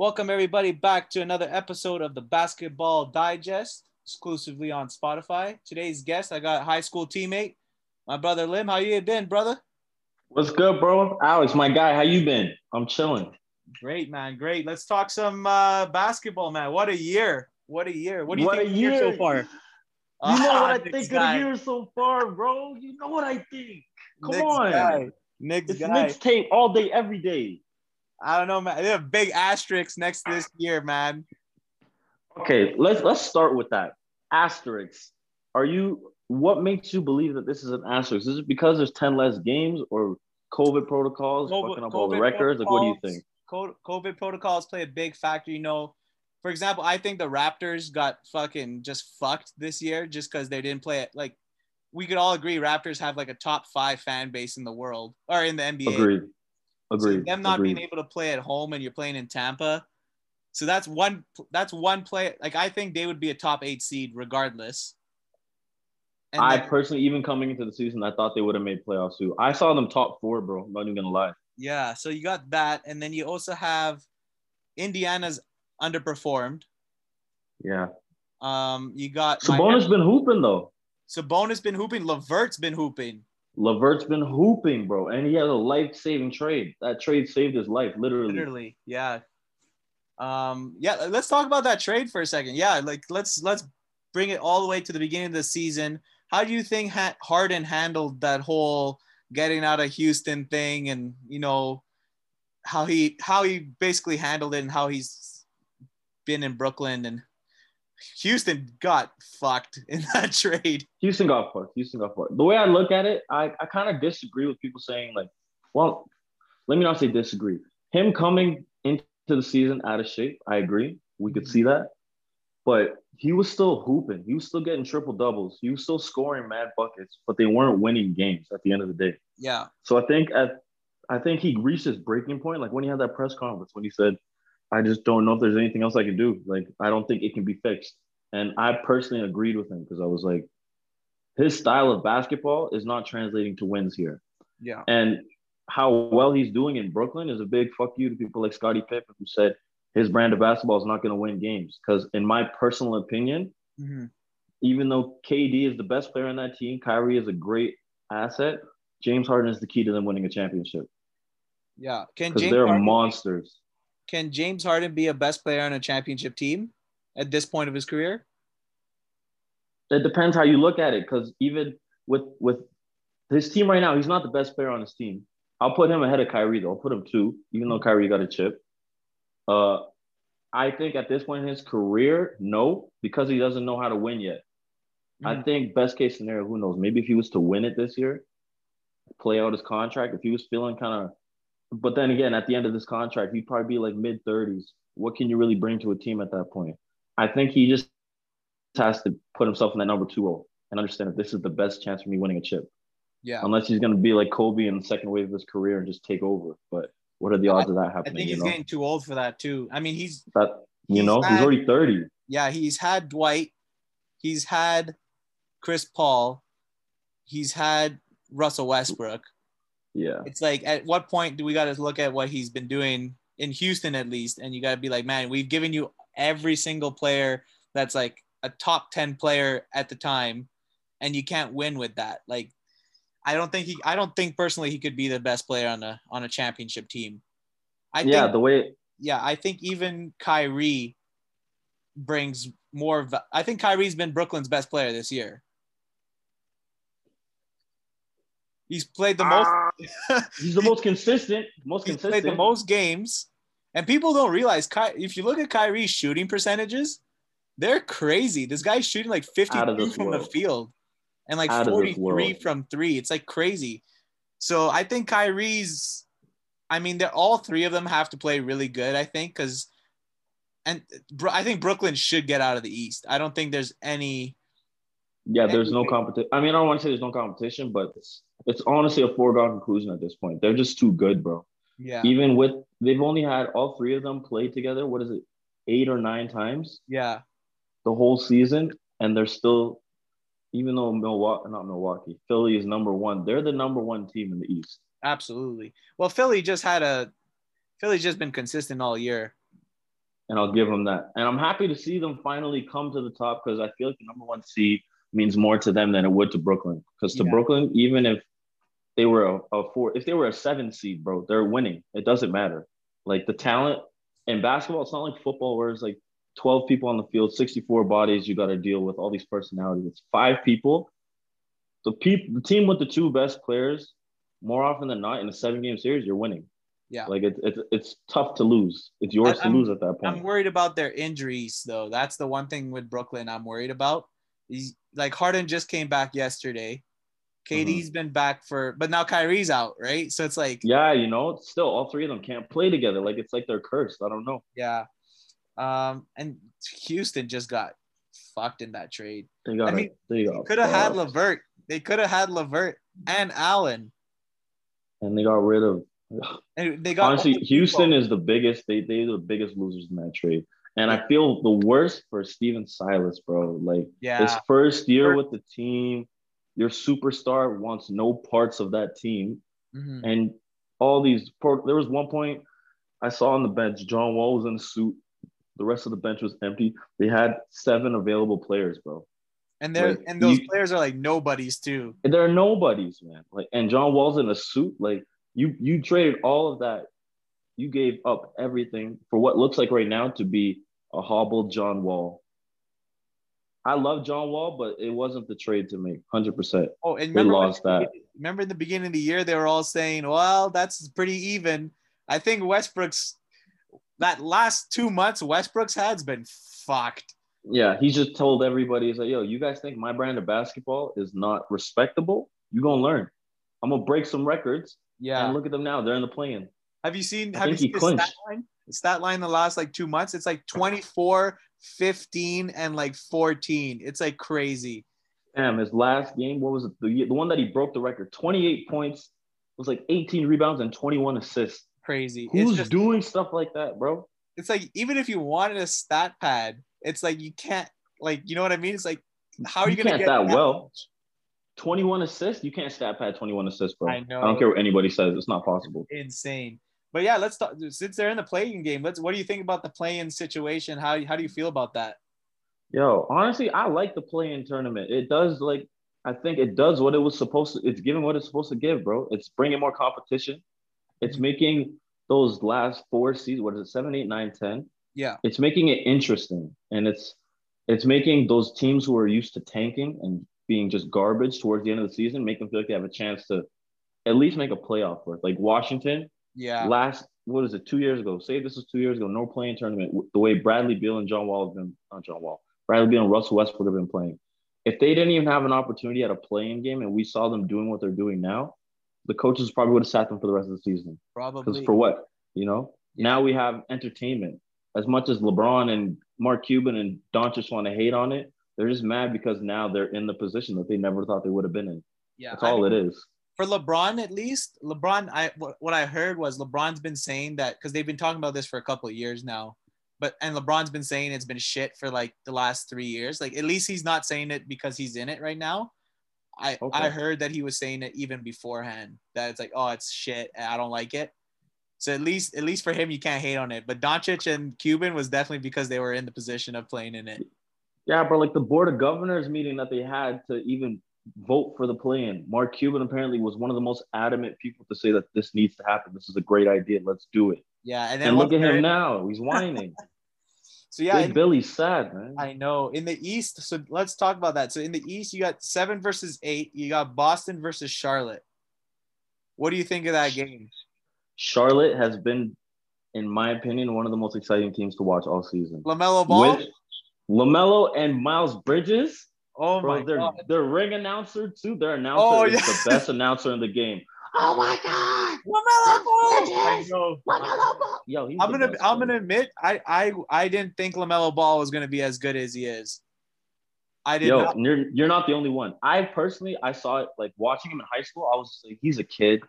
Welcome everybody back to another episode of the Basketball Digest, exclusively on Spotify. Today's guest, I got high school teammate, my brother Lim. How you been, brother? What's good, bro? Alex, my guy, how you been? I'm chilling. Great, man. Great. Let's talk some uh, basketball, man. What a year! What a year! What do you What think a of year so far? You know what I Knicks think guy. of the year so far, bro. You know what I think. Come Knicks on. guy. Knicks It's guy. Knicks tape all day, every day. I don't know, man. They have big asterisks next to this year, man. Okay, let's let's start with that. Asterisks. Are you what makes you believe that this is an asterisk? Is it because there's 10 less games or COVID protocols COVID fucking up all the records? Like what do you think? COVID protocols play a big factor. You know, for example, I think the Raptors got fucking just fucked this year just because they didn't play it. Like, we could all agree Raptors have like a top five fan base in the world or in the NBA. Agreed. So them not Agreed. being able to play at home and you're playing in Tampa. So that's one. That's one play. Like I think they would be a top eight seed regardless. And I then- personally, even coming into the season, I thought they would have made playoffs too. I saw them top four, bro. I'm not even gonna lie. Yeah, so you got that, and then you also have Indiana's underperformed. Yeah. Um, you got Sabonis been hooping though. Sabonis been hooping. Levert's been hooping. Levert's been hooping, bro, and he has a life-saving trade. That trade saved his life, literally. Literally, yeah. Um, yeah. Let's talk about that trade for a second. Yeah, like let's let's bring it all the way to the beginning of the season. How do you think ha- Harden handled that whole getting out of Houston thing, and you know how he how he basically handled it, and how he's been in Brooklyn and Houston got fucked in that trade. Houston got fucked. Houston got fucked. The way I look at it, I, I kind of disagree with people saying like, well, let me not say disagree. Him coming into the season out of shape, I agree. We could see that, but he was still hooping. He was still getting triple doubles. He was still scoring mad buckets, but they weren't winning games at the end of the day. Yeah, So I think at I think he reached his breaking point, like when he had that press conference when he said, "I just don't know if there's anything else I can do. Like I don't think it can be fixed." And I personally agreed with him because I was like, his style of basketball is not translating to wins here, yeah, and how well he's doing in Brooklyn is a big fuck you to people like Scottie Pippen who said his brand of basketball is not going to win games. Because in my personal opinion, Mhm. even though KD is the best player on that team, Kyrie is a great asset. James Harden is the key to them winning a championship yeah. Can because James they're Harden, monsters. Can James Harden be a best player on a championship team at this point of his career? It depends how you look at it. Because even with with his team right now, he's not the best player on his team. I'll put him ahead of Kyrie though. I'll put him two, even though Kyrie got a chip. Uh, I think at this point in his career, no, because he doesn't know how to win yet. I Mhm. think best case scenario, who knows? Maybe if he was to win it this year, play out his contract, if he was feeling kind of, but then again, at the end of this contract, he'd probably be like mid 30s. What can you really bring to a team at that point? I think he just has to put himself in that number two role and understand that this is the best chance for me winning a chip. Yeah, Unless he's going to be like Kobe in the second wave of his career and just take over. But what are the odds of that happening? I think you he's know, getting too old for that too. I mean, he's that you he's know, had- he's already 30. yeah, he's had Dwight, he's had Chris Paul, he's had Russell Westbrook. Yeah. It's like, at what point do we got to look at what he's been doing in Houston at least? And you got to be like, man, we've given you every single player that's like a top 10 player at the time, and you can't win with that. Like, I don't think he, I don't think personally he could be the best player on a on a championship team. I yeah. think the way yeah, I think even Kyrie brings more. I think Kyrie's been Brooklyn's best player this year. He's played the most. Ah. he's the most consistent, most he's consistent. played the most games, and people don't realize. Ky, if you look at Kyrie's shooting percentages, they're crazy. This guy's shooting like Out of 52 this from the field, and like Out 43 from three. It's like crazy. So I think Kyrie's. I mean, they're all three of them have to play really good. I think because, and I think Brooklyn should get out of the East. I don't think there's any. Yeah, there's no competition. I mean, I don't want to say there's no competition, but it's honestly a foregone conclusion at this point. They're just too good, bro. Yeah. Even with they've only had all three of them play together. What is it, eight or nine times Yeah. the whole season, and they're still, even though Milwaukee, not Milwaukee, Philly is number one. They're the number one team in the East. Absolutely. Well, Philly just had a. Philly's just been consistent all year. and I'll give them that. And I'm happy to see them finally come to the top because I feel like the number one seed means more to them than it would to Brooklyn. Because to Yeah. Brooklyn, even if they were a, a four, if they were a seven seed, bro, they're winning. It doesn't matter. Like the talent in basketball, it's not like football where it's like 12 people on the field, 64 bodies you got to deal with, all these personalities. It's five people. The peop- the team with the two best players, more often than not, in a seven game series, you're winning. Yeah. Like it's it's it's tough to lose. It's yours I- to lose at that point. I'm worried about their injuries though. That's the one thing with Brooklyn I'm worried about. He's like Harden just came back yesterday. KD's been back for, but now Kyrie's out, right? So it's like, Mm-hmm. yeah, you know, still all three of them can't play together. Like it's like they're cursed. I don't know. yeah. Um, and Houston just got fucked in that trade. They got I mean, they Could have had LeVert. They could have had LeVert and Allen. and they got rid of And they got honestly. Houston is the biggest. They they're the biggest losers in that trade. And I feel the worst for Stephen Silas, bro. Like yeah. his first year with the team, your superstar wants no parts of that team. Mhm. And all these, there was one point I saw on the bench, John Wall was in a suit. The rest of the bench was empty. They had seven available players, bro. And they're like, and those you- players are like nobodies too. Are nobodies, man. Like, and John Wall's in a suit. Like, you you traded all of that. You gave up everything for what looks like right now to be a hobbled John Wall. I love John Wall, but it wasn't the trade to make. Hundred percent. Oh, and remember lost that. Remember in the beginning of the year, they were all saying, "Well, that's pretty even." I think Westbrook's that last two months, Westbrook's had's been fucked. Yeah, he just told everybody, he's like, yo, you guys think my brand of basketball is not respectable? You gonna learn. I'm gonna break some records. Yeah. And look at them now. They're in the play-in. have you seen? I Have you seen the stat line? The stat line the last like two months, it's like 24, 15, and like 14. It's like crazy. Damn, his last game, what was it? The, the one that he broke the record, 28 points, was like 18 rebounds and 21 assists. Crazy. Who's just doing stuff like that, bro? it's like even if you wanted a stat pad, it's like you can't like you know what I mean? It's like how are you, You gonna get that well. 21 assists? You can't stat pad 21 assists, bro. I know. I don't care what anybody says. It's not possible. insane. But yeah, let's talk since they're in the play-in game. Let's what do you think about the play-in situation? How how do you feel about that? Yo, honestly, I like the play-in tournament. It does like I think it does what it was supposed to. It's giving what it's supposed to give, bro. It's bringing more competition. It's mm-hmm. making those last four seasons. What is it? Seven, eight, nine, ten. Yeah. It's making it interesting, and it's it's making those teams who are used to tanking and being just garbage towards the end of the season make them feel like they have a chance to at least make a playoff berth. Like Washington, Yeah. last what is it two years ago say this was two years ago no play-in tournament the way bradley beal and john wall have been not john wall bradley beal and russell westbrook have been playing if they didn't even have an opportunity at a play-in game and we saw them doing what they're doing now the coaches probably would have sat them for the rest of the season Probably. because for what you know Yeah. now we have entertainment as much as lebron and mark cuban and Doncic want to hate on it they're just mad because now they're in the position that they never thought they would have been in yeah. that's I all mean, it is For LeBron, at least, LeBron, I what, what I heard was LeBron's been saying that because they've been talking about this for a couple of years now. But and LeBron's been saying it's been shit for like the last three years. Like at least he's not saying it because he's in it right now. I Okay. I heard that he was saying it even beforehand that it's like oh it's shit I don't like it. So at least at least for him you can't hate on it. But Doncic and Cuban was definitely because they were in the position of playing in it. Yeah, but like the board of governors meeting that they had to even vote for the plan. Mark Cuban apparently was one of the most adamant people to say that this needs to happen. This is a great idea. Let's do it. Yeah, and then And look at him now. He's whining. So yeah, Big Billy's sad, man. I know. In the East, so let's talk about that. So in the East, you got seven versus eight. You got Boston versus Charlotte. What do you think of that game? Charlotte has been, in my opinion, one of the most exciting teams to watch all season. Lamelo Ball. With LaMelo and Miles Bridges, oh bro, my their, god! their ring announcer too. Their announcer Oh, is yeah. the best announcer in the game. Oh my God. Lamelo Ball. I Bridges. know. LaMelo Ball. Yo, he's I'm gonna. I'm bro. gonna admit. I. I. I didn't think Lamelo Ball was gonna be as good as he is. I did Yo, not. you're you're not the only one. I personally, I saw it like watching him in high school. I was just like, he's a kid,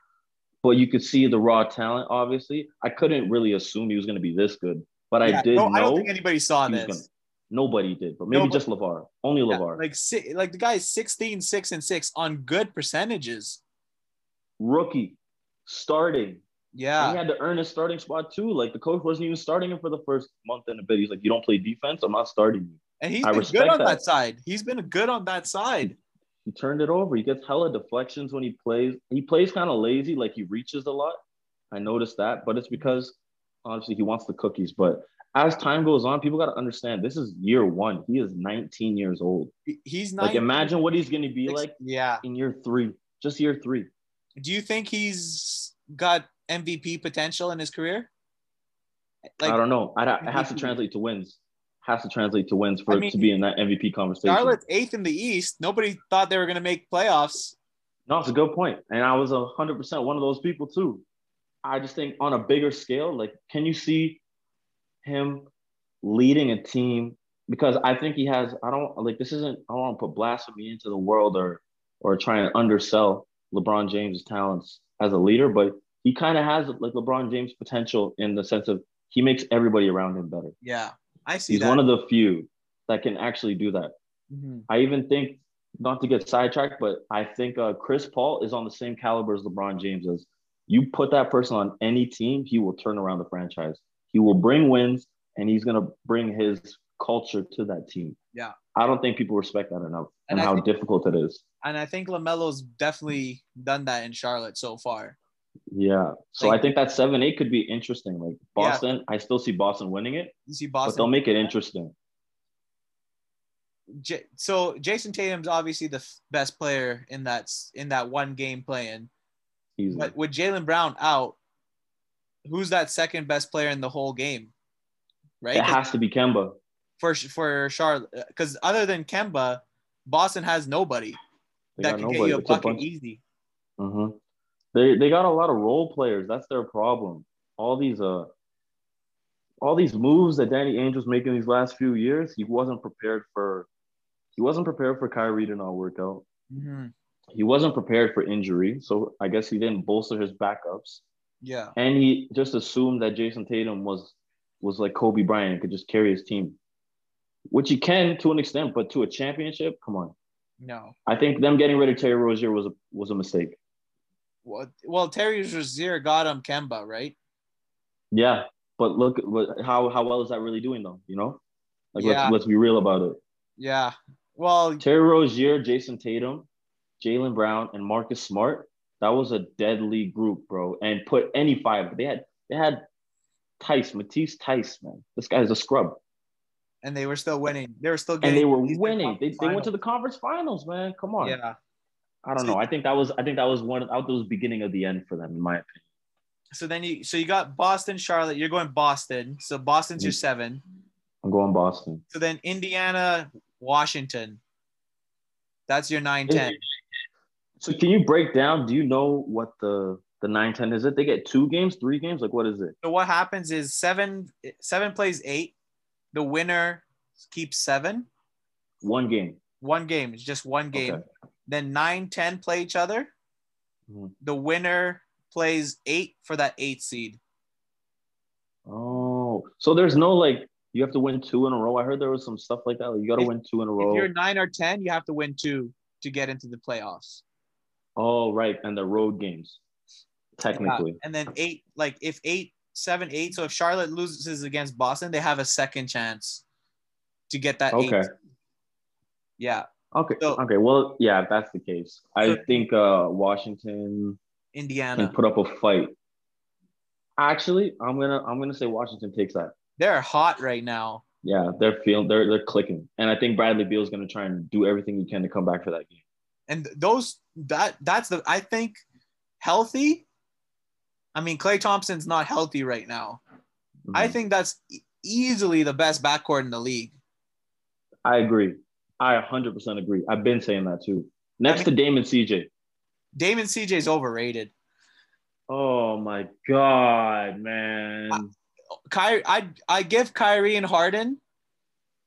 but you could see the raw talent. Obviously, I couldn't really assume he was going to be this good, but Yeah, I did no, know I don't think anybody saw this. gonna- nobody did, but maybe just LaVar, only Yeah, LaVar, like si- like the guy is 16, 6 and 6 on good percentages. rookie, starting Yeah. And he had to earn his starting spot too. Like the coach wasn't even starting him for the first month and a bit. He's like, "You don't play defense. I'm not starting you." And he's I been good on that. that. side. He's been good on that side. He turned it over. He gets hella deflections when he plays. He plays kind of lazy, like he reaches a lot. I noticed that, but it's because obviously he wants the cookies. But as time goes on, people got to understand this is year one. He is 19 years old. He- He's Like, imagine what he's going to be like Yeah. in year three, just year three. Do you think he's got MVP potential in his career? Like I don't know. I, it has to translate to wins. Has to translate to wins for I it mean, to be in that MVP conversation. Charlotte's eighth in the East. Nobody thought they were going to make playoffs. No, it's a good point. And I was a hundred percent one of those people too. I just think on a bigger scale, like, can you see him leading a team? Because I think he has, I don't like this isn't, I don't want to put blasphemy into the world or or try and undersell LeBron James' talents as a leader, but he kind of has like LeBron James potential in the sense of he makes everybody around him better. Yeah, I see He's that. one of the few that can actually do that. Mhm. I even think, not to get sidetracked, but I think uh, Chris Paul is on the same caliber as LeBron James is. You put that person on any team, he will turn around the franchise. He will bring wins, and he's going to bring his culture to that team. Yeah. I don't think people respect that enough And and, how think- difficult it is. And I think LaMelo's definitely done that in Charlotte so far. Yeah. So Like- I think that 7 8 could be interesting. Like Boston, I still see Boston winning it, You see but they'll make it interesting. J- so Jayson Tatum's obviously the f- best player in that in that one game playing. But with Jaylen Brown out, who's that second best player in the whole game? Right? It has to be Kemba. for for Charlotte, because other than Kemba, Boston has nobody They that can get you a It's a bucket bunch- easy. hmm They they got a lot of role players. That's their problem. All these uh, all these moves that Danny Ainge was making these last few years, he wasn't prepared for. He wasn't prepared for Kyrie to not work out. Mhm. He wasn't prepared for injury, so I guess he didn't bolster his backups, Yeah, and he just assumed that Jayson Tatum was was like Kobe Bryant and could just carry his team, which he can to an extent, but to a championship, come on. no. I think them getting rid of Terry Rozier was a was a mistake. Well, well, Terry Rozier got him Kemba, right? Yeah, but look, how how well is that really doing though? You know, like Yeah. let's let's be real about it. Yeah. Well, Terry Rozier, Jason Tatum, Jaylen Brown, and Marcus Smart. That was a deadly group, bro. And put any five. They had they had Tice, Matisse Tice, man. This guy's a scrub, and they were still winning. They were still getting. and they were winning. They, they went to the conference finals, man. Come on. Yeah. I don't know. I think that was I think that was one. That was beginning of the end for them, in my opinion. So then you so you got Boston, Charlotte. You're going Boston. So Boston's your Mhm. seven. I'm going Boston. So then Indiana, Washington. That's your nine ten. So can you break down? Do you know what the the nine ten is? It they get two games, three games? Like what is it? So what happens is seven seven plays eight. The winner keeps seven. One game. One game. It's just one game. Okay. Then nine, ten play each other. Mhm. The winner plays eight for that eight seed. Oh, so there's no like you have to win two in a row. I heard there was some stuff like that. Like you got to win two in a row. If you're nine or ten, you have to win two to get into the playoffs. Oh, right, and the road games, technically. Yeah. And then eight, like if eight, seven, eight. So if Charlotte loses against Boston, they have a second chance to get that Okay. eight. Yeah. Okay. So- okay. Well, yeah, if that's the case. I think uh, Washington Indiana, can put up a fight. Actually, I'm gonna I'm gonna say Washington takes that. They're hot right now. Yeah, they're feeling they're they're clicking, and I think Bradley Beal's gonna try and do everything he can to come back for that game. And those that that's the I think healthy. I mean, Klay Thompson's not healthy right now. I Mhm. think that's e- easily the best backcourt in the league. I agree. I 100% agree. I've been saying that too. Next to Damon CJ. Damon CJ's overrated. Oh my god, man. Kyrie, I I give Kyrie and Harden,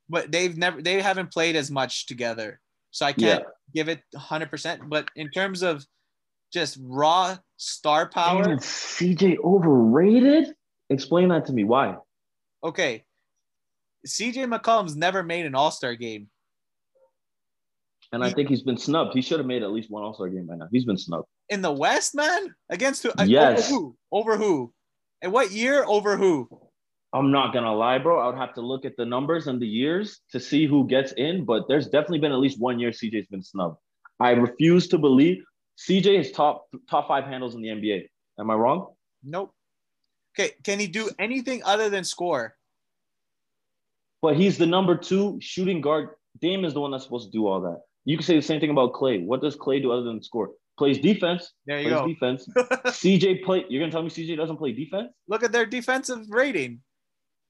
but they've never they haven't played as much together, so I can't Yeah. Give it 100. percent But in terms of just raw star power, Damon CJ overrated? Explain that to me. Why? okay, CJ McCollum's never made an All Star game. And I think he's been snubbed. He should have made at least one All Star game by now. He's been snubbed. in the West, man? Against who? uh, Yes. Over who? Over who? And what year? Over who? I'm not gonna lie, bro. I would have to look at the numbers and the years to see who gets in, but there's definitely been at least one year CJ's been snubbed. I refuse to believe CJ is top top five handles in the NBA. Am I wrong? Nope. Okay, can he do anything other than score? But he's the number two shooting guard. Dame is the one that's supposed to do all that. You can say the same thing about Klay. What does Klay do other than score? Plays defense. There you Plays go. defense. CJ play. You're gonna tell me CJ doesn't play defense? Look at their defensive rating.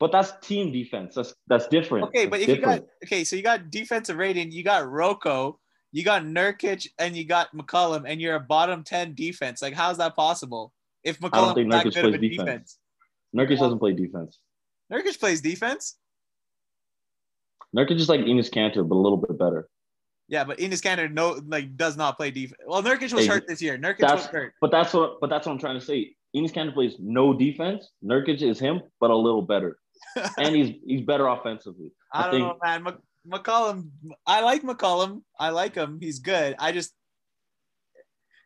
But that's team defense. That's that's different. Okay, but That's if you got okay, so you got defensive rating, you got RoCo, you got Nurkic, and you got McCollum, and you're a bottom ten defense. Like, how's that possible? If McCollum I don't think Nurkic good of a plays defense. defense. Nurkic doesn't play defense. Nurkic plays defense. Nurkic is like Enes Kanter, but a little bit better. Yeah, but Enes Kanter no like does not play defense. Well, Nurkic was Hey, hurt this year. Nurkic was hurt. But that's what but that's what I'm trying to say. Enes Kanter plays no defense. Nurkic is him, but a little better. And he's he's better offensively. I, I don't think- know, man. Mc- McCollum, I like McCollum. I like him. He's good. I just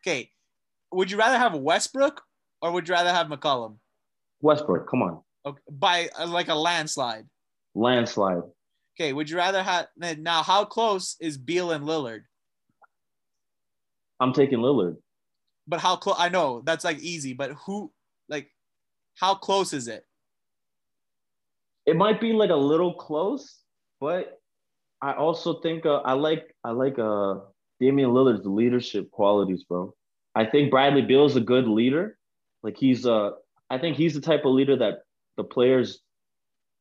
okay. Would you rather have Westbrook or would you rather have McCollum? Westbrook, come on. Okay, by uh, like a landslide. Landslide. Okay, would you rather have now? How close is Beal and Lillard? I'm taking Lillard. But how close? I know that's like easy, but who? Like, how close is it? It might be like a little close, but I also think uh, I like I like uh Damian Lillard's leadership qualities, bro. I think Bradley Beal is a good leader. Like he's uh I think he's the type of leader that the players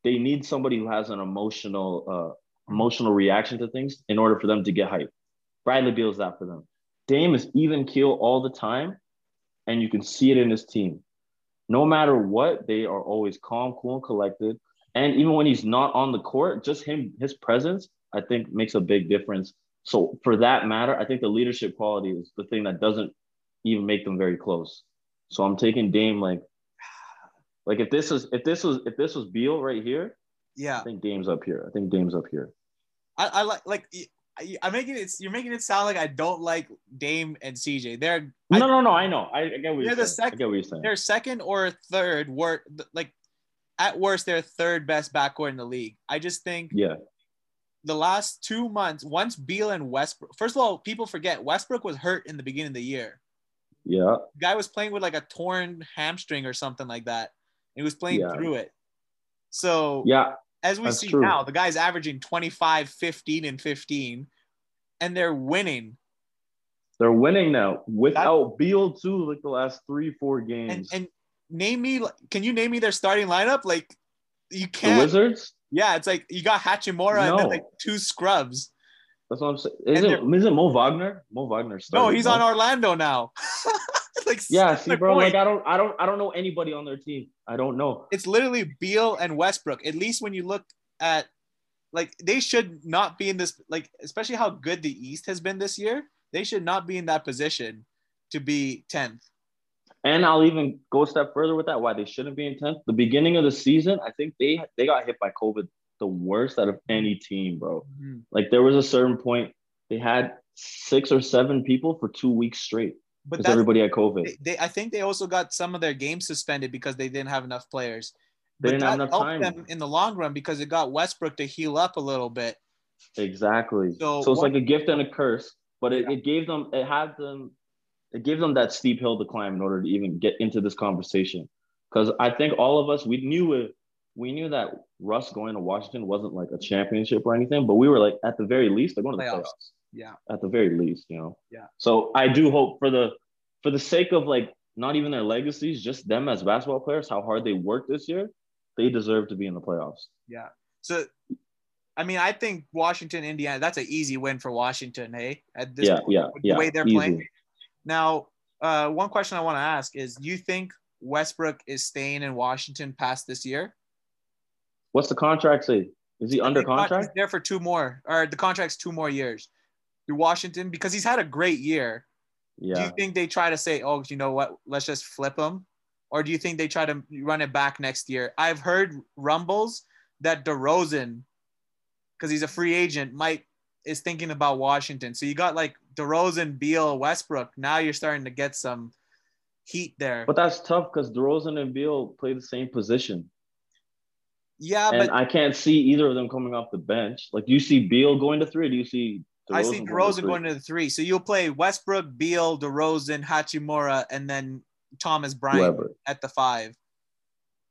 they need somebody who has an emotional uh emotional reaction to things in order for them to get hype. Bradley Beal is that for them. Dame is even keel all the time, and you can see it in his team. No matter what, they are always calm, cool, and collected. And even when he's not on the court, just him, his presence, I think makes a big difference. So for that matter, I think the leadership quality is the thing that doesn't even make them very close. So I'm taking Dame like, like if this was if this was if this was Beal right here, Yeah, I think Dame's up here. I think Dame's up here. I, I like like I'm making it. You're making it sound like I don't like Dame and CJ. They're I- No, no, no. I know. I, I get what They're you're the saying. I get what you're saying. they're second or third. Wor- like at worst, they're third best backcourt in the league. I just think Yeah, the last two months, once Beal and Westbrook. First of all, people forget Westbrook was hurt in the beginning of the year. yeah. guy was playing with like a torn hamstring or something like that. He was playing Yeah. through it. So Yeah, as we see true. now, the guy's averaging 25, 15, and 15, and they're winning. they're winning now without Beal too. Like the last three, four And games. and name me can you name me their starting lineup? Like you can't Wizards. yeah, it's like you got Hachimura and then like two scrubs. That's what I'm saying. And Is it, is it Mo Wagner? Mo Wagner. No, he's on Orlando now. like Yeah, see, bro. point. Like I don't, I don't, I don't know anybody on their team. I don't know. it's literally Beal and Westbrook. At least when you look at like they should not be in this like especially how good the East has been this year. They should not be in that position to be 10th. And I'll even go a step further with that. Why they shouldn't be in tenth? The beginning of the season, I think they they got hit by COVID the worst out of any team, bro. Mm-hmm. Like there was a certain point they had six or seven people for two weeks straight But because everybody had COVID. they, they, I think they also got some of their games suspended because they didn't have enough players. They But didn't have enough helped time. them in the long run because it got Westbrook to heal up a little bit. Exactly. So So, it's what- like a gift and a curse, but it, Yeah. it gave them, it had them, it gave them that steep hill to climb in order to even get into this conversation. Because I think all of us, we knew it, we knew that Russ going to Washington wasn't like a championship or anything, but we were like, at the very least, they're going to the Playoffs. playoffs. Yeah. At the very least, you know. Yeah. So I do hope for the, for the sake of like not even their legacies, just them as basketball players, how hard they worked this year, they deserve to be in the playoffs. Yeah. So, I mean, I think Washington, Indiana, that's an easy win for Washington, hey? At this Yeah, point, yeah, the yeah. way they're easy. playing. Now, uh, one question I want to ask is do you think Westbrook is staying in Washington past this year? What's the contract say? Is he under think He's contract? there for two more, or the contract's two more years through Washington because he's had a great year. Yeah. Do you think they try to say, oh, you know what, let's just flip him? Or do you think they try to run it back next year? I've heard rumbles that DeRozan, because he's a free agent, might is thinking about Washington. So you got like DeRozan, Beal, Westbrook. Now you're starting to get some heat there. But that's tough because DeRozan and Beal play the same position. yeah, and but I can't see either of them coming off the bench. Like, do you see Beal going to three? Do you see DeRozan I see DeRozan going to the three. So you'll play Westbrook, Beal, DeRozan, Hachimura, and then Thomas Bryant whoever? at the five.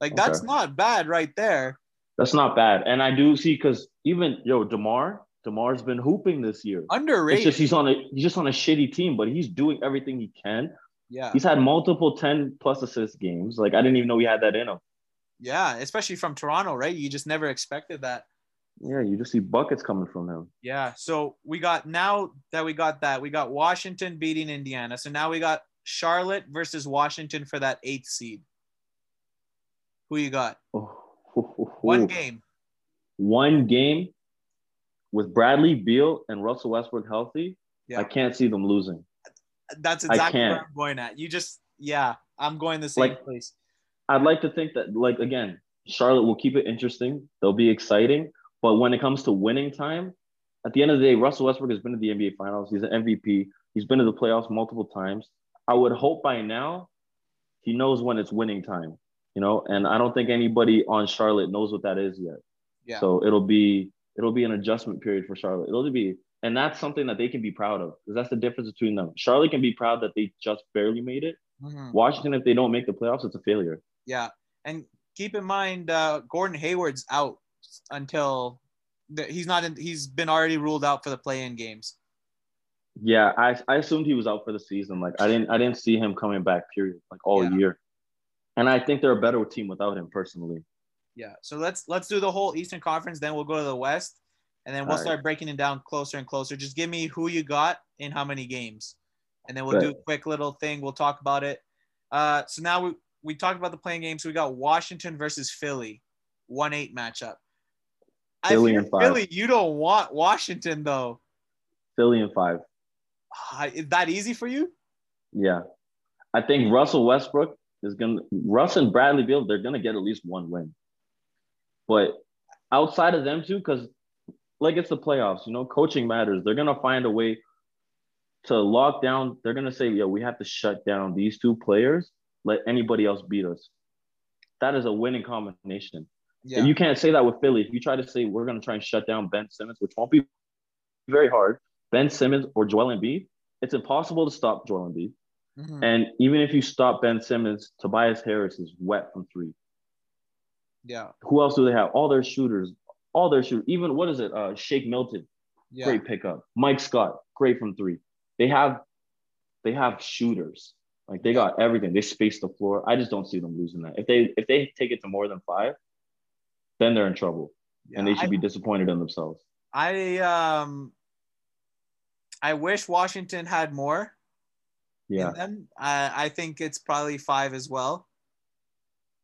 Like that's not bad right there. That's not bad. And I do see because even yo Demar, Demar's been hooping this year. It's just he's on a he's just on a shitty team, but he's doing everything he can. yeah. He's had multiple ten plus assist games. Like I didn't even know he had that in him. Yeah. Especially from Toronto, right? You just never expected that. Yeah, you just see buckets coming from him. Yeah. So we got now that we got that, we got Washington beating Indiana. So now we got Charlotte versus Washington for that eighth seed. Who you got? Oh, One game. One game with Bradley Beal and Russell Westbrook healthy. Yeah. I can't see them losing. That's exactly where. I'm going at. You just yeah, I'm going the same Like- place. I'd like to think that, like again, Charlotte will keep it interesting. They'll be exciting, but when it comes to winning time, at the end of the day, Russell Westbrook has been to the NBA Finals. He's an MVP. He's been to the playoffs multiple times. I would hope by now he knows when it's winning time, you know. And I don't think anybody on Charlotte knows what that is yet. Yeah. So it'll be it'll be an adjustment period for Charlotte. It'll be, and that's something that they can be proud of because that's the difference between them. Charlotte can be proud that they just barely made it. Mhm. Washington, if they don't make the playoffs, it's a failure. Yeah, and keep in mind, uh, Gordon Hayward's out until the, he's not in. He's been already ruled out for the play-in games. Yeah, I, I assumed he was out for the season. Like I didn't I didn't see him coming back. Period. Like all Yeah. year. And I think they're a better team without him personally. Yeah, so let's let's do the whole Eastern Conference. Then we'll go to the West, and then we'll All right. start breaking it down closer and closer. Just give me who you got in how many games, and then we'll Bet. do a quick little thing. We'll talk about it. Uh, so now we we talked about the play-in games. We got Washington versus Philly, one eight matchup. Philly and five. Philly, you don't want Washington though. Philly and five. Ah, Is that easy for you? Yeah. I think Russell Westbrook is gonna Russ and Bradley Beal, they're gonna get at least one win. But outside of them two, because like it's the playoffs, you know, coaching matters. They're gonna find a way to lock down. They're gonna say, "Yo, we have to shut down these two players. Let anybody else beat us." That is a winning combination. Yeah. And you can't say that with Philly. If you try to say we're going to try and shut down Ben Simmons, which won't be very hard, Ben Simmons or Joel Embiid, it's impossible to stop Joel Embiid. Mhm. And even if you stop Ben Simmons, Tobias Harris is wet from three. Yeah. Who else do they have? All their shooters, all their shooters. Even what is it? Uh, Shake Milton, Yeah. great pickup. Mike Scott, great from three. They have, they have shooters. Like they got everything. They space the floor. I just don't see them losing that. If they if they take it to more than five, then they're in trouble. yeah. and they should I- be disappointed in themselves. I um I wish Washington had more Yeah. I I think it's probably five as well.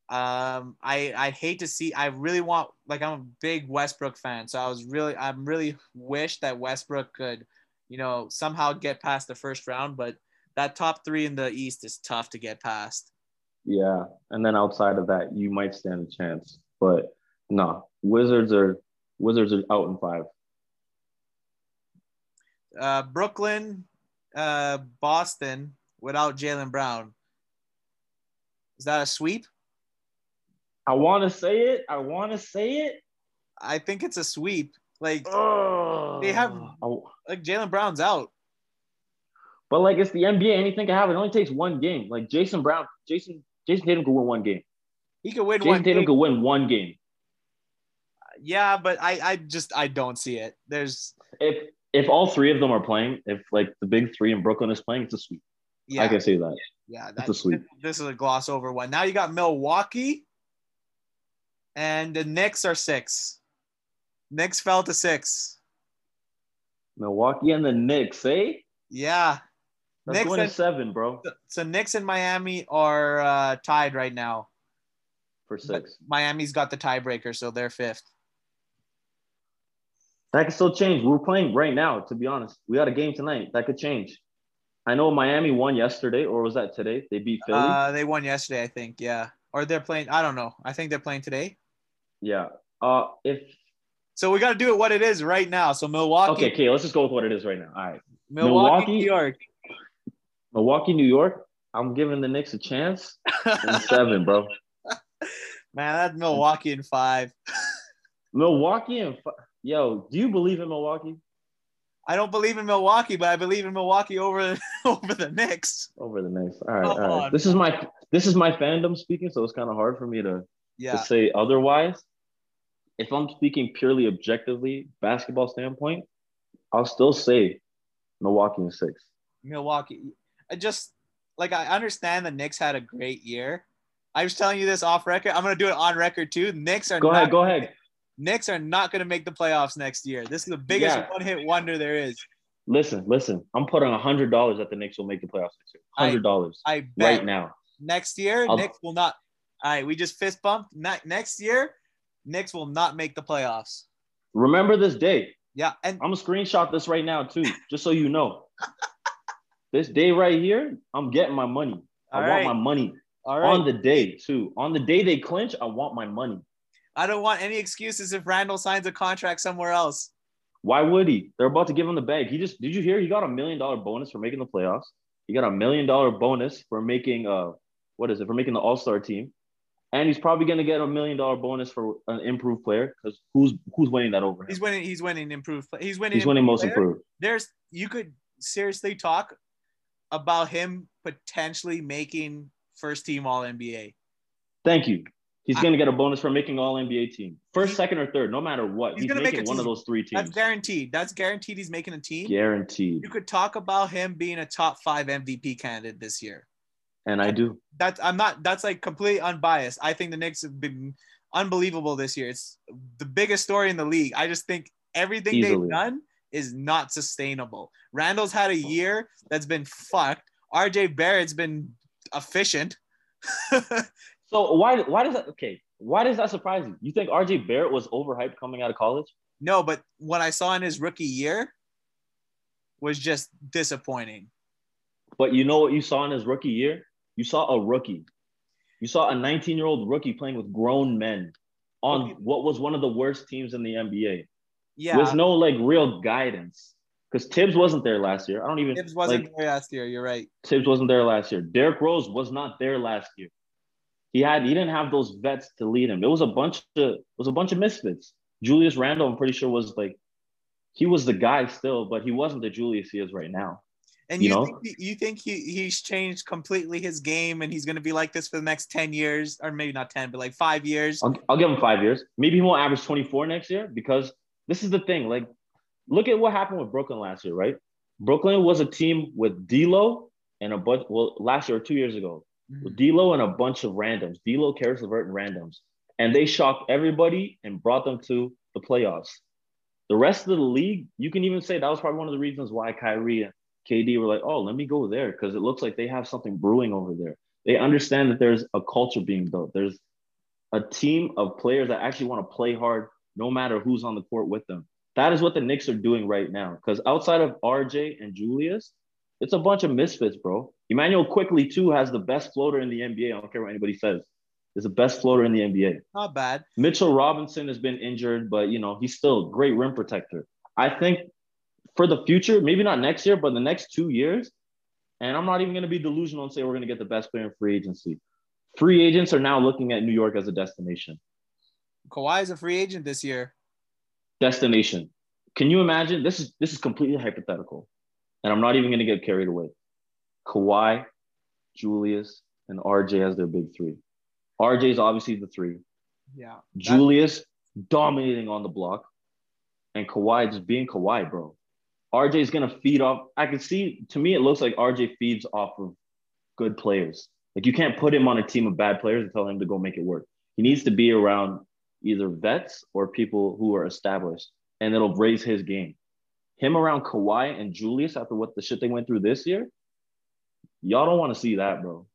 Um, I I hate to see. I really want like I'm a big Westbrook fan, so I was really I'm really wish that Westbrook could, you know, somehow get past the first round. But that top three in the East is tough to get past. yeah. And then outside of that, you might stand a chance, but no, Wizards are Wizards are out in five. Uh, Brooklyn, uh, Boston without Jaylen Brown. Is that a sweep? I want to say it. I want to say it. I think it's a sweep. Like Oh, They have- like Jaylen Brown's out. but like it's the NBA. Anything can happen. It only takes one game. Like Jason Brown, Jason Jason Tatum could win one game. He could win Jason one. Tatum game. could win one game. Yeah, but I I just I don't see it. There's If if all three of them are playing, if like the big three in Brooklyn is playing, it's a sweep. yeah I can say that. yeah that's a sweep. This is a gloss over one. Now you got Milwaukee, and the Knicks are six. Knicks fell to six. Milwaukee and the Knicks, eh? Yeah. That's Knicks and, seven, bro, so Knicks and Miami are uh, tied right now. for But six. Miami's got the tiebreaker, so they're fifth. That could still change. We're playing right now, to be honest. We got a game tonight. That could change. I know Miami won yesterday, or was that today? They beat Philly. Uh, they won yesterday, I think. Yeah, or they're playing. I don't know. I think they're playing today. Yeah. Uh, if So we got to do it what it is right now. So Milwaukee, okay, okay, let's just go with what it is right now. All right. Milwaukee, Milwaukee? New York. Milwaukee, New York. I'm giving the Knicks a chance. In seven, bro. Man, that's Milwaukee in five. Milwaukee and fi- yo, do you believe in Milwaukee I don't believe in Milwaukee, but I believe in Milwaukee over over the Knicks. over the Knicks? All right, Come all right. on, This is my this is my fandom speaking, so it's kind of hard for me to, to say otherwise. If I'm speaking purely objectively, basketball standpoint, I'll still say Milwaukee in six. Milwaukee. I just like I understand the Knicks had a great year. I was telling you this off record. I'm gonna do it on record too. Knicks are Go ahead, go ahead. Knicks are not gonna make the playoffs next year. This is the biggest Yeah. one hit wonder there is. Listen, listen. I'm putting a hundred dollars that the Knicks will make the playoffs next year. Hundred dollars I bet right now. next year I'll- Knicks will not. All right, we just fist bumped. Ne- next year, Knicks will not make the playoffs. Remember this day. Yeah, and I'm gonna screenshot this right now too, just so you know. this day right here, I'm getting my money. I All want my money all right. on the day too. On the day they clinch, I want my money. I don't want any excuses if Randle signs a contract somewhere else. Why would he? They're about to give him the bag. He just did you hear? He got a million dollar bonus for making the playoffs. He got a million dollar bonus for making uh what is it for making the All Star team, and he's probably gonna get a million dollar bonus for an improved player because who's who's winning that over him? He's winning. He's winning improved. play- He's winning. He's winning most player. improved. There's you could seriously talk about him potentially making first team All NBA. Thank you. He's gonna get a bonus for making All NBA team, first, second, or third, no matter what. He's He's, gonna make making a one of those three That's teams, guaranteed. That's guaranteed. He's making a team. guaranteed. You could talk about him being a top five MVP candidate this year. And I do. That's I'm not. That's like completely unbiased. I think the Knicks have been unbelievable this year. It's the biggest story in the league. I just think everything Easily. they've done is not sustainable. Randle's had a year that's been fucked. RJ Barrett's been efficient. So why why does that okay? Why does that surprise you? You think RJ Barrett was overhyped coming out of college? no, but what I saw in his rookie year was just disappointing. But you know what you saw in his rookie year? You saw a rookie. You saw a 19 year old rookie playing with grown men on what was one of the worst teams in the NBA Yeah, with no like real guidance. Because Thibs wasn't there last year. I don't even Thibs wasn't like there last year. You're right. Thibs wasn't there last year. Derrick Rose was not there last year. He had he didn't have those vets to lead him. It was a bunch of it was a bunch of misfits. Julius Randle, I'm pretty sure was like he was the guy still, but he wasn't the Julius he is right now. And You you, know? think he, you think he, he's changed completely his game and he's going to be like this for the next 10 years or maybe not 10 but like 5 years. I'll, I'll give him five years. Maybe he won't average 24 next year because this is the thing. Like, look at what happened with Brooklyn last year, right? Brooklyn was a team with D'Lo and a bunch. Well, last year or two years ago, mm-hmm. with D'Lo and a bunch of randoms. D'Lo, Caris LeVert, and randoms, and they shocked everybody and brought them to the playoffs. The rest of the league, you can even say that was probably one of the reasons why Kyrie KD were like, "Oh, let me go there," because it looks like they have something brewing over there. They understand that there's a culture being built. There's a team of players that actually want to play hard, no matter who's on the court with them. That is what the Knicks are doing right now. Because outside of RJ and Julius, it's a bunch of misfits, bro. Immanuel Quickley too has the best floater in the NBA. I don't care what anybody says. Is the best floater in the NBA. Not bad. Mitchell Robinson has been injured, but you know he's still a great rim protector. I think for the future, maybe not next year, but the next two years, and I'm not even going to be delusional and say we're going to get the best player in free agency. Free agents are now looking at New York as a destination. Kawhi is a free agent this year. Destination. Can you imagine? This is this is completely hypothetical, and I'm not even going to get carried away. Kawhi, Julius, and RJ as their big three. RJ is obviously the three. Yeah. Julius dominating on the block, and Kawhi just being Kawhi, bro. RJ is gonna feed off. I can see. To me, it looks like RJ feeds off of good players. Like you can't put him on a team of bad players and tell him to go make it work. He needs to be around either vets or people who are established, and it'll raise his game. Him around Kawhi and Julius after what the shit they went through this year, y'all don't want to see that, bro.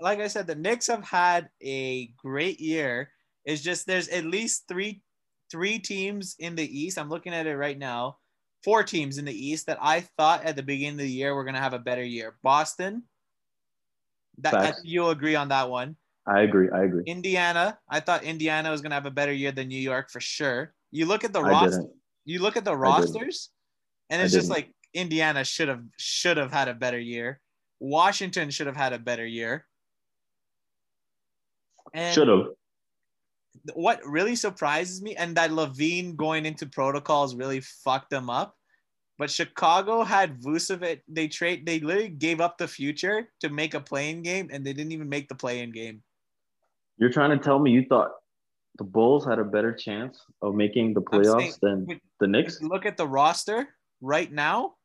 Like I said, the Knicks have had a great year. It's just there's at least three three teams in the East. I'm looking at it right now. Four teams in the East that I thought at the beginning of the year were gonna have a better year. Boston. That I you'll agree on that one. I agree. I agree. Indiana. I thought Indiana was gonna have a better year than New York for sure. You look at the I roster. didn't. You look at the rosters, and it's just like Indiana should have should have had a better year. Washington should have had a better year. Should have. What really surprises me, and that LaVine going into protocols really fucked them up. But Chicago had Vucevic. They trade. They literally gave up the future to make a play-in game, and they didn't even make the play-in game. You're trying to tell me you thought the Bulls had a better chance of making the playoffs saying- than the Knicks? look at the roster right now,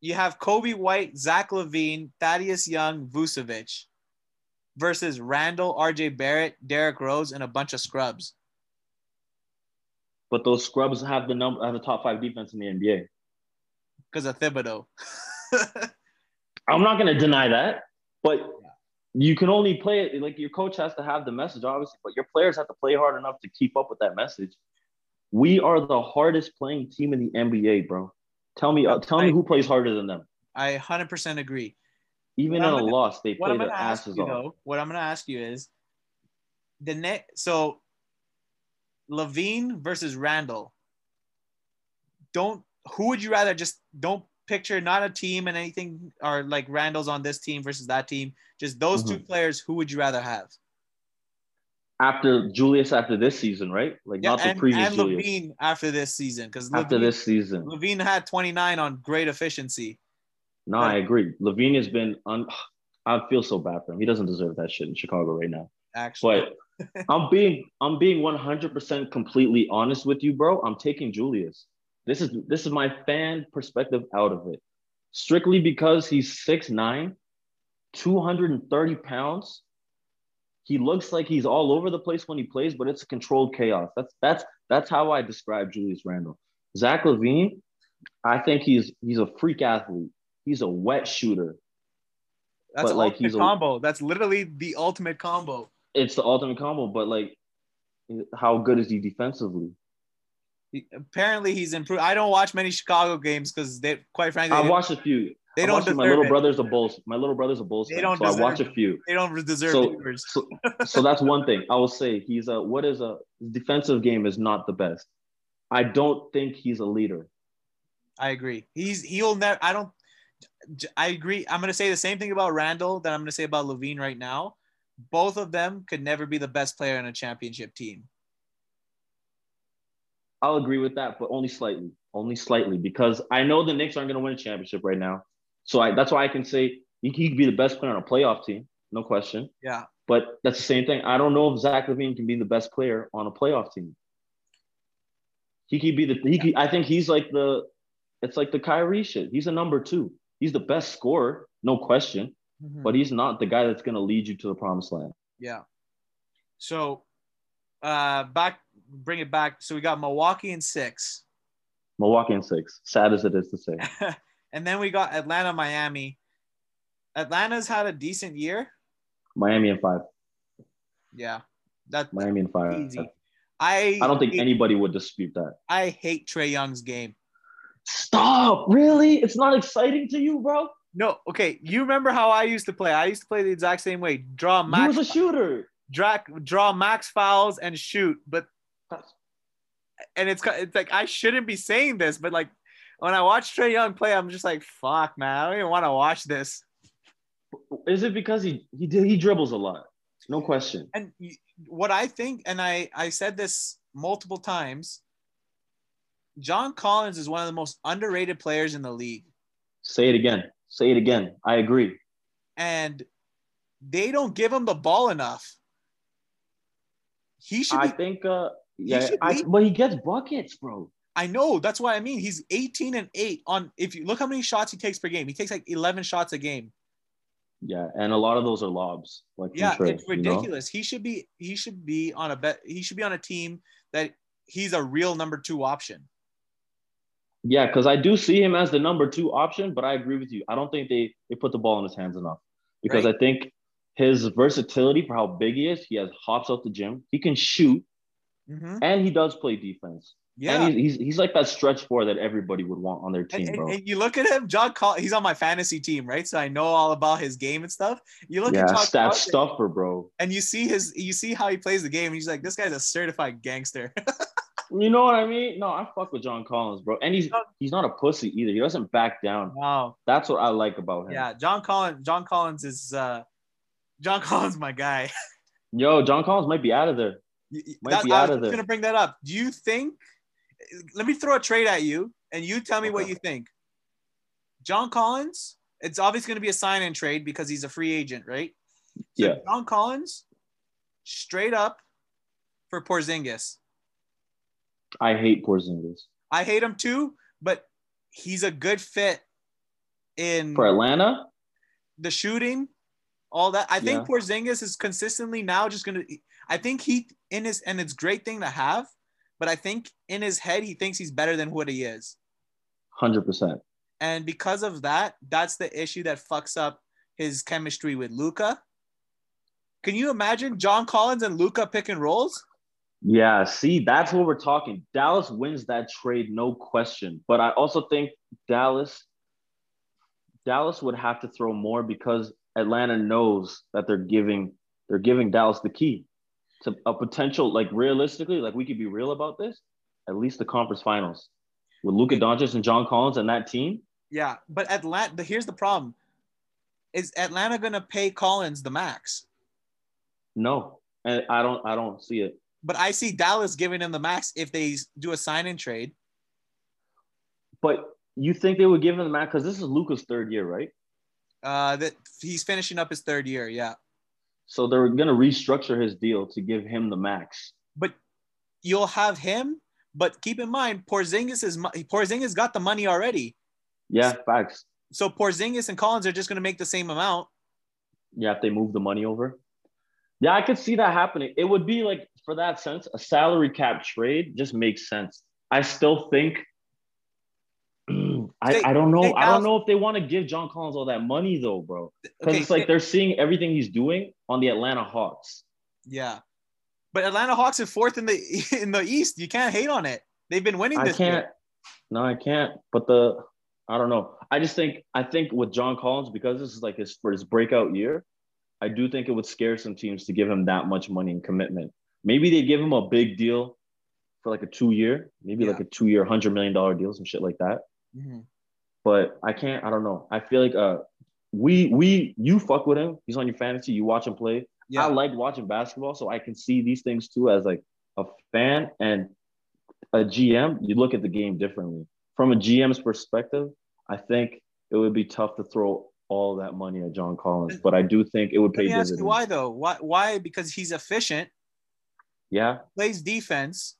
you have Coby White, Zach LaVine, Thaddeus Young, Vucevic versus Randle, RJ Barrett, Derrick Rose, and a bunch of scrubs. But those scrubs have the number have the top five defense in the NBA. because of Thibodeau. I'm not gonna deny that, but you can only play it like your coach has to have the message, obviously, but your players have to play hard enough to keep up with that message. We are the hardest playing team in the NBA, bro. Tell me, uh, tell me who plays harder than them. I 100% agree. Even in a loss, they play their going to ask asses you off. though, what I'm going to ask you is the net. So LaVine versus Randle. Don't who would you rather just don't picture not a team and anything or like Randle's on this team versus that team. Just those two Mm-hmm. players. Who would you rather have? After Julius, after this season, right? Like not the and, previous and Julius. LaVine after this season because after this season. LaVine had 29 on great efficiency. No, I agree. LaVine has been. Un- I feel so bad for him. He doesn't deserve that shit in Chicago right now. Actually, But I'm being I'm being 100% completely honest with you, bro. I'm taking Julius. This is this is my fan perspective out of it. Strictly because he's 6'9, 230 pounds. He looks like he's all over the place when he plays, but it's a controlled chaos. That's that's that's how I describe Julius Randle. Zach LaVine, I think he's he's a freak athlete. He's a wet shooter. that's but, like, he's a- combo. That's literally the ultimate combo. It's the ultimate combo, but like how good is he defensively? He- apparently he's improved. I don't watch many Chicago games because they, quite frankly, I watched a few. they I don't my little it. brother's a Bulls. My little brother's a Bulls They fan, don't so I watch a few. They don't deserve So, so, so that's one thing I will say. He's a what is a defensive game is not the best. I don't think he's a leader. I agree. He's he'll never. I don't. I agree. I'm gonna say the same thing about Randle that I'm gonna say about LaVine right now. Both of them could never be the best player in a championship team. I'll agree with that, but only slightly, only slightly, because I know the Knicks aren't going to win a championship right now. So I, that's why I can say he he could be the best player on a playoff team, no question. Yeah. But that's the same thing. I don't know if Zach LaVine can be the best player on a playoff team. He could be the he could, I think he's like the it's like the Kyrie shit. He's a number two. He's the best scorer, no question, Mhm. but he's not the guy that's gonna lead you to the promised land. Yeah. So, uh, back, bring it back. So we got Milwaukee in six, Milwaukee in six. Sad as it is to say. and then we got Atlanta, Miami. Atlanta's had a decent year. Miami in five. Yeah, that Miami in five. easy. I I don't think anybody would dispute that. I hate Trae Young's game. Stop! Really? It's not exciting to you, bro? No, okay. You remember how I used to play? I used to play the exact same way. Draw max, was a shooter. draw, draw max fouls and shoot. But and it's it's like I shouldn't be saying this, but like when I watch Trae Young play, I'm just like, fuck, man. I don't even want to watch this. Is it because he he he dribbles a lot? No question. And what I think, and I I said this multiple times. John Collins is one of the most underrated players in the league. Say it again. Say it again. I agree. and they don't give him the ball enough. He should I think. uh Yeah, should I, but he gets buckets, bro. I know that's what I mean. He's 18 and 8 on if you look how many shots he takes per game. He takes like 11 shots a game. Yeah, and a lot of those are lobs. Like Yeah, Trae, it's you know? ridiculous. He should be he should be on a bet he should be on a team that he's a real number 2 option. Yeah, because I do see him as the number two option, but I agree with you. I don't think they they put the ball in his hands enough because Right. I think his versatility for how big he is, he has hops out the gym, he can shoot, Mhm. and he does play defense. Yeah. And he's, he's he's like that stretch four that everybody would want on their team, And, bro. and you look at him, John he's on my fantasy team, right? So I know all about his game and stuff. You look yeah, at John stat Collins stuffer, bro. and you see his you see how he plays the game, and he's like, this guy's a certified gangster. You know what I mean? No, I fuck with John Collins, bro. And he's he's not a pussy either. He doesn't back down. Wow. That's what I like about him. Yeah, John Collins. John Collins is uh, John Collins, my guy. Yo, John Collins might be out of there. Might That- be I out was of there. gonna bring that up. Do you think? Let me throw a trade at you, and you tell me what you think. John Collins. It's obviously going to be a sign and trade because he's a free agent, right? So Yeah. John Collins, straight up for Porzingis. I hate Porzingis. I hate him too, but he's a good fit in For Atlanta, the shooting, all that. I think Yeah. Porzingis is consistently now just gonna. I think he in his and it's a great thing to have, but I think in his head he thinks he's better than what he is, hundred percent. and because of that, that's the issue that fucks up his chemistry with Luka. Can you imagine John Collins and Luka pick and rolls? Yeah, see, that's what we're talking. Dallas wins that trade, no question. But I also think Dallas, Dallas would have to throw more because Atlanta knows that they're giving they're giving Dallas the key to a potential, like realistically, like we could be real about this, at least the conference finals with Luka Doncic and John Collins and that team. Yeah, but Atlanta. Here's the problem: is Atlanta gonna pay Collins the max? No, and I don't I don't see it. But I see Dallas giving him the max if they do a sign and trade. But you think they would give him the max because this is Luka's third year, right? Uh, that he's finishing up his third year. Yeah, So they're gonna restructure his deal to give him the max. but you'll have him. But keep in mind, Porzingis is Porzingis got the money already. Yeah, facts. So Porzingis and Collins are just going to make the same amount. Yeah, if they move the money over. Yeah, I could see that happening. It would be like, for that sense, a salary cap trade just makes sense. I still think. I, I don't know. I don't know if they want to give John Collins all that money though, bro. Because Okay, it's like they're seeing everything he's doing on the Atlanta Hawks. yeah, but Atlanta Hawks are fourth in the in the East. You can't hate on it. They've been winning I this can't. year. No, I can't. But the I don't know. I just think I think with John Collins because this is like his for his breakout year, I do think it would scare some teams to give him that much money and commitment. Maybe they give him a big deal for like a two year, maybe like a two year, hundred million dollar deal, some shit like that. Mhm. But I can't. I don't know. I feel like uh, we we you fuck with him. He's on your fantasy. You watch him play. Yeah, I like watching basketball, so I can see these things too as like a fan and a GM. You look at the game differently. From a GM's perspective, I think it would be tough to throw all that money at John Collins, but I do think it would Let pay me ask dividends. you why though. Why? Why? Because he's efficient, Yeah, plays defense,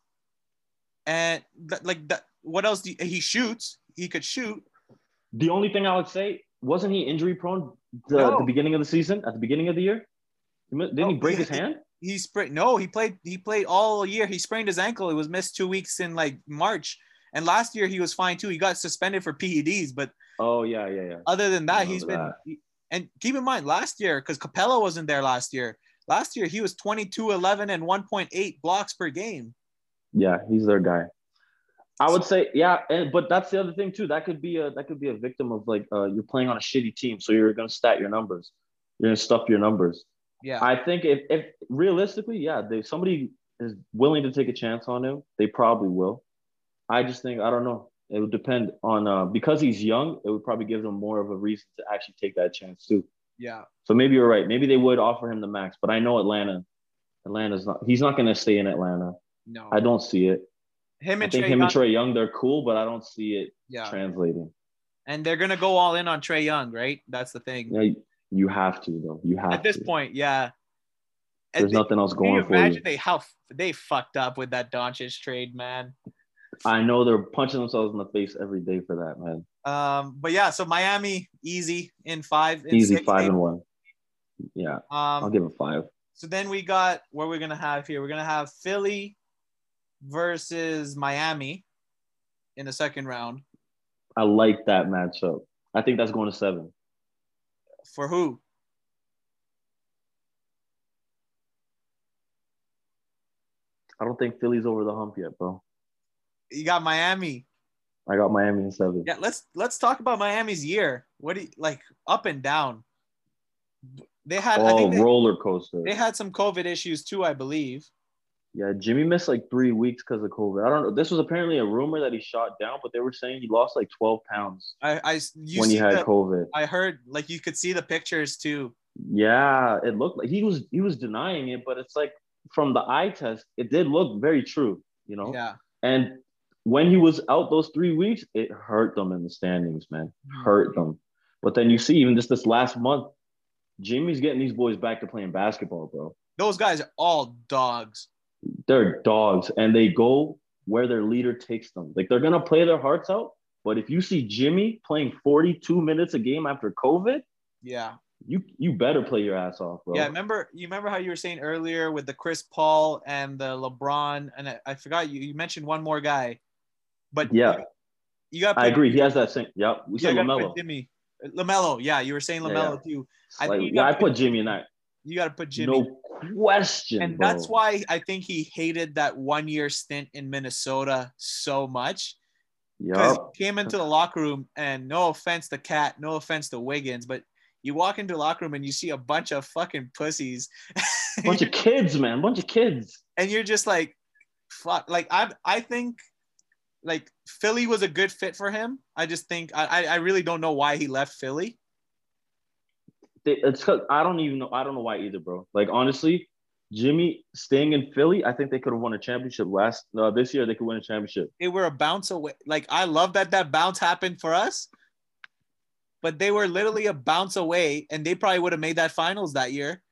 and th- like that. What else? Do you, he shoots. He could shoot. the only thing I would say wasn't he injury prone the, No. the beginning of the season at the beginning of the year? Didn't No, he oh, break he- his hand? He sprained. No, he played. He played all year. He sprained his ankle. It was missed two weeks in like March. And last year he was fine too. He got suspended for PEDs, but Oh yeah, yeah, yeah. other than that, he's been. remember he- and keep in mind, last year because Capela wasn't there last year. Last year he was 22, 11, and 1.8 blocks per game. Yeah, he's their guy. I would say, yeah, and but that's the other thing too. That could be a that could be a victim of like uh, you're playing on a shitty team, so you're gonna stat your numbers, you're gonna stuff your numbers. Yeah, I think if if realistically, yeah, they somebody is willing to take a chance on him, they probably will. I just think I don't know. It would depend on uh, because he's young. It would probably give them more of a reason to actually take that chance too. Yeah. So maybe you're right. Maybe they would offer him the max, but I know Atlanta. Atlanta's not. He's not gonna stay in Atlanta. No, I don't see it. him and I think Trae him Young, and Trae Young, they're cool, but I don't see it yeah, translating. and they're gonna go all in on Trae Young, right? That's the thing. Yeah, you, have to though. You have At this to. point, yeah. There's nothing else going for you. imagine they how they fucked up with that Doncic trade, man? I know they're punching themselves in the face every day for that, man. Um, but yeah, so Miami easy in five, in Easy six, five eight. and one. Yeah, um, I'll give it five. so then we got what we're gonna have here. We're gonna have Philly versus Miami in the second round I like that matchup. I think that's going to seven. for who? I don't think Philly's over the hump yet, bro. You got Miami. I got Miami in seven. Yeah, let's let's talk about Miami's year. What do you like up and down? They had I oh, think they, roller coaster. they had some COVID issues too, I believe. Yeah, Jimmy missed like three weeks because of COVID. I don't know. This was apparently a rumor that he shot down, but they were saying he lost like 12 pounds I, I you when he had the- COVID. I heard like you could see the pictures too. Yeah, it looked like he was he was denying it, but it's like from the eye test, it did look very true, you know. Yeah. And when he was out those three weeks, it hurt them in the standings, man. Mm-hmm. Hurt them. But then you see, even just this last month, Jimmy's getting these boys back to playing basketball, bro. Those guys are all dogs. They're dogs, and they go where their leader takes them. Like they're gonna play their hearts out. But if you see Jimmy playing 42 minutes a game after COVID, Yeah. you you better play your ass off, bro. Yeah, remember you remember how you were saying earlier with the Chris Paul and the LeBron and I, I forgot you you mentioned one more guy, but Yeah. you, got I agree. He has that same. Yep. We Yeah, said LaMelo. Jimmy, LaMelo. Yeah, you were saying Yeah, LaMelo too. I Like, yeah, I put Jimmy in that. You got to put Jimmy. No question. and bro. that's why I think he hated that one year stint in Minnesota so much Yeah. because Yup. he came into the locker room and no offense to KAT, no offense to Wiggins, but you walk into the locker room and you see a bunch of fucking pussies. Bunch of kids, man. Bunch of kids. and you're just like, fuck. Like I, I think, like Philly was a good fit for him. I just think I, I- really don't know why he left Philly. It's 'cause- I don't even know. I don't know why either, bro. Like honestly, Jimmy staying in Philly, I think they could have won a championship last uh, this year. They could win a championship. They were a bounce away. Like I love that that bounce happened for us, but they were literally a bounce away, and they probably would have made that finals that year.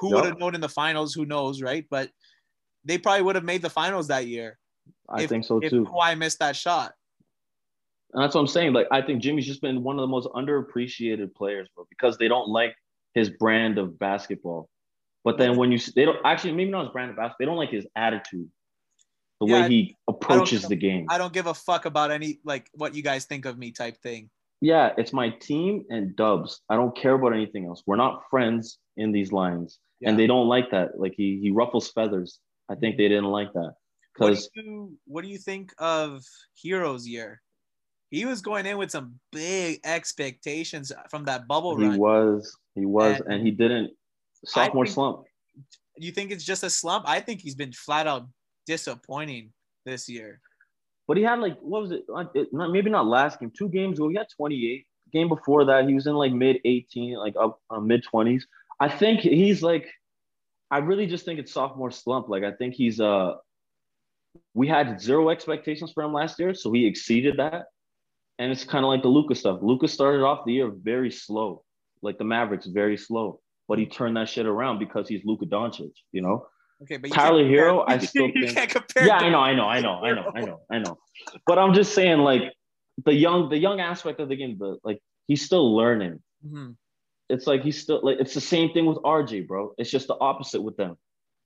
Who Yup. would have known in the finals? Who knows, right? But they probably would have made the finals that year I If- think so too. Kawhi missed that shot. And that's what I'm saying. Like, I think Jimmy's just been one of the most underappreciated players, bro, because they don't like his brand of basketball. But then when you they don't actually maybe not his brand of basketball, they don't like his attitude, the Yeah, way he approaches the game. I don't give a fuck about any like what you guys think of me type thing. Yeah, it's my team and Dubs. I don't care about anything else. We're not friends in these lines, Yeah. and they don't like that. Like he he ruffles feathers. I think they didn't like that because you what do you think of Herro's year? He was going in with some big expectations from that bubble he run. He was he was And and he didn't sophomore think- slump. you think it's just a slump? I think he's been flat out disappointing this year. But he had like what was it? Like, it- Not, maybe not last game. Two games ago, he had 28. Game before that, he was in like mid 18, like up uh, mid 20s. I think he's like, I really just think it's sophomore slump. Like I think he's uh, we had zero expectations for him last year, so he exceeded that. And it's kind of like the Luka's stuff. Lucas started off the year very slow, like the Mavericks, very slow. But he turned that shit around because he's Luka Doncic, you know. Okay, but Tyler Herro, compare- I still you think- can't compare. Yeah, I know, I know, I know, I know, I know, I know. But I'm just saying, like the young, the young aspect of the game, the like he's still learning. Mhm. It's like he's still like it's the same thing with RJ, bro. It's just the opposite with them.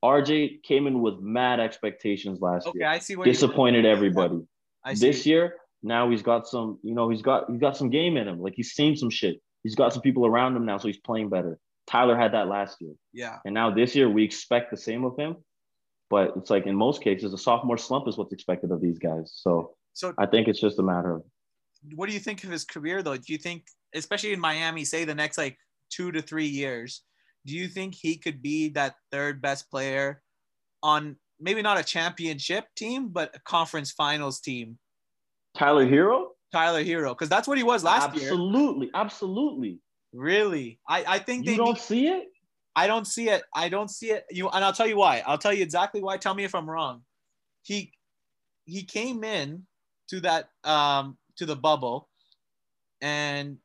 RJ came in with mad expectations last Okay, year, I see what you're- disappointed everybody. I see. This year, now he's got some, you know, he's got he's got some game in him. Like he's seen some shit. He's got some people around him now, so he's playing better. Tyler had that last year. Yeah. And now this year we expect the same of him. But it's like in most cases, a sophomore slump is what's expected of these guys. So So I think it's just a matter of what do you think of his career though? Do you think, especially in Miami, say the next like two to three years, do you think he could be that third best player on maybe not a championship team, but a conference finals team? Tyler Herro. Tyler Herro, because that's what he was last year. absolutely, absolutely. Really, I I think You they. don't Need, see it? I don't see it. I don't see it. You and I'll tell you why. I'll tell you exactly why. Tell me if I'm wrong. He he came in to that um to the bubble and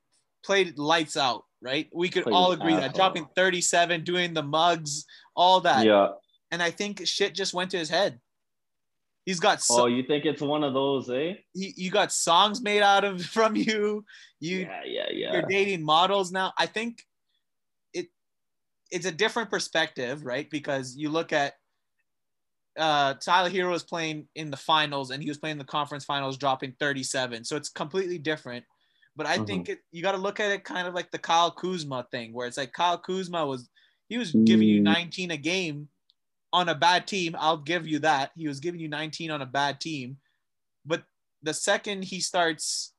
played lights out. Right, we could Played all agree ass that dropping 37, doing the mugs, all that. Yeah. And I think shit just went to his head. He's got Oh, so, you think it's one of those, eh? he, you got songs made out of from you. You yeah, yeah, yeah. you're dating models now. I think it it's a different perspective, right? Because you look at uh, Tyler Herro was playing in the finals and he was playing the conference finals, dropping 37. So it's completely different. But I think it, you got to look at it kind of like the Kyle Kuzma thing, where it's like Kyle Kuzma was he was giving you Mm. 19 a game on a bad team. I'll give you that. He was giving you 19 on a bad team. But the second he starts,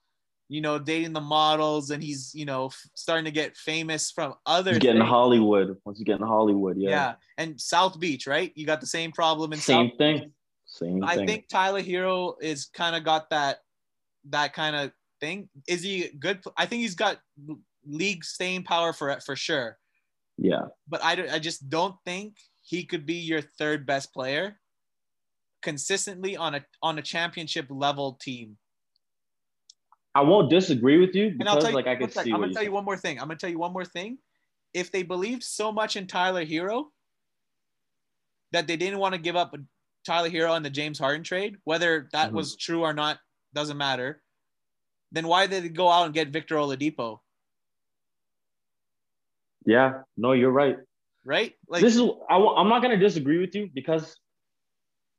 you know, dating the models, and he's you know f- starting to get famous from other. He's getting things. Hollywood. Once you get in Hollywood, yeah. Yeah, and South Beach, right? You got the same problem in Same South thing. Same thing. I thing. think Tyler Herro is kind of got that that kind of thing. Is he good? I think he's got league staying power for for sure. yeah. But I, I just don't think he could be your third best player consistently on a on a championship level team. I won't disagree with you And I'll because tell you, like I sec, see I'm gonna you tell you one more thing. I'm gonna tell you one more thing. If they believed so much in Tyler Herro that they didn't want to give up Tyler Herro and the James Harden trade, whether that Mhm. was true or not doesn't matter. Then why did they go out and get Victor Oladipo? Yeah, no, you're right. Right? Like this is I, am not gonna disagree with you because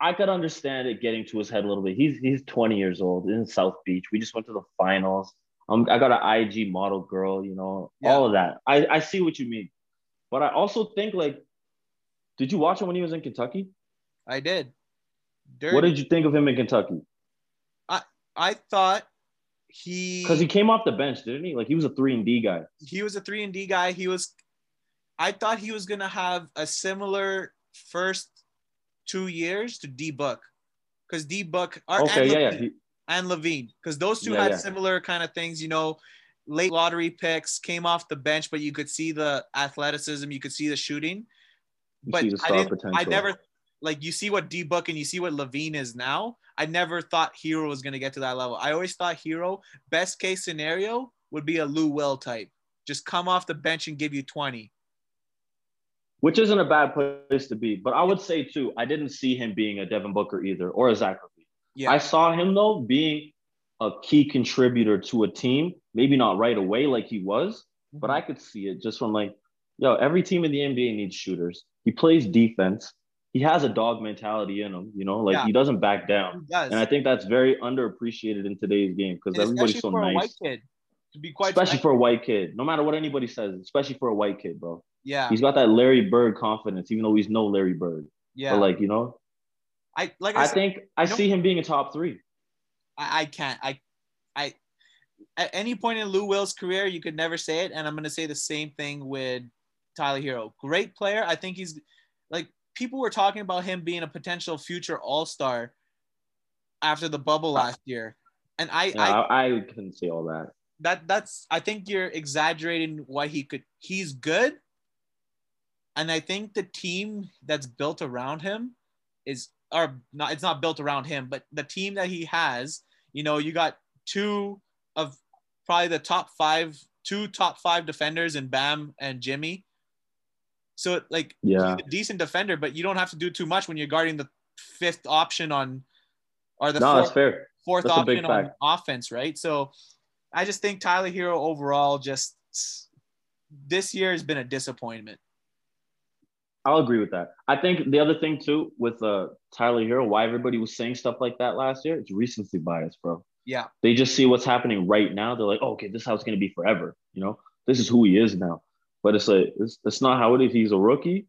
I could understand it getting to his head a little bit. He's he's 20 years old in South Beach. We just went to the finals. Um, I got an IG model girl, you know, Yeah. all of that. I, I see what you mean. But I also think like, did you watch him when he was in Kentucky? I did. Dirty. What did you think of him in Kentucky? I I thought he Because he came off the bench, didn't he? Like he was a three and D guy. he was a three and D guy. He was, I thought he was gonna have a similar first two years to D Book, because D or Okay, and yeah, yeah. LaVine, He, and LaVine, because those two Yeah, had yeah. similar kind of things. You know, late lottery picks came off the bench, but you could see the athleticism, you could see the shooting. you But see the I didn't. potential. I never like you see what D Book and you see what LaVine is now. I never thought Herro was gonna get to that level. I always thought Herro best case scenario would be a Lou Will type, just come off the bench and give you twenty. which isn't a bad place to be. But I would say too, I didn't see him being a Devin Booker either or a Zach LaVine. Yeah, I saw him though being a key contributor to a team, maybe not right away like he was, but mm-hmm. I could see it just from like, yo, every team in the NBA needs shooters. He plays defense. He has a dog mentality in him, you know, like Yeah. he doesn't back down. He does. And I think that's very underappreciated in today's game because everybody's especially so for a white nice. kid. To be quite Especially frank. for a white kid, no matter what anybody says, especially for a white kid, bro. yeah, He's got that Larry Bird confidence, even though he's no Larry Bird. yeah. But like, you know, I like I, I said, think I see him being a top three. I, I can't. I I at any point in Lou Will's career, you could never say it, and I'm gonna say the same thing with Tyler Herro. Great player. I think he's like people were talking about him being a potential future All Star after the bubble last year, and I, Yeah, I I, couldn't say all that. that that's I think you're exaggerating what he could. He's good, and I think the team that's built around him is or not. It's not built around him, but the team that he has. You know, you got two of probably the top five, two top five defenders in Bam and Jimmy. So like, Yeah. he's a decent defender, but you don't have to do too much when you're guarding the fifth option on, or the No, fourth, that's fourth That's option on offense, right? So I just think Tyler Herro overall just this year has been a disappointment. I'll agree with that. I think the other thing too with uh Tyler Herro, why everybody was saying stuff like that last year, it's recency bias, bro. Yeah. They just see what's happening right now. They're like, oh, okay, this is how it's gonna be forever. You know, this is who he is now. But it's like it's, it's not how it is. He's a rookie.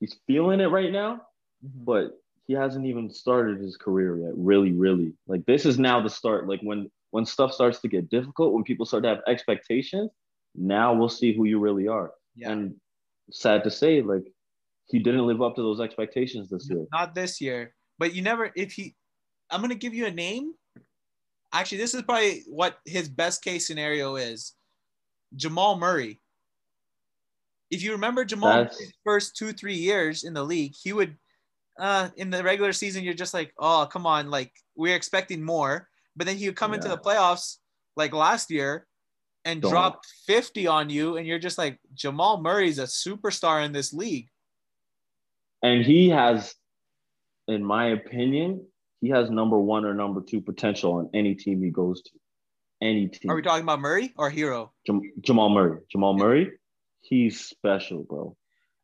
He's feeling it right now, mm-hmm. but he hasn't even started his career yet. Really, really. Like this is now the start. Like when when stuff starts to get difficult, when people start to have expectations, now we'll see who you really are. Yeah. And sad to say, like he didn't live up to those expectations this year. Not this year, but you never. If he, I'm gonna give you a name. Actually, this is probably what his best case scenario is. Jamal Murray. If you remember Jamal That's- Murray's first two three years in the league, he would, uh, in the regular season, you're just like, oh come on, like we're expecting more. But then he would come into the playoffs like last year, and Don't. drop 50 on you, and you're just like Jamal Murray's a superstar in this league. And he has, in my opinion, he has number one or number two potential on any team he goes to. Any team. Are we talking about Murray or Herro? Jam- Jamal Murray. Jamal Murray, he's special, bro.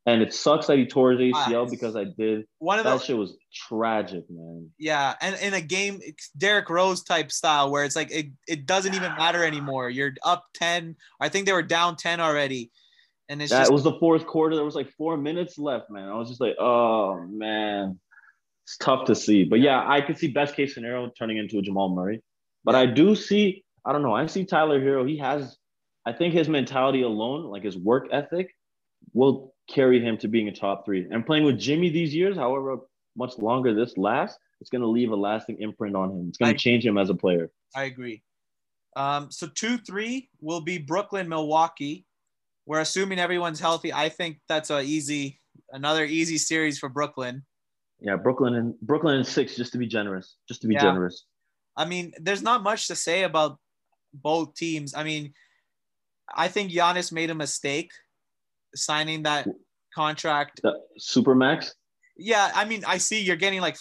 And it sucks that he tore his ACL because I did. One of That those, shit was tragic, man. yeah, and in a game, it's Derrick Rose type style where it's like it, it doesn't even matter anymore. You're up 10. I think they were down 10 already. And it's That just was the fourth quarter. There was like four minutes left, man. I was just like, oh man, it's tough to see. But yeah, I could see best case scenario turning into a Jamal Murray. But I do see I don't know. I see Tyler Herro. He has, I think his mentality alone, like his work ethic, will carry him to being a top three. And playing with Jimmy these years, however much longer this lasts, it's going to leave a lasting imprint on him. It's going to change him as a player. I agree. Um, so two, three will be Brooklyn, Milwaukee. We're assuming everyone's healthy. I think that's a easy, another easy series for Brooklyn. Yeah, Brooklyn and Brooklyn and six, just to be generous. Just to be yeah. generous. I mean, there's not much to say about both teams. I mean, I think Giannis made a mistake signing that contract. The Supermax? Yeah, I mean, I see you're getting like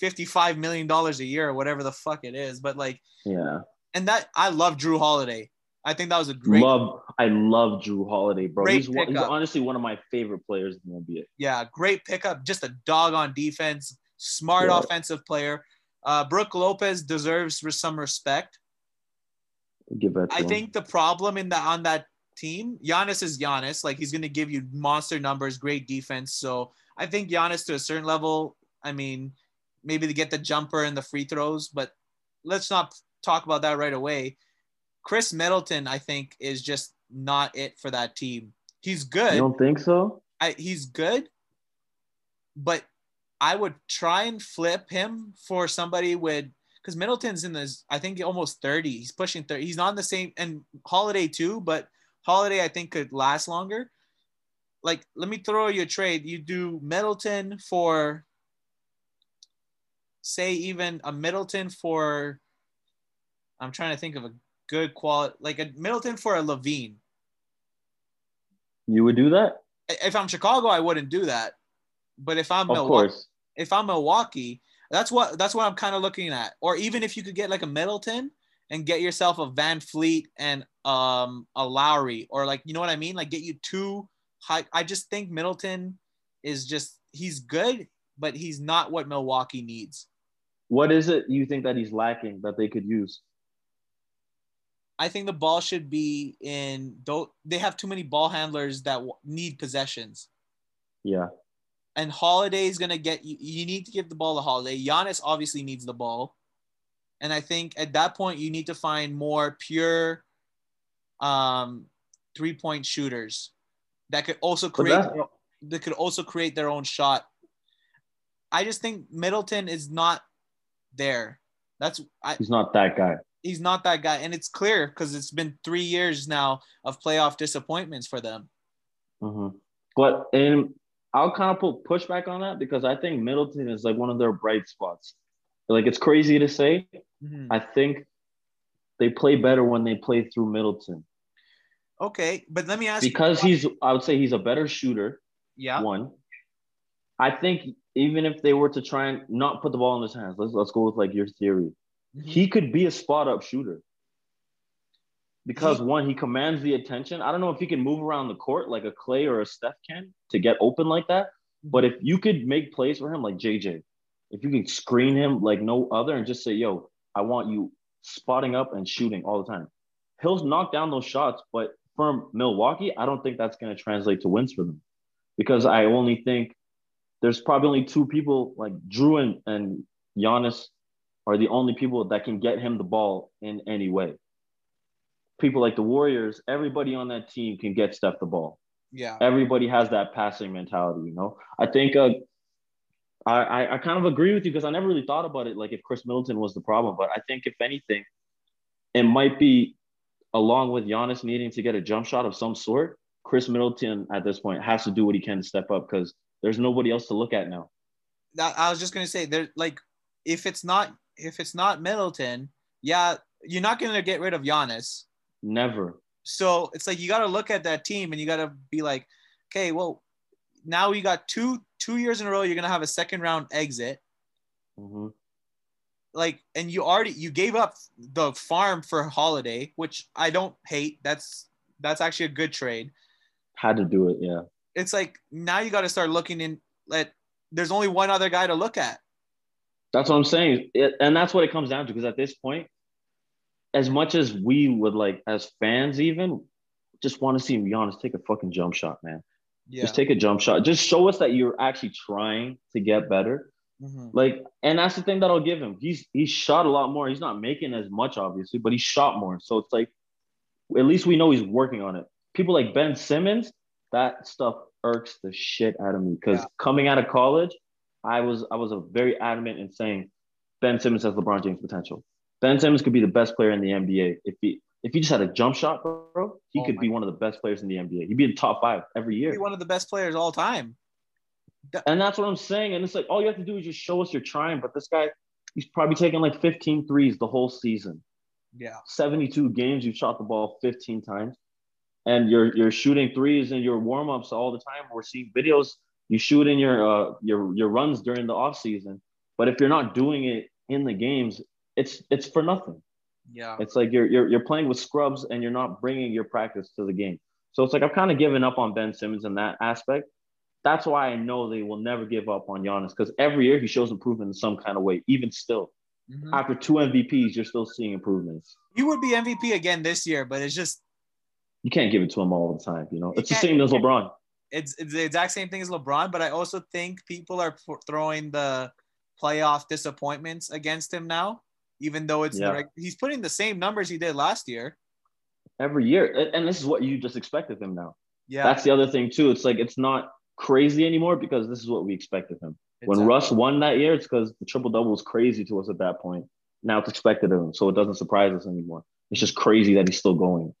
55 million dollars a year or whatever the fuck it is, but like Yeah. And that I love Jrue Holiday. I think that was a great love. I love Jrue Holiday, bro. He's, one, he's, honestly one of my favorite players in the NBA. Yeah, great pickup. Just a dog on defense, smart yeah. offensive player. Uh, Brook Lopez deserves some respect. Give that. I him. think the problem in that on that team, Giannis is Giannis. Like he's gonna give you monster numbers, great defense. So I think Giannis to a certain level. I mean, maybe to get the jumper and the free throws, but let's not talk about that right away. Khris Middleton, I think, is just not it for that team. He's good. You don't think so? I, he's good, but I would try and flip him for somebody with because Middleton's in this, I think almost 30. He's pushing 30. He's not in the same and Holiday too, but Holiday I think could last longer. Like, let me throw you a trade. You do Middleton for say even a Middleton for I'm trying to think of a good quality like a Middleton for a LaVine. You would do that? If I'm Chicago, I wouldn't do that. But if I'm of Milwaukee, course. if I'm Milwaukee, that's what that's what I'm kind of looking at. Or even if you could get like a Middleton and get yourself a VanVleet and um a Lowry, or like you know what I mean, like get you two high. I just think Middleton is just he's good, but he's not what Milwaukee needs. What is it you think that he's lacking that they could use? I think the ball should be in. Don't they have too many ball handlers that need possessions? Yeah. And Holiday is gonna get you. You need to give the ball to Holiday. Giannis obviously needs the ball, and I think at that point you need to find more pure, um, three point shooters that could also create. That could also create their own shot. I just think Middleton is not there. That's I, he's not that guy he's not that guy, and it's clear because it's been three years now of playoff disappointments for them. Mm-hmm. But and I'll kind of put pushback on that because I think Middleton is like one of their bright spots. Like it's crazy to say. Mm-hmm. I think they play better when they play through Middleton. Okay, but let me ask because he's I would say he's a better shooter. Yeah. One. I think even if they were to try and not put the ball in his hands, let's let's go with like your theory. Mm-hmm. He could be a spot up shooter because one, he commands the attention. I don't know if he can move around the court like a Klay or a Steph can to get open like that. But if you could make plays for him like JJ, if you can screen him like no other and just say, yo, I want you spotting up and shooting all the time, he'll knock down those shots. But from Milwaukee, I don't think that's going to translate to wins for them because I only think there's probably only two people like Jrue and, and Giannis are the only people that can get him the ball in any way. People like the Warriors, everybody on that team can get Steph the ball. Yeah. Everybody has that passing mentality, you know. I think uh, I, I, I kind of agree with you because I never really thought about it like if Khris Middleton was the problem, but I think if anything, it might be along with Giannis needing to get a jump shot of some sort. Khris Middleton at this point has to do what he can to step up because there's nobody else to look at now. I was just gonna say there like if it's not if it's not Middleton, yeah, you're not going to get rid of Giannis. Never. So it's like you got to look at that team and you got to be like, okay, well, now you got two two years in a row. You're going to have a second round exit. Mm-hmm. Like, and you already you gave up the farm for Holiday, which I don't hate. That's that's actually a good trade. Had to do it, yeah. It's like now you got to start looking in. Let there's only one other guy to look at. That's what I'm saying. It, and that's what it comes down to. Because at this point, as much as we would like, as fans, even just want to see him Giannis take a fucking jump shot, man. Yeah. Just take a jump shot. Just show us that you're actually trying to get better. Mhm. Like, and that's the thing that I'll give him. He's he's shot a lot more. He's not making as much, obviously, but he shot more. So it's like, at least we know he's working on it. People like Ben Simmons, that stuff irks the shit out of me because Yeah. coming out of college, I was I was a very adamant in saying Ben Simmons has LeBron James potential. Ben Simmons could be the best player in the NBA if he if he just had a jump shot, bro. He Oh could be one of the best players in the NBA. He'd be in top five every year. He'd Be one of the best players all time. And that's what I'm saying. And it's like all you have to do is just show us you're trying. But this guy, he's probably taking like 15 threes the whole season. Yeah. 72 games, you've shot the ball 15 times. And you're you're shooting threes in your warm-ups all the time. We're seeing videos you shoot in your uh your your runs during the off season. But if you're not doing it in the games, it's it's for nothing. Yeah. It's like you're you're you're playing with scrubs and you're not bringing your practice to the game. So it's like I've kind of given up on Ben Simmons in that aspect. That's why I know they will never give up on Giannis because every year he shows improvement in some kind of way. Even still, Mhm. after two MVPs, you're still seeing improvements. He would be MVP again this year, but it's just You can't give it to him all the time. You know, it's the same as LeBron. it's, it's the exact same thing as LeBron, but I also think people are throwing the playoff disappointments against him now, even though it's the Yeah. reg- he's putting the same numbers he did last year. Every year, And- this is what you just expect of him now. Yeah, That's the other thing too. It's like it's not crazy anymore because this is what we expect of him. When. Russ won that year, it's because the triple double was crazy to us at that point. Now it's expected of him, so it doesn't surprise us anymore. It's just crazy that he's still going.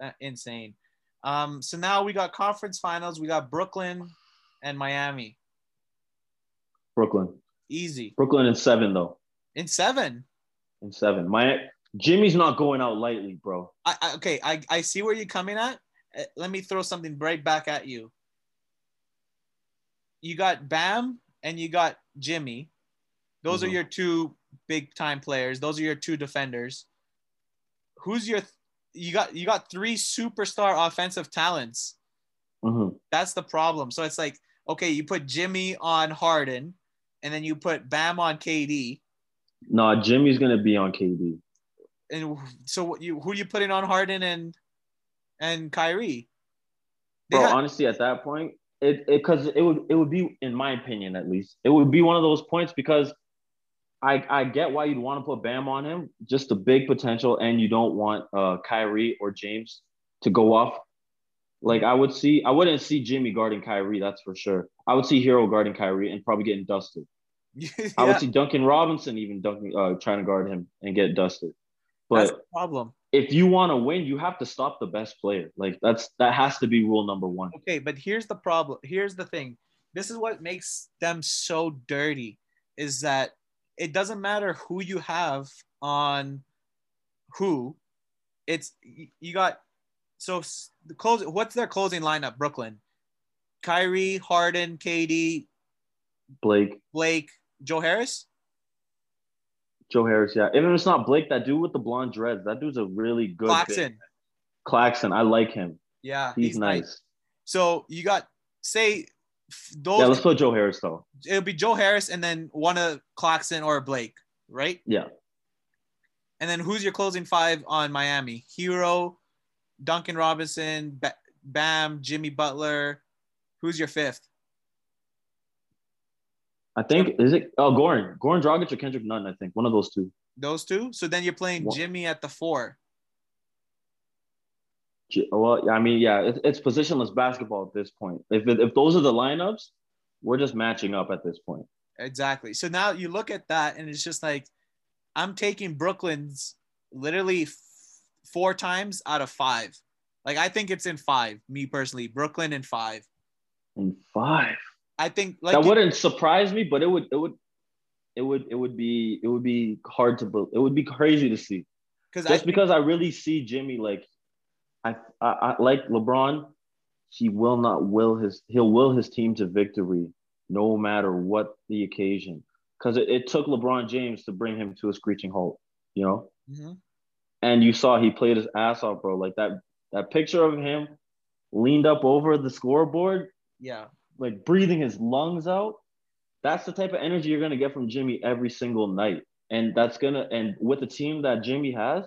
Uh, insane. Um, so now we got conference finals. We got Brooklyn and Miami. Brooklyn, Easy Brooklyn in seven though. in seven. In seven, my Jimmy's not going out lightly, bro. I, I okay. I I see where you're coming at. Uh, Let me throw something right back at you. You got Bam and you got Jimmy. Those are Mhm. your two big time players. Those are your two defenders. Who's your you got you got three superstar offensive talents. Mhm. That's the problem. So it's like, okay, you put Jimmy on Harden and then you put Bam on KD. No, Jimmy's gonna be on KD. And so what you who are you putting on Harden and and Kyrie? They Bro, honestly, at that point, it because it, would it would be, in my opinion at least, it would be one of those points because I I get why you'd want to put Bam on him, just the big potential, and you don't want uh Kyrie or James to go off. Like I would see, I wouldn't see Jimmy guarding Kyrie, that's for sure. I would see Herro guarding Kyrie and probably getting dusted. I would see Duncan Robinson even dunking, uh, trying to guard him and get dusted. that's But the problem. if you want to win, you have to stop the best player. Like that's that has to be rule number one. Okay, but here's the problem. Here's the thing. This is what makes them so dirty is that it doesn't matter who you have on who. It's you got so the close what's their closing lineup Brooklyn? Kyrie, Harden, KD, Blake, Blake, Joe Harris? Joe Harris, yeah. Even if it's not Blake, that dude with the blonde dreads, that dude's a really good. Claxton. Claxton, I like him. Yeah, He's, nice. So you got say those Yeah, let's put Joe Harris though. it'll be Joe Harris and then one of Claxton or Blake, right? Yeah, And then who's your closing five on Miami? Herro, Duncan Robinson, ba- Bam, Jimmy Butler. Who's your fifth? I think is it oh Goran, Goran Dragic or Kendrick Nunn. I think one of those two. Those two. So then you're playing What? Jimmy at the four. Well, I mean, yeah, it's, it's positionless basketball at this point. If it, if those are the lineups, we're just matching up at this point. Exactly. So now you look at that and it's just like I'm taking Brooklyn's literally f- four times out of five. Like I think it's in five, me personally. Brooklyn in five. In five. I think like that wouldn't surprise me, but it would it would it would it would be it would be hard to bel- it would be crazy to see. because I Just think- because I really see Jimmy like I, I I like LeBron, he will not will his he'll will his team to victory no matter what the occasion. Because it, it took LeBron James to bring him to a screeching halt, you know? Mhm. And you saw he played his ass off, bro. Like that that picture of him leaned up over the scoreboard yeah. Like breathing his lungs out. That's the type of energy you're gonna get from Jimmy every single night, and that's gonna and with the team that Jimmy has,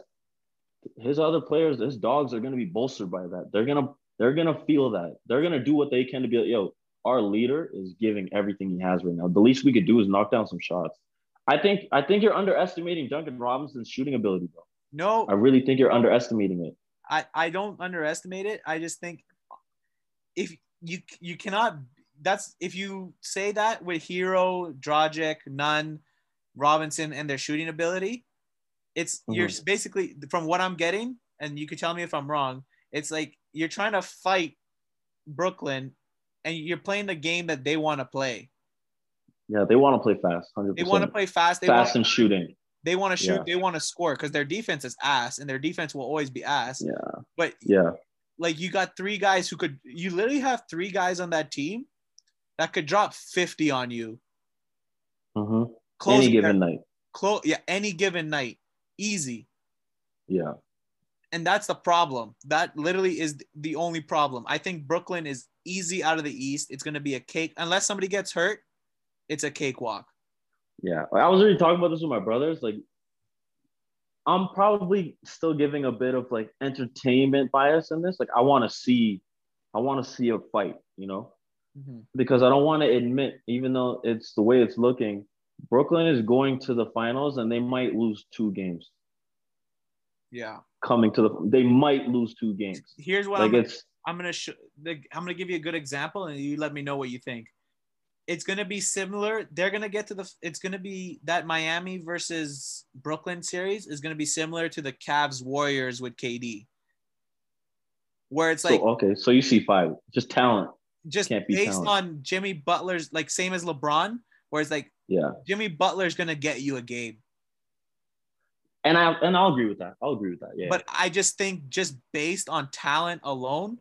his other players, his dogs are gonna be bolstered by that. They're gonna they're gonna feel that. They're gonna do what they can to be like, yo, our leader is giving everything he has right now. The least we could do is knock down some shots. I think I think you're underestimating Duncan Robinson's shooting ability, bro. No, I really think you're underestimating it. I, I don't underestimate it. I just think if you you cannot that's if you say that with Herro, Dragic, Nunn, Robinson, and their shooting ability, it's mm-hmm. you're basically from what I'm getting, and you could tell me if I'm wrong. It's like you're trying to fight Brooklyn, and you're playing the game that they want to play. Yeah, they want to play fast. 100%. They want to play fast. They fast wanna, and shooting. They want to shoot. Yeah. They want to score because their defense is ass, and their defense will always be ass. Yeah. But yeah, like you got three guys who could. You literally have three guys on that team that could drop fifty on you. Mm-hmm. Any given night. Close. Yeah, any given night, easy. Yeah. And that's the problem. That literally is the only problem. I think Brooklyn is easy out of the East. It's going to be a cake unless somebody gets hurt. It's a cakewalk. Yeah, I was already talking about this with my brothers. Like, I'm probably still giving a bit of like entertainment bias in this. Like, I want to see, I want to see a fight, you know, mm-hmm. because I don't want to admit, even though it's the way it's looking, Brooklyn is going to the finals and they might lose two games. Yeah, coming to the, they might lose two games. Here's what like I'm, it's. I'm gonna show. I'm gonna give you a good example, and you let me know what you think it's going to be similar. They're going to get to the. It's to be that Miami versus Brooklyn series is going to be similar to the Cavs Warriors with KD, where it's like so, okay, so you see five, just talent, just based talent. on Jimmy Butler's like same as LeBron, where it's like yeah, Jimmy Butler's to get you a game. And I and I'll agree with that. I'll agree with that. Yeah. But I just think just based on talent alone,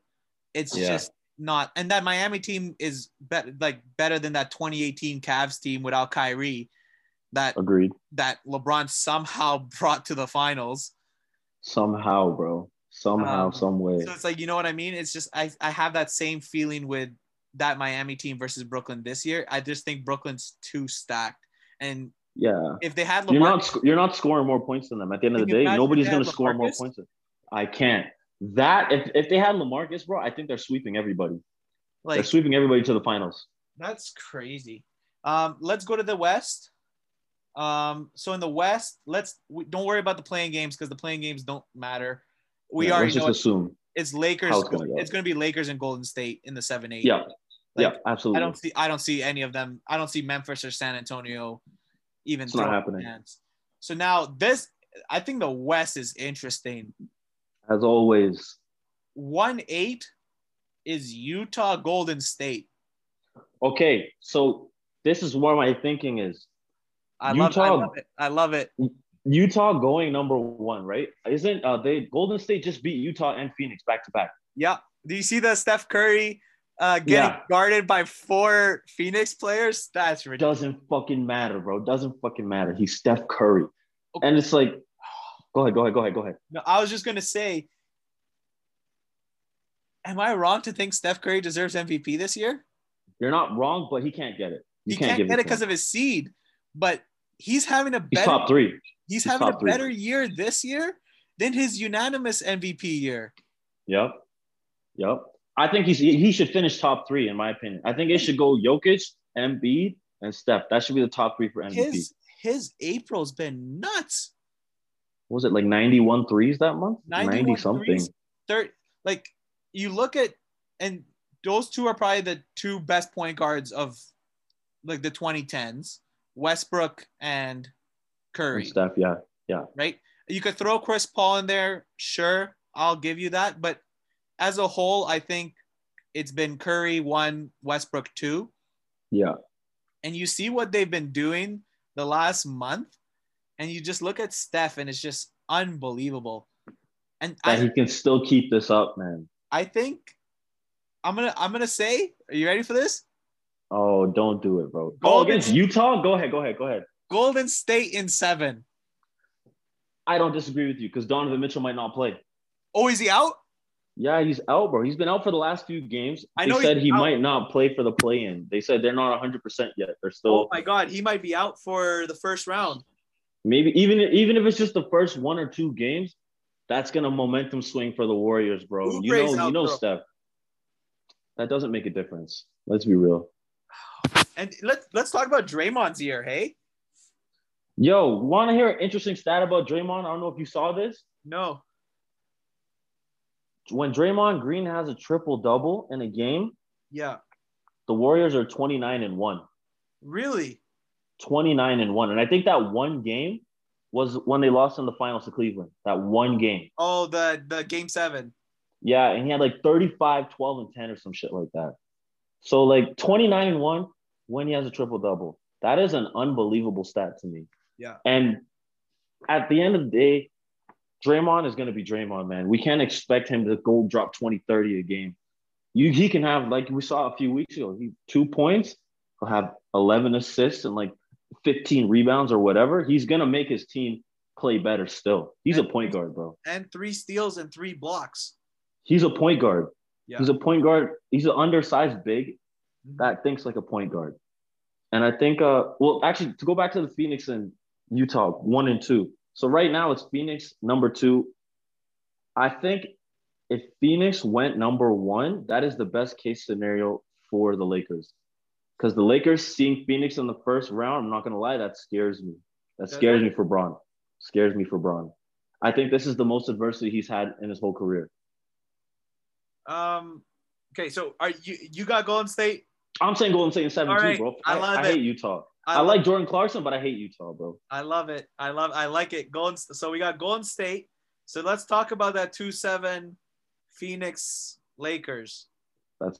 it's yeah. just not and that Miami team is better like better than that 2018 Cavs team without Kyrie that agreed that LeBron somehow brought to the finals somehow bro somehow um, some way so it's like you know what I mean it's just I I have that same feeling with that Miami team versus Brooklyn this year I just think Brooklyn's too stacked and yeah if they had you're not you're not scoring more points than them at the end of the day nobody's going to score more points I can't that if, if they had LaMarcus, bro, I think they're sweeping everybody. Like they're sweeping everybody to the finals. That's crazy. Um, let's go to the West. Um, so in the West, let's we, don't worry about the play-in games because the play-in games don't matter. We yeah, already know assume it's Lakers. It's gonna, go. it's gonna, be Lakers and Golden State in the seven eight. Yeah, like, yeah, absolutely. I don't see. I don't see any of them. I don't see Memphis or San Antonio even. It's not happening. Hands. So now this, I think the West is interesting as always. One eight is Utah Golden State. Okay, so this is where my thinking is. I Utah, love, I love it. I love it. Mm, Utah going number one, right? Isn't uh they Golden State just beat Utah and Phoenix back to back? Yeah. Do you see the Steph Curry uh getting yeah. guarded by four Phoenix players? That's ridiculous. Doesn't fucking matter, bro. Doesn't fucking matter. He's Steph Curry. Okay. And it's like Go ahead, go ahead, go ahead, go ahead. No, I was just gonna say, am I wrong to think Steph Curry deserves MVP this year? You're not wrong, but he can't get it. You he can't, can't get it because of his seed, but he's having a better he's top three. He's, he's having a better three. year this year than his unanimous MVP year. Yep. Yep. I think he's he should finish top three in my opinion. I think it should go Jokic, Embiid, and Steph. That should be the top three for MVP. His his April's been nuts was it like 91 threes that month? 90 something. Third, like you look at, and those two are probably the two best point guards of like the 2010s Westbrook and Curry. And Steph, yeah. Yeah. Right. You could throw Chris Paul in there. Sure. I'll give you that. But as a whole, I think it's been Curry one, Westbrook two. Yeah. And you see what they've been doing the last month and you just look at Steph, and it's just unbelievable. And that I, he can still keep this up, man. I think I'm gonna I'm gonna say, are you ready for this? Oh, don't do it, bro. Oh, against Utah? Go ahead, go ahead, go ahead. Golden State in seven. I don't disagree with you because Donovan Mitchell might not play. Oh, is he out? Yeah, he's out, bro. He's been out for the last few games. I know they said he out. might not play for the play-in. They said they're not 100% yet. They're still. Oh my god, he might be out for the first round. Maybe even even if it's just the first one or two games, that's gonna momentum swing for the Warriors, bro. you know, out, you know, bro. Steph. that doesn't make a difference. Let's be real. And let's let's talk about Draymond's year, hey? Yo, want to hear an interesting stat about Draymond? I don't know if you saw this. No. When Draymond Green has a triple double in a game, Yeah. the Warriors are 29 and 1. Really? 29 and 1. And I think that one game was when they lost in the finals to Cleveland. That one game. Oh, the the game seven. Yeah, and he had like 35, 12, and 10 or some shit like that. So like 29 and 1 when he has a triple double. That is an unbelievable stat to me. Yeah. And at the end of the day, Draymond is going to be Draymond, man. We can't expect him to go drop 20, 30 a game. You he can have like we saw a few weeks ago, he two points, he'll have 11 assists and like 15 rebounds or whatever. He's going to make his team play better still. He's a point guard, bro. And three steals and three blocks. He's a point guard. Yeah. He's a point guard. He's an undersized big that thinks like a point guard. And I think, uh, well, actually, to go back to the Phoenix and Utah, one and two. So right now it's Phoenix number two. I think if Phoenix went number one, that is the best case scenario for the Lakers. Because the Lakers seeing Phoenix in the first round, I'm not gonna lie, that scares me. That scares me for Bron. Scares me for Bron. I think this is the most adversity he's had in his whole career. Um. Okay, so are you you got Golden State? I'm saying Golden State in seven All too, bro. I I, love I it. hate Utah. I, love- like Jordan Clarkson, but I hate Utah, bro. I love it. I love. I like it. Golden. So we got Golden State. So let's talk about that two seven Phoenix Lakers. That's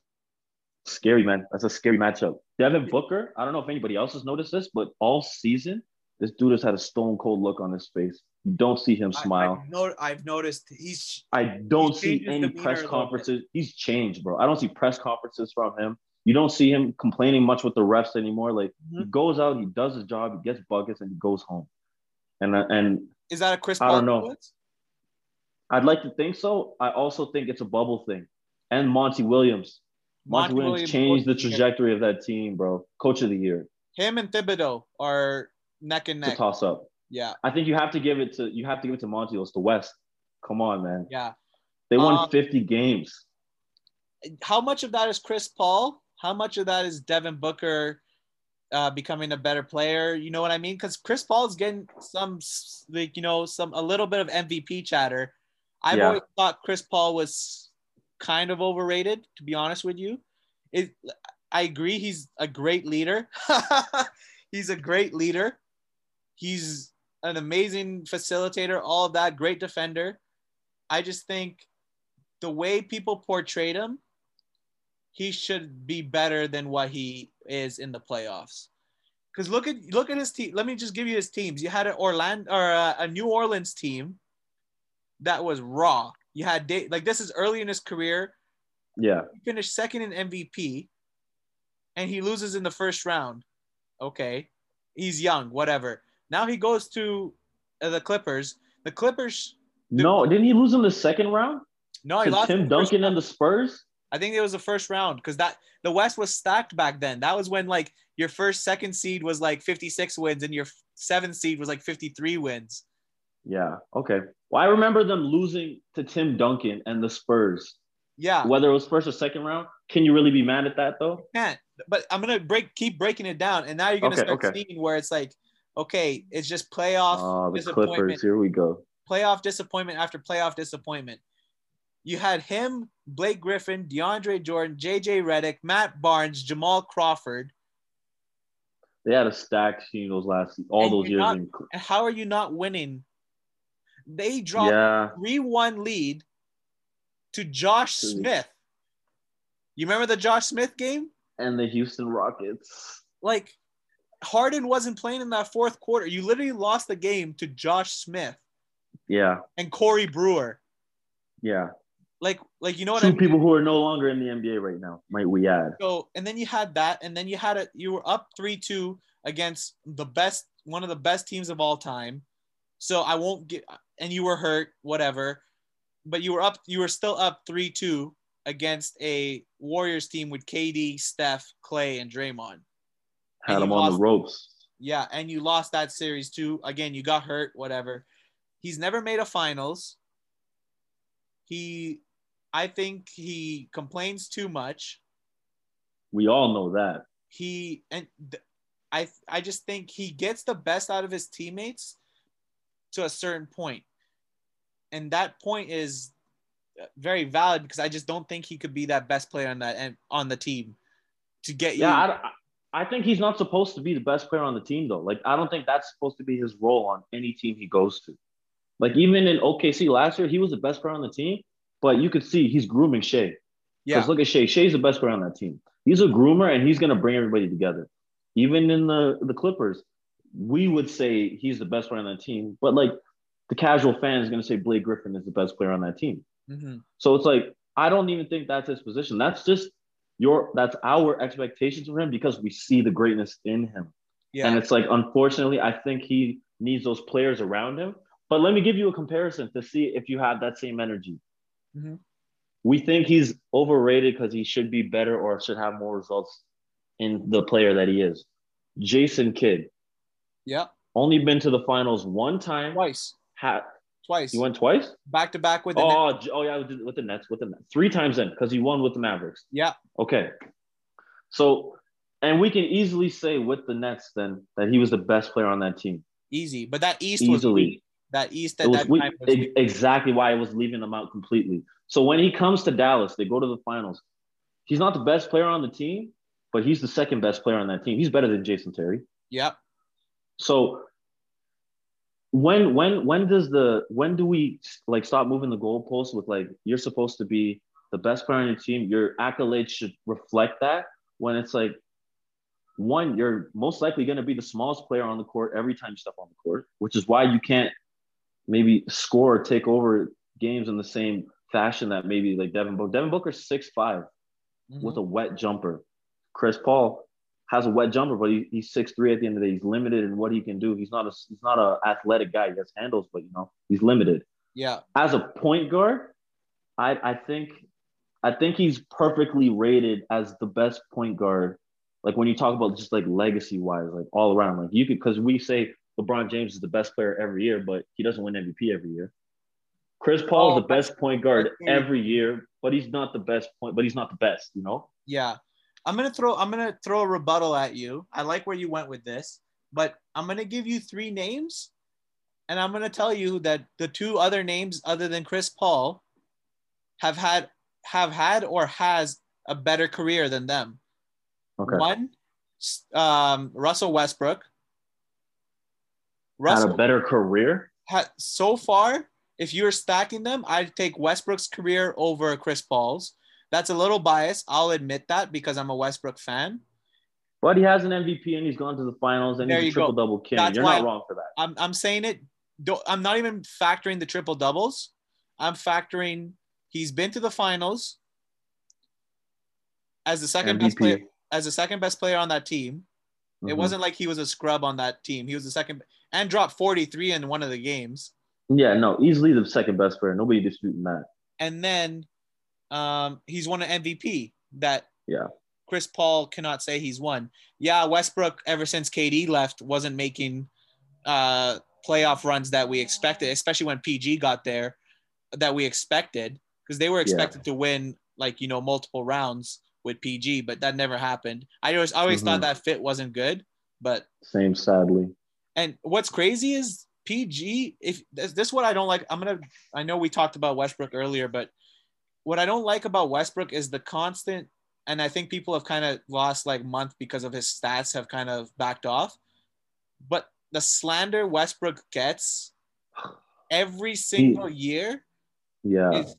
scary, man. That's a scary matchup. Devin Booker, I don't know if anybody else has noticed this, but all season, this dude has had a stone cold look on his face. You don't see him smile. I've, no, I've noticed he's I, don't He see any press conferences. He's changed, bro. I don't see press conferences from him. You don't see him complaining much with the refs anymore. Like he Mhm. goes out, he does his job, he gets buckets, and he goes home. And uh, and is that a Chris I don't know. I'd like to think so. I also think it's a bubble thing. And Monty Williams. Monty, Monty Williams, Williams, changed the coach of the year. trajectory of that team, bro. Coach of the year. Him and Thibodeau are neck and neck. toss up. Yeah, I think you have to give it to you have to give it to Monty. It's the West. Come on, man. yeah. They won Um, 50 games. How much of that is Chris Paul? How much of that is Devin Booker uh, becoming a better player? You know what I mean? Because Chris Paul is getting some like you know some a little bit of MVP chatter. I've Yeah. always thought Chris Paul was kind of overrated, to be honest with you. It, I agree, he's a great leader. he's a great leader. He's an amazing facilitator, all of that, great defender. I just think the way people portrayed him, he should be better than what he is in the playoffs. Because look at look at his team. Let me just give you his teams. You had an Orlando or a, a New Orleans team that was raw. You had like this is early in his career. Yeah. He finished second in MVP, and he loses in the first round. Okay, he's young, whatever. Now he goes to uh, the Clippers. The Clippers. No, didn't he lose in the second round? No, he lost. Tim Duncan and the Spurs? I think it was the first round because that the West was stacked back then. That was when like your first second seed was like 56 wins and your seventh seed was like 53 wins. Yeah. Okay. Well, I remember them losing to Tim Duncan and the Spurs. Yeah, Whether it was first or second round, can you really be mad at that though? can't. But I'm gonna break keep breaking it down, and now you're gonna Okay, start okay. seeing where it's like, okay, it's just playoff Oh, the disappointment, Clippers. Here we go. playoff disappointment after playoff disappointment. You had him, Blake Griffin, DeAndre Jordan, JJ Redick, Matt Barnes, Jamal Crawford. They had a stacked team those last all And those years. not- in- And how are you not winning? They dropped yeah. 3 1 lead to Josh Smith. You remember the Josh Smith game? And the Houston Rockets. Like, Harden wasn't playing in that fourth quarter. You literally lost the game to Josh Smith Yeah. and Corey Brewer. Yeah. Like, like you know what Two I mean? people who are no longer in the NBA right now, might we add. So, and then you had that, and then you had it. You were up three two against the best, one of the best teams of all time. So I won't get, and you were hurt, whatever, but you were up. You were still up three two against a Warriors team with KD, Steph, Klay, and Draymond. Had And them on lost- the ropes. Yeah, and you lost that series too. Again, you got hurt, whatever. He's never made a finals. He, I think he complains too much. We all know that. He and th- I I just think he gets the best out of his teammates to a certain point. And that point is uh, very valid because I just don't think he could be that best player on that and on the team to get you. Yeah, I, think he's not supposed to be the best player on the team though. Like I don't think that's supposed to be his role on any team he goes to. Like even in OKC last year, he was the best player on the team, but you could see he's grooming Shai. yeah. Because look at Shai. Shai's the best player on that team. He's a groomer and he's gonna bring everybody together. Even in the the Clippers, we would say he's the best player on that team, but like the casual fan is gonna say Blake Griffin is the best player on that team. hmm So it's like I don't even think that's his position. That's just your that's our expectations for him because we see the greatness in him. Yeah. And it's like unfortunately, I think he needs those players around him. But let me give you a comparison to see if you have that same energy. Mhm. We think he's overrated because he should be better or should have more results in the player that he is. Jason Kidd yeah. only been to the finals one time. Twice. Ha- Twice. he went twice. back to back with the oh, Nets. Oh, oh yeah, with the, Nets, with the Nets, three times then because he won with the Mavericks. Yeah. Okay, so and we can easily say with the Nets then that he was the best player on that team. Easy. But that East was Easily. weak. That East at was that weak- time was weak. exactly why I was leaving them out completely. So when he comes to Dallas, they go to the finals. He's not the best player on the team, but he's the second best player on that team. He's better than Jason Terry. Yep. So when when when does the when do we like stop moving the goalposts with like you're supposed to be the best player on your team? Your accolades should reflect that. When it's like one, you're most likely going to be the smallest player on the court every time you step on the court, which is why you can't maybe score or take over games in the same fashion that maybe like Devin Booker. Devin Booker's six five Mhm. with a wet jumper. Chris Paul has a wet jumper, but he, he's six three at the end of the day. He's limited in what he can do. He's not a he's not a athletic guy. He has handles, but you know he's limited. yeah. As a point guard, I I think I think he's perfectly rated as the best point guard. Like when you talk about just like legacy wise, like all around, like you could because we say LeBron James is the best player every year, but he doesn't win MVP every year. Chris Paul Oh, is the best point guard every year, but he's not the best point, but he's not the best, you know? Yeah. I'm gonna throw I'm gonna throw a rebuttal at you. I like where you went with this, but I'm gonna give you three names, and I'm gonna tell you that the two other names other than Chris Paul have had have had or has a better career than them. Okay. One, um, Russell Westbrook. Had a better career. ha- so far, if you're stacking them, I'd take Westbrook's career over Chris Paul's. That's a little biased. I'll admit that because I'm a Westbrook fan. But he has an MVP and he's gone to the finals and There he's a you go. triple double king. That's You're not wrong for that. I'm, I'm saying it. I'm not even factoring the triple doubles. I'm factoring he's been to the finals as the second best player as the second best player on that team. It Mhm. wasn't like he was a scrub on that team. He was the second and dropped 43 in one of the games. Yeah, no, easily the second best player. Nobody disputing that. and then um, he's won an MVP that Yeah. Chris Paul cannot say he's won. Yeah, Westbrook ever since KD left wasn't making uh, playoff runs that we expected, especially when PG got there that we expected because they were expected to win like you know multiple rounds with PG, but that never happened. I always always Mhm. thought that fit wasn't good, but Same, sadly. and what's crazy is PG. If this, this is what I don't like, I'm gonna. I know we talked about Westbrook earlier, but what I don't like about Westbrook is the constant. And I think people have kind of lost like month because of his stats have kind of backed off. But the slander Westbrook gets every single year Yeah. is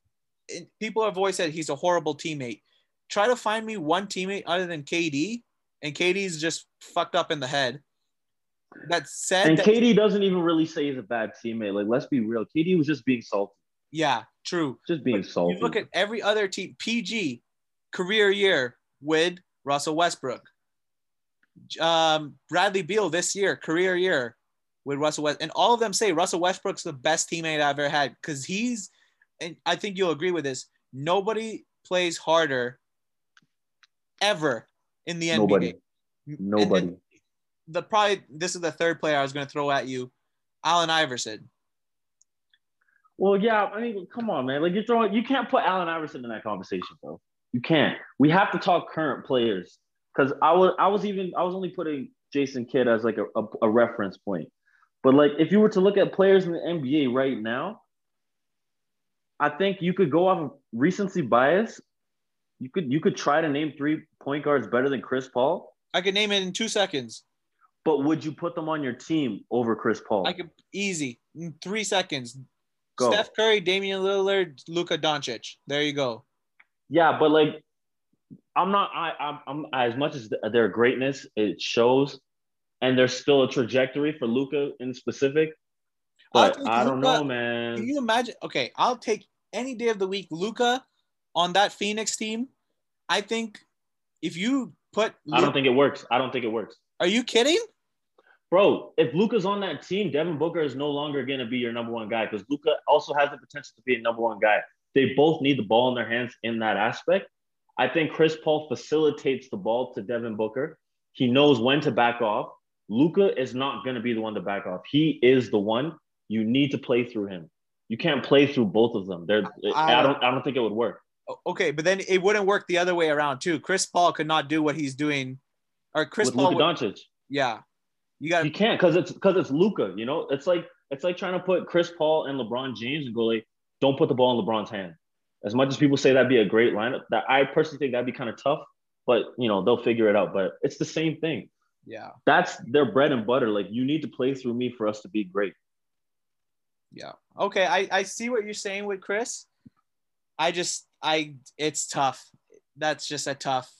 it, people have always said he's a horrible teammate. Try to find me one teammate other than KD, and KD's just fucked up in the head. That said, And that- KD doesn't even really say he's a bad teammate. Like, let's be real. KD was just being salty. yeah, true. Just being But salty. You look at every other team, PG career year with Russell Westbrook. Um, Bradley Beal this year, career year with Russell West, and all of them say Russell Westbrook's the best teammate I've ever had because he's, and I think you'll agree with this. Nobody plays harder ever in the Nobody. NBA. Then Nobody. the probably this is the third player I was going to throw at you, Allen Iverson. Well, yeah, I mean, come on, man. Like you're throwing, you can't put Allen Iverson in that conversation, bro. You can't. We have to talk current players because I was I was even I was only putting Jason Kidd as like a, a, a reference point. But like if you were to look at players in the NBA right now, I think you could go off of recency bias. You could you could try to name three point guards better than Chris Paul. I could name it in two seconds. But would you put them on your team over Chris Paul? I could easy in three seconds. Go. Steph Curry, Damian Lillard, Luka Doncic. There you go. Yeah, but like, I'm not. I, I'm, I'm as much as their greatness it shows, and there's still a trajectory for Luka in specific. But I don't Luka- know, man. Can you imagine? Okay, I'll take any day of the week. Luka on that Phoenix team. I think if you put, I don't think it works. I don't think it works. Are you kidding? Bro, if Luka's on that team, Devin Booker is no longer going to be your number one guy because Luka also has the potential to be a number one guy. They both need the ball in their hands in that aspect. I think Chris Paul facilitates the ball to Devin Booker. He knows when to back off. Luka is not going to be the one to back off. He is the one. You need to play through him. You can't play through both of them. They're, I, I- don't. I don't think it would work. Okay, but then it wouldn't work the other way around too. Chris Paul could not do what he's doing, or Chris with Paul. Luka would- Doncic. yeah, you got You can't because it's because it's Luka. You know, it's like it's like trying to put Chris Paul and LeBron James and go like, don't put the ball in LeBron's hand. As much as people say that'd be a great lineup, that I personally think that'd be kind of tough. But you know, they'll figure it out. But it's the same thing. yeah, That's their bread and butter. Like you need to play through me for us to be great. yeah. Okay, I I see what you're saying with Chris. I just I it's tough. That's just a tough.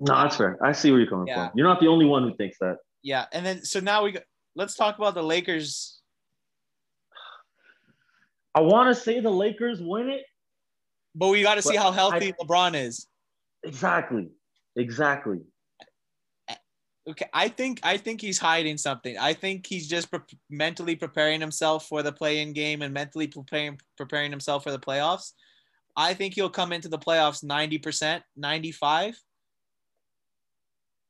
No, that's fair. I see where you're coming Yeah. from. You're not the only one who thinks that. Yeah, and then so now we go, let's talk about the Lakers. I want to say the Lakers win it. But we got to see how healthy I- LeBron is. Exactly. Exactly. Okay, I think I think he's hiding something. I think he's just pre- mentally preparing himself for the play-in game and mentally preparing preparing himself for the playoffs. I think he'll come into the playoffs 90%, 95.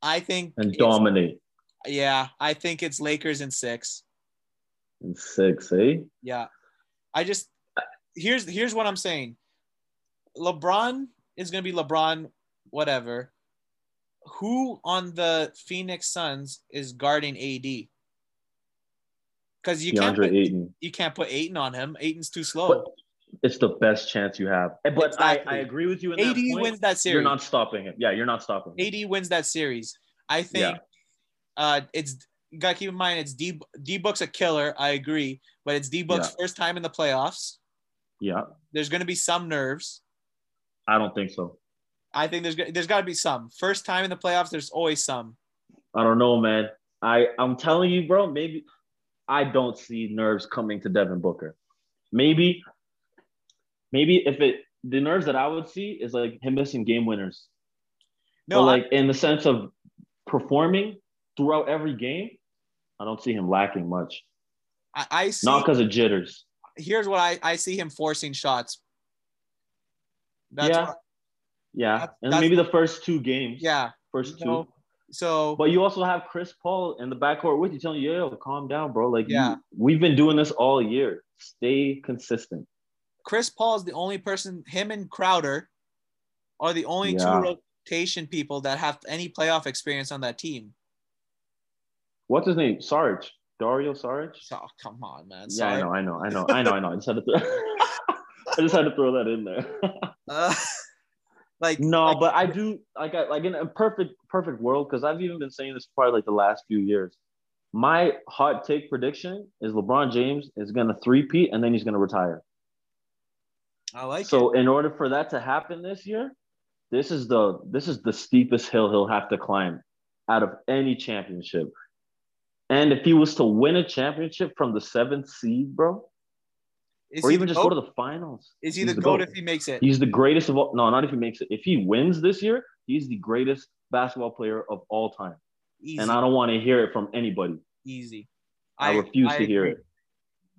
I think And dominate Yeah, I think it's Lakers in 6. in six, eh? Yeah. I just here's here's what I'm saying. LeBron is going to be LeBron whatever. Who on the Phoenix Suns is guarding AD? Cuz you can't put, Ayton. you can't put Ayton on him. Ayton's too slow. But it's the best chance you have. Eh, But Exactly. I, I agree with you in AD that point. wins that series. You're not stopping him. Yeah, you're not stopping him. AD wins that series. I think uh it's gotta keep in mind it's D D Book's a killer, I agree, but it's D Book's first time in the playoffs. Yeah, There's gonna be some nerves. I don't think so. I think there's there's got to be some. First time in the playoffs, there's always some. I don't know, man. I I'm telling you, bro. Maybe I don't see nerves coming to Devin Booker. Maybe, maybe if it the nerves that I would see is like him missing game winners. No, but like in the sense of performing throughout every game, I don't see him lacking much. I, I see. Not because of jitters. here's what I I see him forcing shots. That's yeah, what- yeah, and maybe the first two games. yeah. first two. No, so But you also have Chris Paul in the backcourt with you, telling you, "Yo, calm down, bro." Like, Yeah. you, we've been doing this all year. Stay consistent. Chris Paul is the only person. Him and Crowder are the only Yeah. two rotation people that have any playoff experience on that team. What's his name? Sarge. Dario Sarge. So come on, man. Yeah, I know, I know, I know, I know, I know. I just had to throw. I just had to throw that in there. Uh, like no, like, but I do like I, like in a perfect perfect world because I've even been saying this probably like the last few years. My hot take prediction is LeBron James is gonna three-peat and then he's gonna retire. I like so it. in order for that to happen this year, this is the this is the steepest hill he'll have to climb out of any championship. And if he was to win a championship from the seventh seed, bro, Is or even just go to the finals, Is he he's the, the goat GOAT. if he makes it? he's the greatest of all. No, not if he makes it. If he wins this year, he's the greatest basketball player of all time. Easy. And I don't want to hear it from anybody. easy. I refuse to hear it.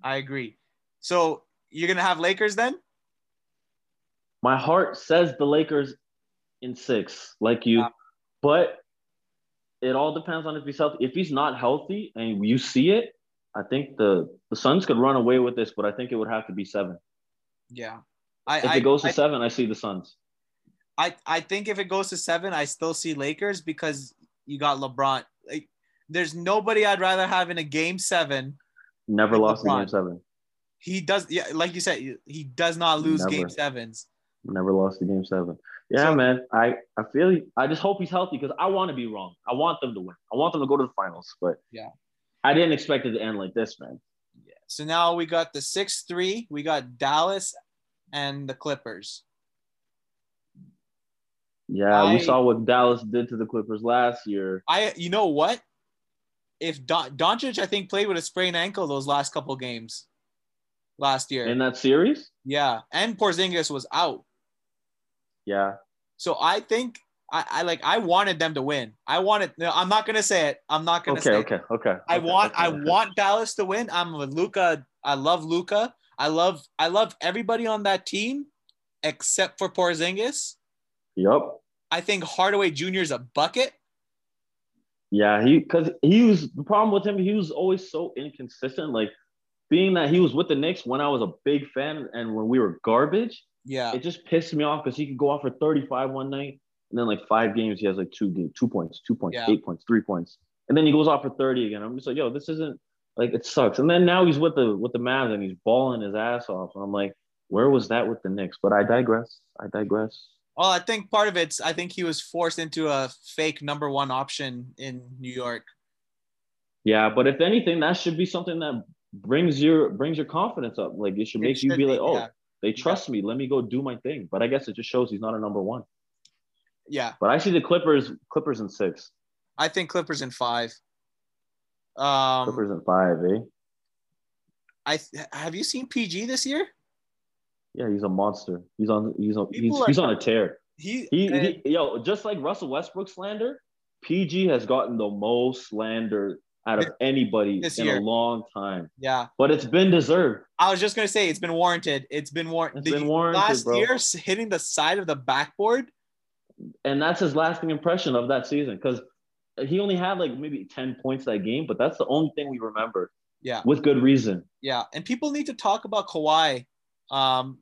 I agree. So you're gonna have Lakers then? My heart says the Lakers in six, like you, but it all depends on if he's healthy. If he's not healthy and you see it, I think the the Suns could run away with this, but I think it would have to be seven. Yeah. I If I, it goes to I, seven, I see the Suns. I I think if it goes to seven, I still see Lakers because you got LeBron. Like, there's nobody I'd rather have in a game seven. Never lost LeBron. game seven. He does, yeah, like you said, he does not lose Never. game sevens. Never lost in game seven. Yeah, So- man. I, I feel you. I just hope he's healthy because I want to be wrong. I want them to win. I want them to go to the finals. But Yeah. I didn't expect it to end like this, man. Yeah. So now we got the six three. We got Dallas and the Clippers. Yeah, I- we saw what Dallas did to the Clippers last year. I, you know what? If Don, Doncic, I think played with a sprained ankle those last couple games last year. In that series? yeah, and Porzingis was out. Yeah. So I think I, I like I wanted them to win. I wanted. No, I'm not gonna say it. I'm not gonna Okay, say. okay, okay. It. I want. okay, I okay. want Dallas to win. I'm with Luka. I love Luka. I love. I love everybody on that team, except for Porzingis. Yup. I think Hardaway Jr. is a bucket. Yeah, he because he was the problem with him. He was always so inconsistent. Like being that he was with the Knicks when I was a big fan and when we were garbage, Yeah. it just pissed me off because he could go off for 35 one night and then like five games he has like two game, two points, two points, Yeah. eight points, three points, and then he goes off for 30 again. I'm just like, yo, this isn't like it sucks. And then now he's with the with the Mavs and he's balling his ass off. And I'm like, where was that with the Knicks? But I digress. I digress. Well, I think part of it's I think he was forced into a fake number one option in New York. Yeah, but if anything, that should be something that brings your brings your confidence up. Like it should It make you be be, like, oh, yeah. They trust me. Let me go do my thing. But I guess it just shows he's not a number one. Yeah, But I see the Clippers, Clippers in six, I think Clippers in five. Um, Clippers in five, eh? I have you seen PG this year? Yeah, he's a monster. He's on. He's on. He's, are- he's on a tear. He, He, he, yo, just like Russell Westbrook slander, PG has gotten the most slander out of anybody This in year. a long time. yeah. But it's been deserved. I was just gonna say it's been warranted. It's been warranted. It's been warranted, Last bro. year, hitting the side of the backboard. and that's his lasting impression of that season because he only had like maybe 10 points that game but that's the only thing we remember Yeah, with good reason yeah. And people need to talk about Kawhi, um,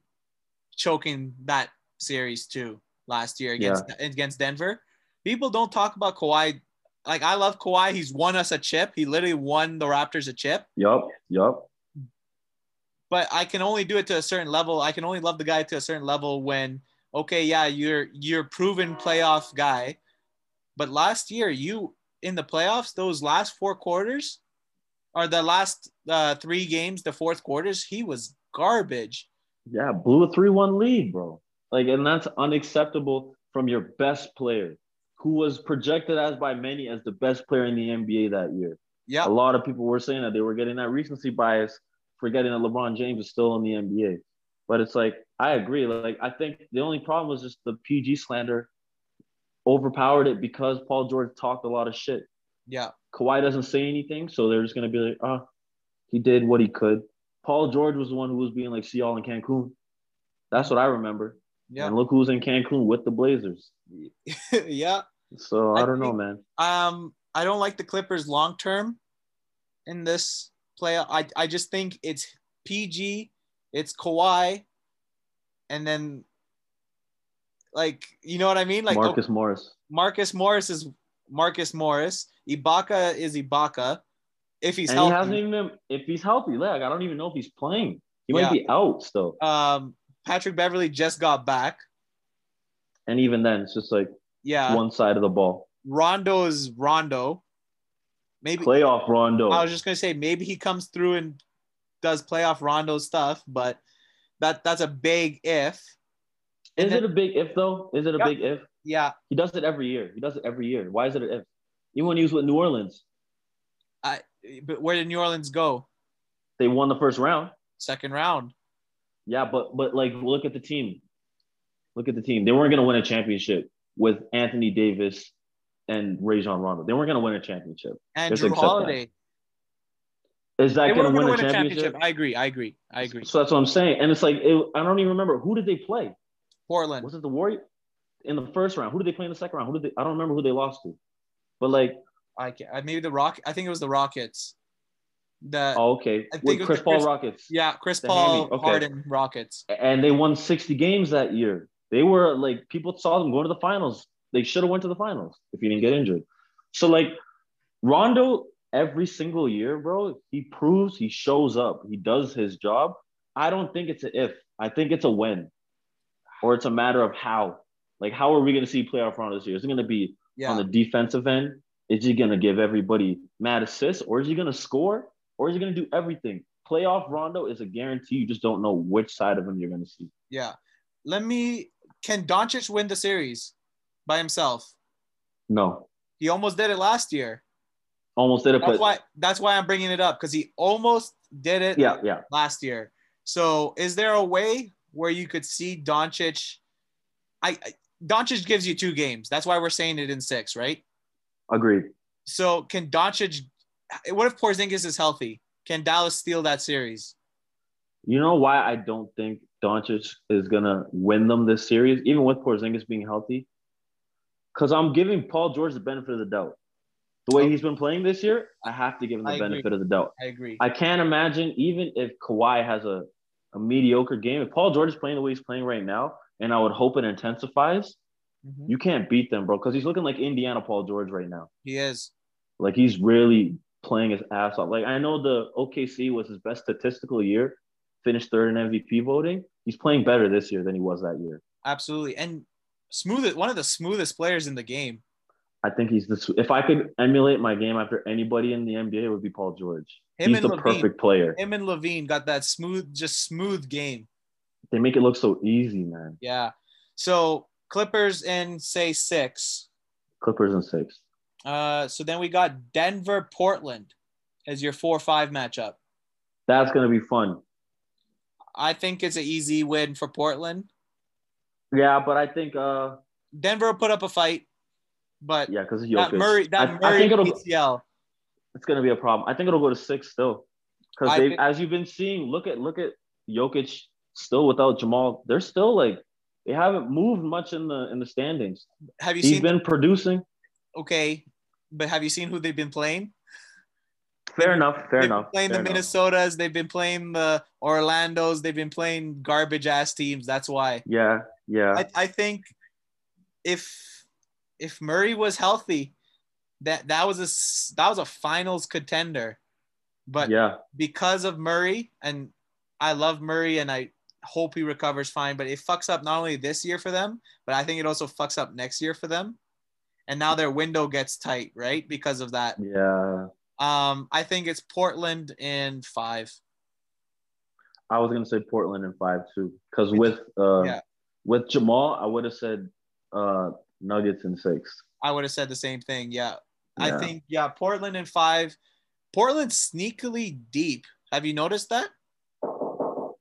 choking that series too last year against against Denver. People don't talk about Kawhi. Like I love Kawhi. He's won us a chip. He literally won the Raptors a chip. yup yup but I can only do it to a certain level. I can only love the guy to a certain level when okay, yeah, you're you're proven playoff guy. But last year, you in the playoffs, those last four quarters, or the last uh, three games, the fourth quarters, he was garbage. yeah blew a 3-1 lead bro like and that's unacceptable from your best player who was projected as by many as the best player in the nba that year Yeah, a lot of people were saying that they were getting that recency bias forgetting that lebron james is still in the nba but it's like i agree like i think the only problem was just the pg slander overpowered it because paul george talked a lot of shit yeah, Kawhi doesn't say anything, so they're just gonna be like, oh, he did what he could. Paul George was the one who was being like, see y'all in Cancun. That's what I remember. yeah, And look who's in Cancun with the Blazers. yeah. So I, I don't know, man. Um, I don't like the Clippers long term in this play. I I just think it's PG, it's Kawhi, and then like you know what I mean? Like oh, Marcus Morris. Marcus Morris is Marcus Morris. Ibaka is Ibaka. If he's and he healthy. hasn't even if he's healthy, like I don't even know if he's playing. He Yeah. might be out still. um, Patrick Beverly just got back. And even then, it's just like Yeah. one side of the ball. Rondo is Rondo. Maybe Playoff Rondo. I was just gonna say maybe he comes through and does playoff Rondo stuff, but that that's a big if. is and it a big if though? Is it a Yeah. big if? Yeah, He does it every year. He does it every year. Why is it an if? Even when he was with New Orleans, I. But where did New Orleans go? they won the first round. Second round. Yeah, but but like look at the team. Look at the team. They weren't gonna win a championship with Anthony Davis and Rajon Rondo. They weren't gonna win a championship. And Jrue. Holiday. Is that gonna win, going to a, win a championship? championship. I agree. I agree. I agree. So that's what I'm saying. And it's like it, I don't even remember who did they play. Portland. Was it the Warriors in the first round? Who did they play in the second round? Who did they? I don't remember who they lost to. But like, I can, uh, maybe the Rock. I think it was the Rockets. The oh, okay, I think with Chris Paul Chris- Rockets. yeah, Chris the Paul okay. Harden Rockets. and they won 60 games that year. They were like people saw them going to the finals. They should have went to the finals if he didn't get injured. So like Rondo, every single year, bro, he proves he shows up. He does his job. I don't think it's an if. I think it's a when, or it's a matter of how. Like, how are we going to see playoff Rondo this year? Is it going to be Yeah. on the defensive end? Is he going to give everybody mad assists, or is he going to score, or is he going to do everything? Playoff Rondo is a guarantee. You just don't know which side of him you're going to see. Yeah. Let me. Can Doncic win the series by himself? No, He almost did it last year. almost did it, That's but why. That's why I'm bringing it up because he almost did it yeah, yeah. last year. So, is there a way where you could see Doncic? I, I Doncic gives you two games. That's why we're saying it in six, right? Agreed. So, can Doncic? What if Porzingis is healthy? Can Dallas steal that series? You know why I don't think Doncic is gonna win them this series, even with Porzingis being healthy? Because I'm giving Paul George the benefit of the doubt. The way Okay. he's been playing this year, I have to give him the I agree. benefit of the doubt. I agree. I can't imagine even if Kawhi has a, a mediocre game, if Paul George is playing the way he's playing right now, and I would hope it intensifies, Mhm. you can't beat them, bro. Because he's looking like Indiana Paul George right now. He is. Like he's really playing his ass off. Like I know the OKC was his best statistical year, finished third in MVP voting. He's playing better this year than he was that year. Absolutely. And smooth one of the smoothest players in the game. I think he's the. If I could emulate my game after anybody in the NBA, it would be Paul George. Him he's the LaVine. perfect player. Him and LaVine got that smooth, just smooth game. They make it look so easy, man. Yeah. So Clippers in say six. Clippers and six. Uh, so then we got Denver, Portland as your four five matchup. That's gonna be fun. I think it's an easy win for Portland. Yeah, but I think uh Denver will put up a fight, but yeah, because that. Murray, that I, Murray I think it'll PCL. it's gonna be a problem. I think it'll go to six still. Because they think- as you've been seeing, look at look at Jokic still without Jamal. They're still like they haven't moved much in the in the standings. Have you He's seen? been producing. okay, but have you seen who they've been playing? Fair enough. Fair they've enough. been playing fair the enough. Minnesotas. They've been playing the Orlando's. They've been playing garbage ass teams. That's why. Yeah, yeah. I, I think if if Murray was healthy, that that was a that was a finals contender. But yeah. because of Murray, and I love Murray, and I hope he recovers fine. But it fucks up not only this year for them, but I think it also fucks up next year for them. And now their window gets tight, right? Because of that. Yeah. Um, I think it's Portland in five. I was gonna say Portland in five too. Because with uh Yeah. with Jamal, I would have said uh Nuggets in six. I would have said the same thing. Yeah. I think, yeah, Portland in five. Portland sneakily deep. Have you noticed that?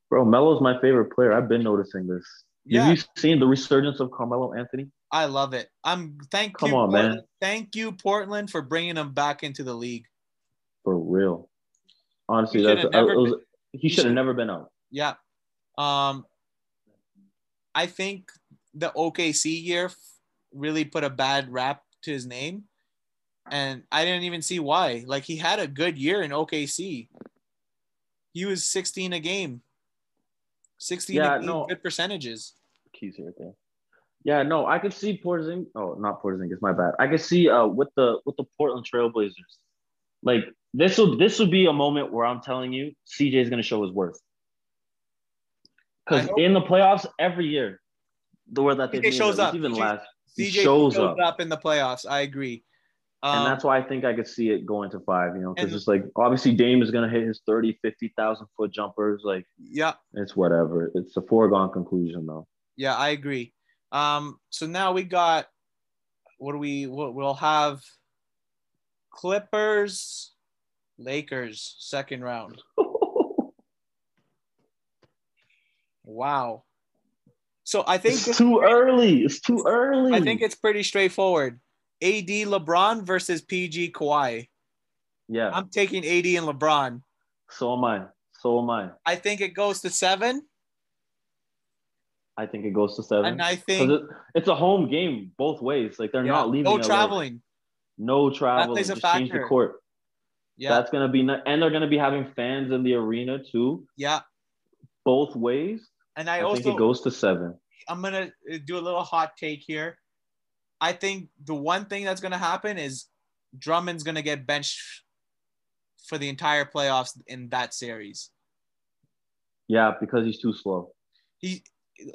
Bro, Melo's my favorite player. I've been noticing this. Yeah, Have you seen the resurgence of Carmelo Anthony? I love it. I'm thank Come you. on, Portland. man. Thank you, Portland, for bringing him back into the league. For real. Honestly, He that's I- was, been- he should have never been out. Yeah. Um, I think the OKC year really put a bad rap to his name, and I didn't even see why. Like he had a good year in OKC. He was 16 a game. 16 Yeah, game, no. good percentages. Keys here, there. Yeah, no, I could see Porzingis. Oh, not Porzingis, my bad. I could see uh with the with the Portland Trailblazers. Like this will this will be a moment where I'm telling you CJ is gonna show his worth. Because in the playoffs every year, the word that they shows up. even CJ last, CJ shows shows up. in the playoffs. I agree. Um, and that's why I think I could see it going to five, you know, because it's like obviously Dame is gonna hit his 30, 50,000 foot jumpers. Like yeah, it's whatever. It's a foregone conclusion though. yeah, I agree. Um, so now we got what do we? We'll have? Clippers, Lakers, second round. Wow. So I think it's too early. It's too early. I think it's pretty straightforward. AD LeBron versus PG Kawhi. yeah. I'm taking AD and LeBron. so am I. So am I. I think it goes to seven, I think it goes to seven. and I think it, it's a home game both ways. Like they're yeah, not leaving. no LA. traveling. No traveling. plays a Just change the court. Yeah, That's gonna be, ni- and they're gonna be having fans in the arena too, yeah. both ways. And I, I, also think it goes to seven. I'm gonna uh, do a little hot take here. I think the one thing that's gonna happen is Drummond's gonna get benched for the entire playoffs in that series. Yeah, because he's too slow. He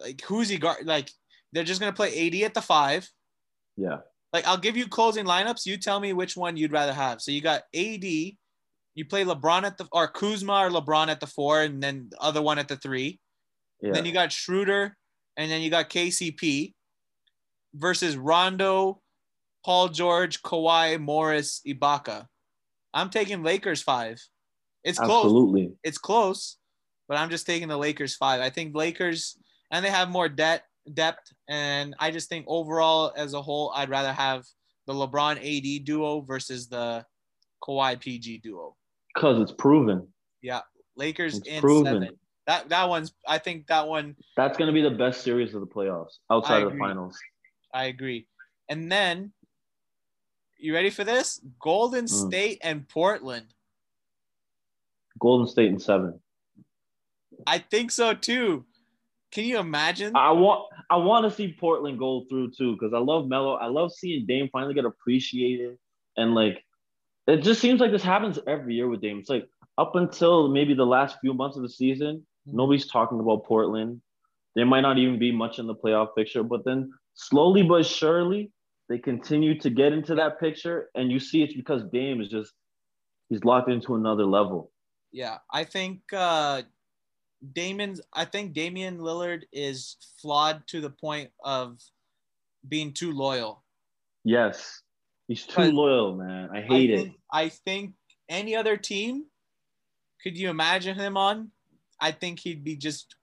like who's he guard? Like they're just gonna play AD at the five. Yeah. Like I'll give you closing lineups. You tell me which one you'd rather have. So you got AD. You play LeBron at the or Kuzma or LeBron at the four, and then the other one at the three. Yeah. Then you got Schroeder, and then you got KCP versus Rondo, Paul George, Kawhi, Morris, Ibaka. I'm taking Lakers five. It's close. Absolutely. It's close, but I'm just taking the Lakers five. I think Lakers, and they have more debt depth, and I just think overall as a whole, I'd rather have the LeBron AD duo versus the Kawhi PG duo. Because it's proven. Yeah, Lakers It's in proven. seven. That that one's. I think that one. That's going to be the best series of the playoffs outside of the finals. I agree. And then, you ready for this? Golden Mm. State and Portland. Golden State in seven. I think so too. Can you imagine? I want I want to see Portland go through too because I love Melo. I love seeing Dame finally get appreciated and like it just seems like this happens every year with Dame. It's like up until maybe the last few months of the season, nobody's talking about Portland. They might not even be much in the playoff picture, but then slowly but surely they continue to get into that picture, and you see it's because Dame is just he's locked into another level. Yeah, I think uh Damon's I think Damian Lillard is flawed to the point of being too loyal. Yes, he's too But- loyal, man. I hate I it. I think any other team, could you imagine him on? I think he'd be just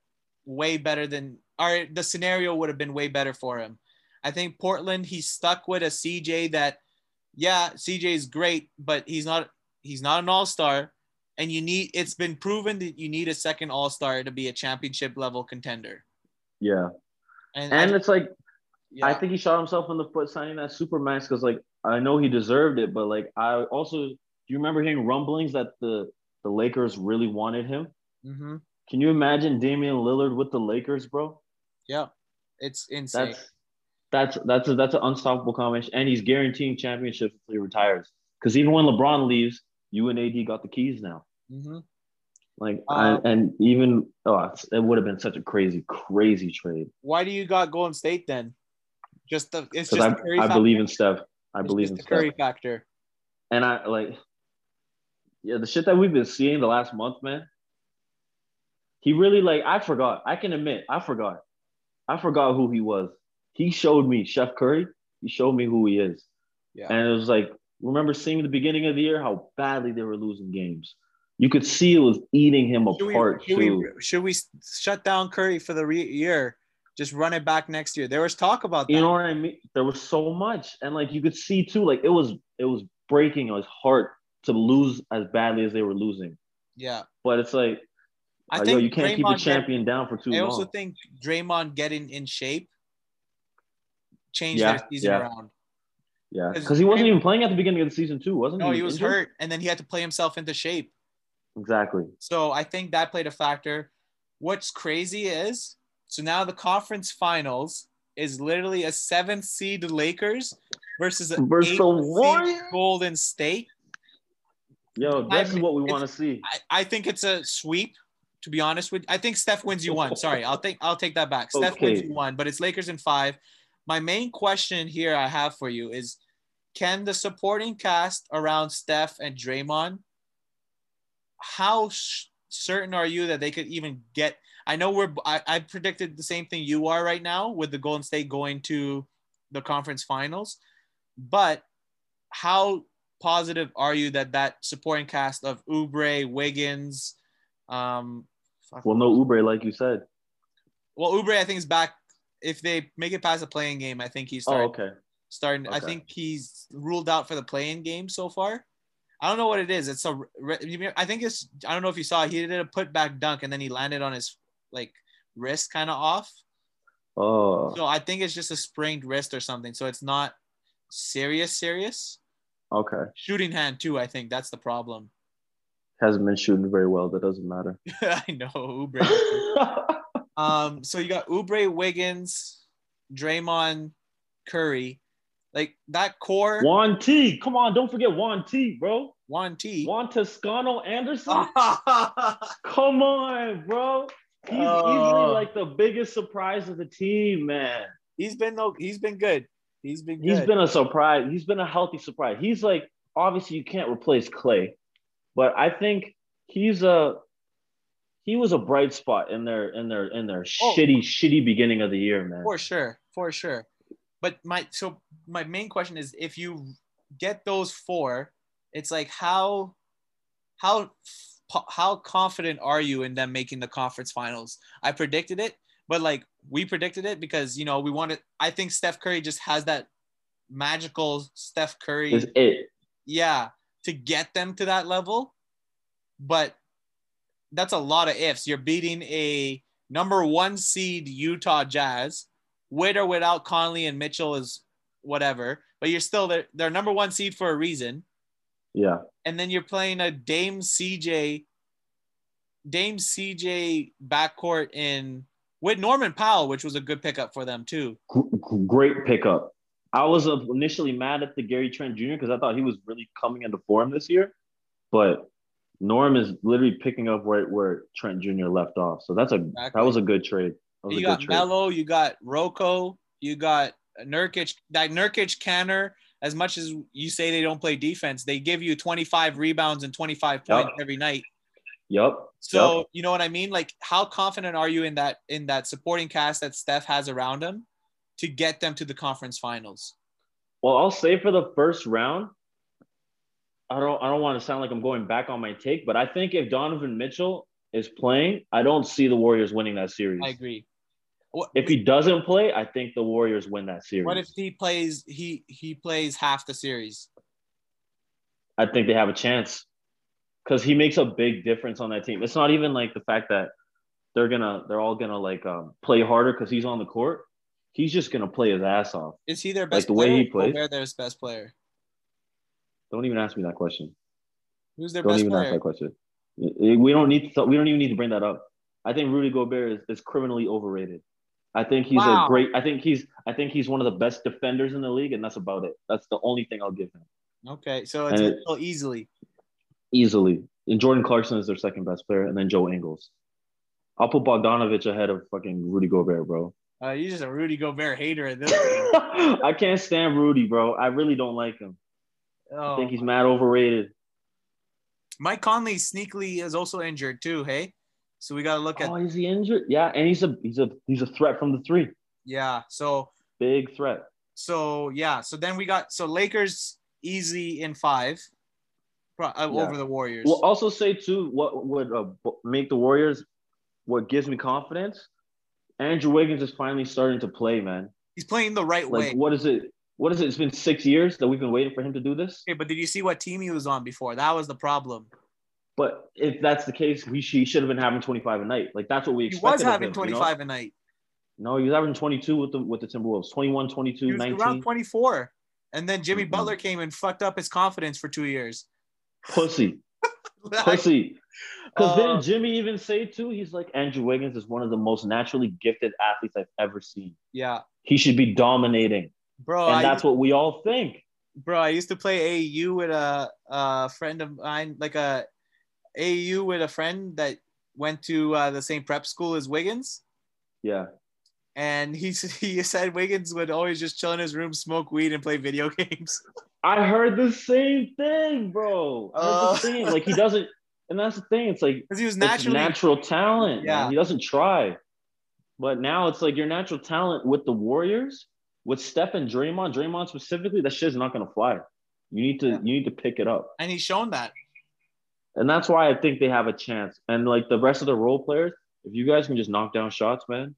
way better than, or the scenario would have been way better for him. I think Portland, he's stuck with a CJ that, yeah, CJ is great, but he's not, he's not an all star. And you need, it's been proven that you need a second all star to be a championship level contender. Yeah. And, And I, it's like yeah, I think he shot himself in the foot signing that super supermax because like I know he deserved it, but like I also do you remember hearing rumblings that the the Lakers really wanted him? hmm Can you imagine Damian Lillard with the Lakers, bro? yeah, it's insane. That's that's that's a, that's an unstoppable combination, and he's guaranteeing championships until he retires. Because even when LeBron leaves, you and AD got the keys now. hmm Like Um, I, and even oh, it would have been such a crazy, crazy trade. Why do you got Golden State then? Just the it's just Because the Curry I, I factor? believe in Steph. I It's believe in the Steph. Curry factor. And I like, yeah, the shit that we've been seeing the last month, man. He really like, I forgot. I can admit, I forgot. I forgot who he was. He showed me Chef Curry. He showed me who he is. Yeah. And it was like, remember seeing the beginning of the year how badly they were losing games. You could see it was eating him Should we, apart should, too. we, should we shut down Curry for the re- year? Just run it back next year. There was talk about that. You know what I mean? There was so much, and like you could see too, like it was it was breaking his heart to lose as badly as they were losing. yeah. But it's like, I uh, think yo, you can't keep the Draymond get- champion down for too long. I long. also think Draymond getting in shape changed Yeah, their season yeah. around. Yeah, 'Cause because he wasn't even playing at the beginning of the season too, wasn't No, he? No, he was injured? hurt, and then he had to play himself into shape. Exactly. So I think that played a factor. What's crazy is so now the conference finals is literally a seventh seed Lakers versus a Versus eighth seed Golden State. Yo, I this is what we want to see. I, I think it's a sweep. To be honest with, I think Steph wins you one. Sorry, I'll think I'll take that back. Steph wins you one, but it's Lakers in five. My main question here I have for you is, can the supporting cast around Steph and Draymond, how sh- certain are you that they could even get? I know we're I, I predicted the same thing you are right now with the Golden State going to the conference finals, but how positive are you that that supporting cast of Oubre, Wiggins, um, Well, no Oubre, like you said. well, Oubre I think is back. If they make it past the play-in game, I think he's Oh, starting. okay. I think he's ruled out for the play-in game so far. I don't know what it is. a. I think it's. I don't know if you saw. He did a put back dunk and then he landed on his like wrist kind of off. Oh, So I think it's just a sprained wrist or something. So it's not serious. Serious okay. shooting hand too. I think that's the problem. Hasn't been shooting very well. That doesn't matter. I know Oubre. Um, so you got Oubre, Wiggins, Draymond, Curry, like that core. Juan T. Come on, don't forget Juan T, bro. Juan T. Juan Toscano Anderson. Come on, bro. He's Oh. easily uh. like the biggest surprise of the team, man. he's been no, he's been good. He's been good. He's been a surprise. He's been a healthy surprise. He's like obviously you can't replace Klay, but I think he's a he was a bright spot in their in their in their Oh. shitty shitty beginning of the year, man. for sure, for sure. But my so my main question is if you get those four, it's like how how how confident are you in them making the conference finals? I predicted it, but like we predicted it because you know we wanted. I think Steph Curry just has that magical Steph Curry, Is it? yeah, to get them to that level. But that's a lot of ifs. You're beating a number one seed Utah Jazz, with or without Conley and Mitchell is whatever, but you're still their, their number one seed for a reason. Yeah. And then you're playing a Dame CJ, Dame CJ backcourt in with Norman Powell, which was a good pickup for them too. Great pickup. I was uh, initially mad at the Gary Trent Jr. because I thought he was really coming into form this year, but Norm is literally picking up where, where Trent Jr. left off. So that's a Exactly. that was a good trade. You got. Melo, you got RoCo, you got Nurkic. That Nurkic Kanter, as much as you say they don't play defense, they give you 25 rebounds and 25 points Yep. every night. Yup. So Yep. you know what I mean? Like, how confident are you in that in that supporting cast that Steph has around him to get them to the conference finals? Well, I'll say for the first round, I don't I don't want to sound like I'm going back on my take, but I think if Donovan Mitchell is playing, I don't see the Warriors winning that series. I agree. What, If he doesn't play, I think the Warriors win that series. what if he plays? He he plays half the series. I think they have a chance because he makes a big difference on that team. It's not even like the fact that they're gonna they're all gonna like um, play harder because he's on the court. He's just gonna play his ass off. Is he their best the way he plays? Or their best player? Don't even ask me that question. Who's their Don't best player? Don't even ask that question. We don't need to. We don't even need to bring that up. I think Rudy Gobert is, is criminally overrated. I think he's Wow. a great. I think he's. I think he's one of the best defenders in the league, and that's about it. That's the only thing I'll give him Okay, so it's it- easily. easily. And Jordan Clarkson is their second best player, and then Joe Ingles. I'll put Bogdanovich ahead of fucking Rudy Gobert, bro. Uh, you're just a Rudy Gobert hater at this point. I can't stand Rudy, bro. I really don't like him. I Oh, think he's mad overrated. Mike Conley sneakily is also injured too. Hey, so we got to look at Oh, is he injured? Yeah, and he's a he's a he's a threat from the three. yeah. So Big threat. so yeah. So then we got so Lakers easy in five, pro- uh, Yeah. over the Warriors. We'll also say too what would uh, make the Warriors. What gives me confidence? Andrew Wiggins is finally starting to play, man. He's playing the right Like, way. what is it? What is it? It's been six years that we've been waiting for him to do this. Okay, but did you see what team he was on before? That was the problem. But if that's the case, he, he should have been having 25 a night. Like that's what we expected. He was having him, you know? 25 a night. No, he was averaging 22 with the with the Timberwolves. 21, 22, He was 19. around 24. And then Jimmy Mhm. Butler came and fucked up his confidence for two years. Pussy. Like, Pussy. Because Uh, didn't Jimmy even say too? He's like Andrew Wiggins is one of the most naturally gifted athletes I've ever seen. yeah, He should be dominating, bro. and I, that's what we all think. bro, I used to play AAU with a, a friend of mine, like a AAU with a friend that went to uh, the same prep school as Wiggins. Yeah, And he, he said Wiggins would always just chill in his room, smoke weed, and play video games. I heard the same thing, bro. I heard Uh. the same. Like he doesn't, and that's the thing. It's like Because he was naturally. natural talent. Yeah. Yeah, he doesn't try. But now it's like your natural talent with the Warriors, with Steph and Draymond, Draymond specifically, that shit's not gonna fly. You need to Yeah. you need to pick it up. and he's shown that. And that's why I think they have a chance. And like the rest of the role players, if you guys can just knock down shots, man,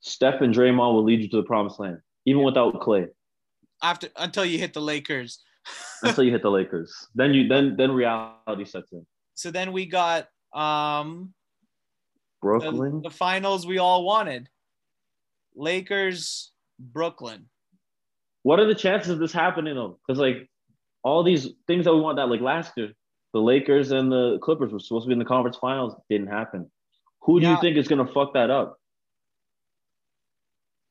Steph and Draymond will lead you to the promised land, even without Klay, After until you hit the Lakers. until you hit the Lakers. Then you then then reality sets in. So then we got um the, Brooklyn. the finals we all wanted. Lakers, Brooklyn. What are the chances of this happening though? Because like all these things that we want that like last year, the Lakers and the Clippers were supposed to be in the conference finals, didn't happen. Who do Yeah. you think is gonna fuck that up?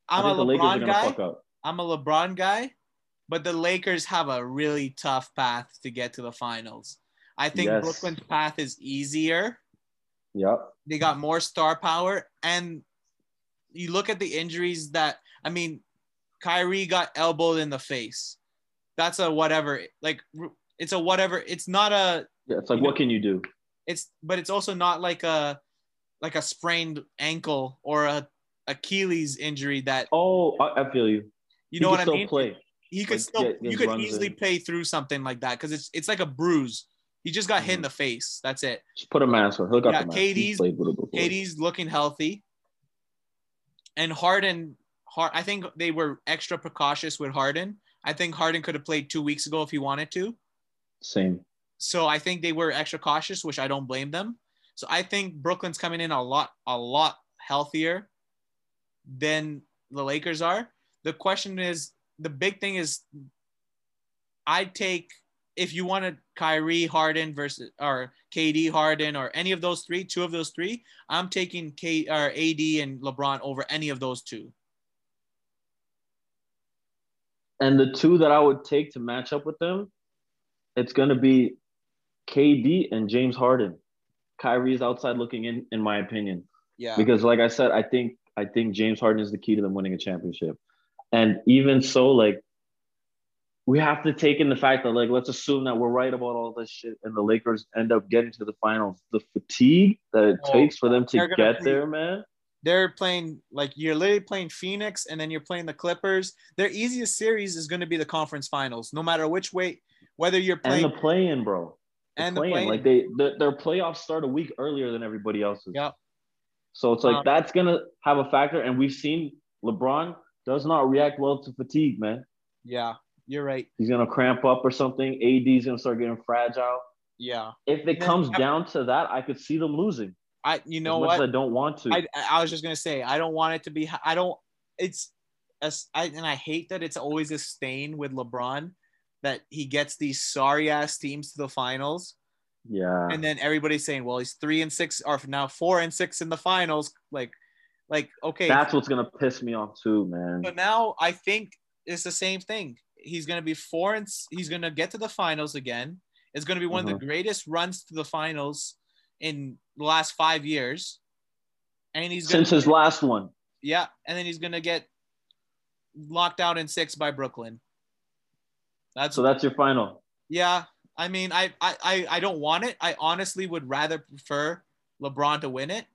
I'm a think the Lakers are LeBron guy. I'm a LeBron guy, but the Lakers have a really tough path to get to the finals. I think Yes. Brooklyn's path is easier. Yep. They got more star power, and you look at the injuries that I mean, Kyrie got elbowed in the face. That's a whatever. Like it's a whatever. It's not a. Yeah, it's like what know- can you do? It's but it's also not like a like a sprained ankle or a Achilles injury that Oh, I, I feel you. you He know what I still mean. Play. he could like, still get you could easily in. play through something like that because it's it's like a bruise. He just got hit in Mhm. the face. That's it. Just put a mask on. He'll got Yeah, the mask. He's KD's played with it before. KD's looking healthy, and Harden. Hard, I think they were extra precautious with Harden. I think Harden could have played two weeks ago if he wanted to. Same. So I think they were extra cautious, which I don't blame them. So I think Brooklyn's coming in a lot, a lot healthier than the Lakers are. The question is, the big thing is, I'd take if you wanted Kyrie Harden versus or KD Harden or any of those three, two of those three, I'm taking K or AD and LeBron over any of those two. And the two that I would take to match up with them, it's gonna be KD and James Harden. Kyrie's outside looking in, in my opinion. Yeah. Because like I said, I think I think James Harden is the key to them winning a championship. And even so, like we have to take in the fact that like let's assume that we're right about all this shit and the Lakers end up getting to the finals. The fatigue that it Oh, takes for them to get there, man. they're playing like you're literally playing Phoenix and then you're playing the Clippers. Their easiest series is going to be the conference finals, no matter which way, whether you're And playing the play-in, bro. The and the play-in. Like they the, their playoffs start a week earlier than everybody else's. Yep. So it's like Um, that's gonna have a factor. And we've seen LeBron does not react well to fatigue, man. yeah, you're right. He's gonna cramp up or something. AD's gonna start getting fragile. Yeah, If it And comes down to that, I could see them losing. I you know what I don't want to. I I was just gonna say I don't want it to be. I don't. It's as I and I hate that it's always a stain with LeBron that he gets these sorry ass teams to the finals, yeah. and then everybody's saying, well, he's three and six, or now four and six in the finals. Like, like okay, That's what's gonna piss me off too, man. But now I think it's the same thing. He's going to be four and he's going to get to the finals again. It's going to be one of Mhm. the greatest runs to the finals in the last five years. And he's Since his last one. yeah, and then he's going to get locked out in six by Brooklyn. That's So that's your final. yeah. I mean, I, I I don't want it. I honestly would rather prefer LeBron to win it.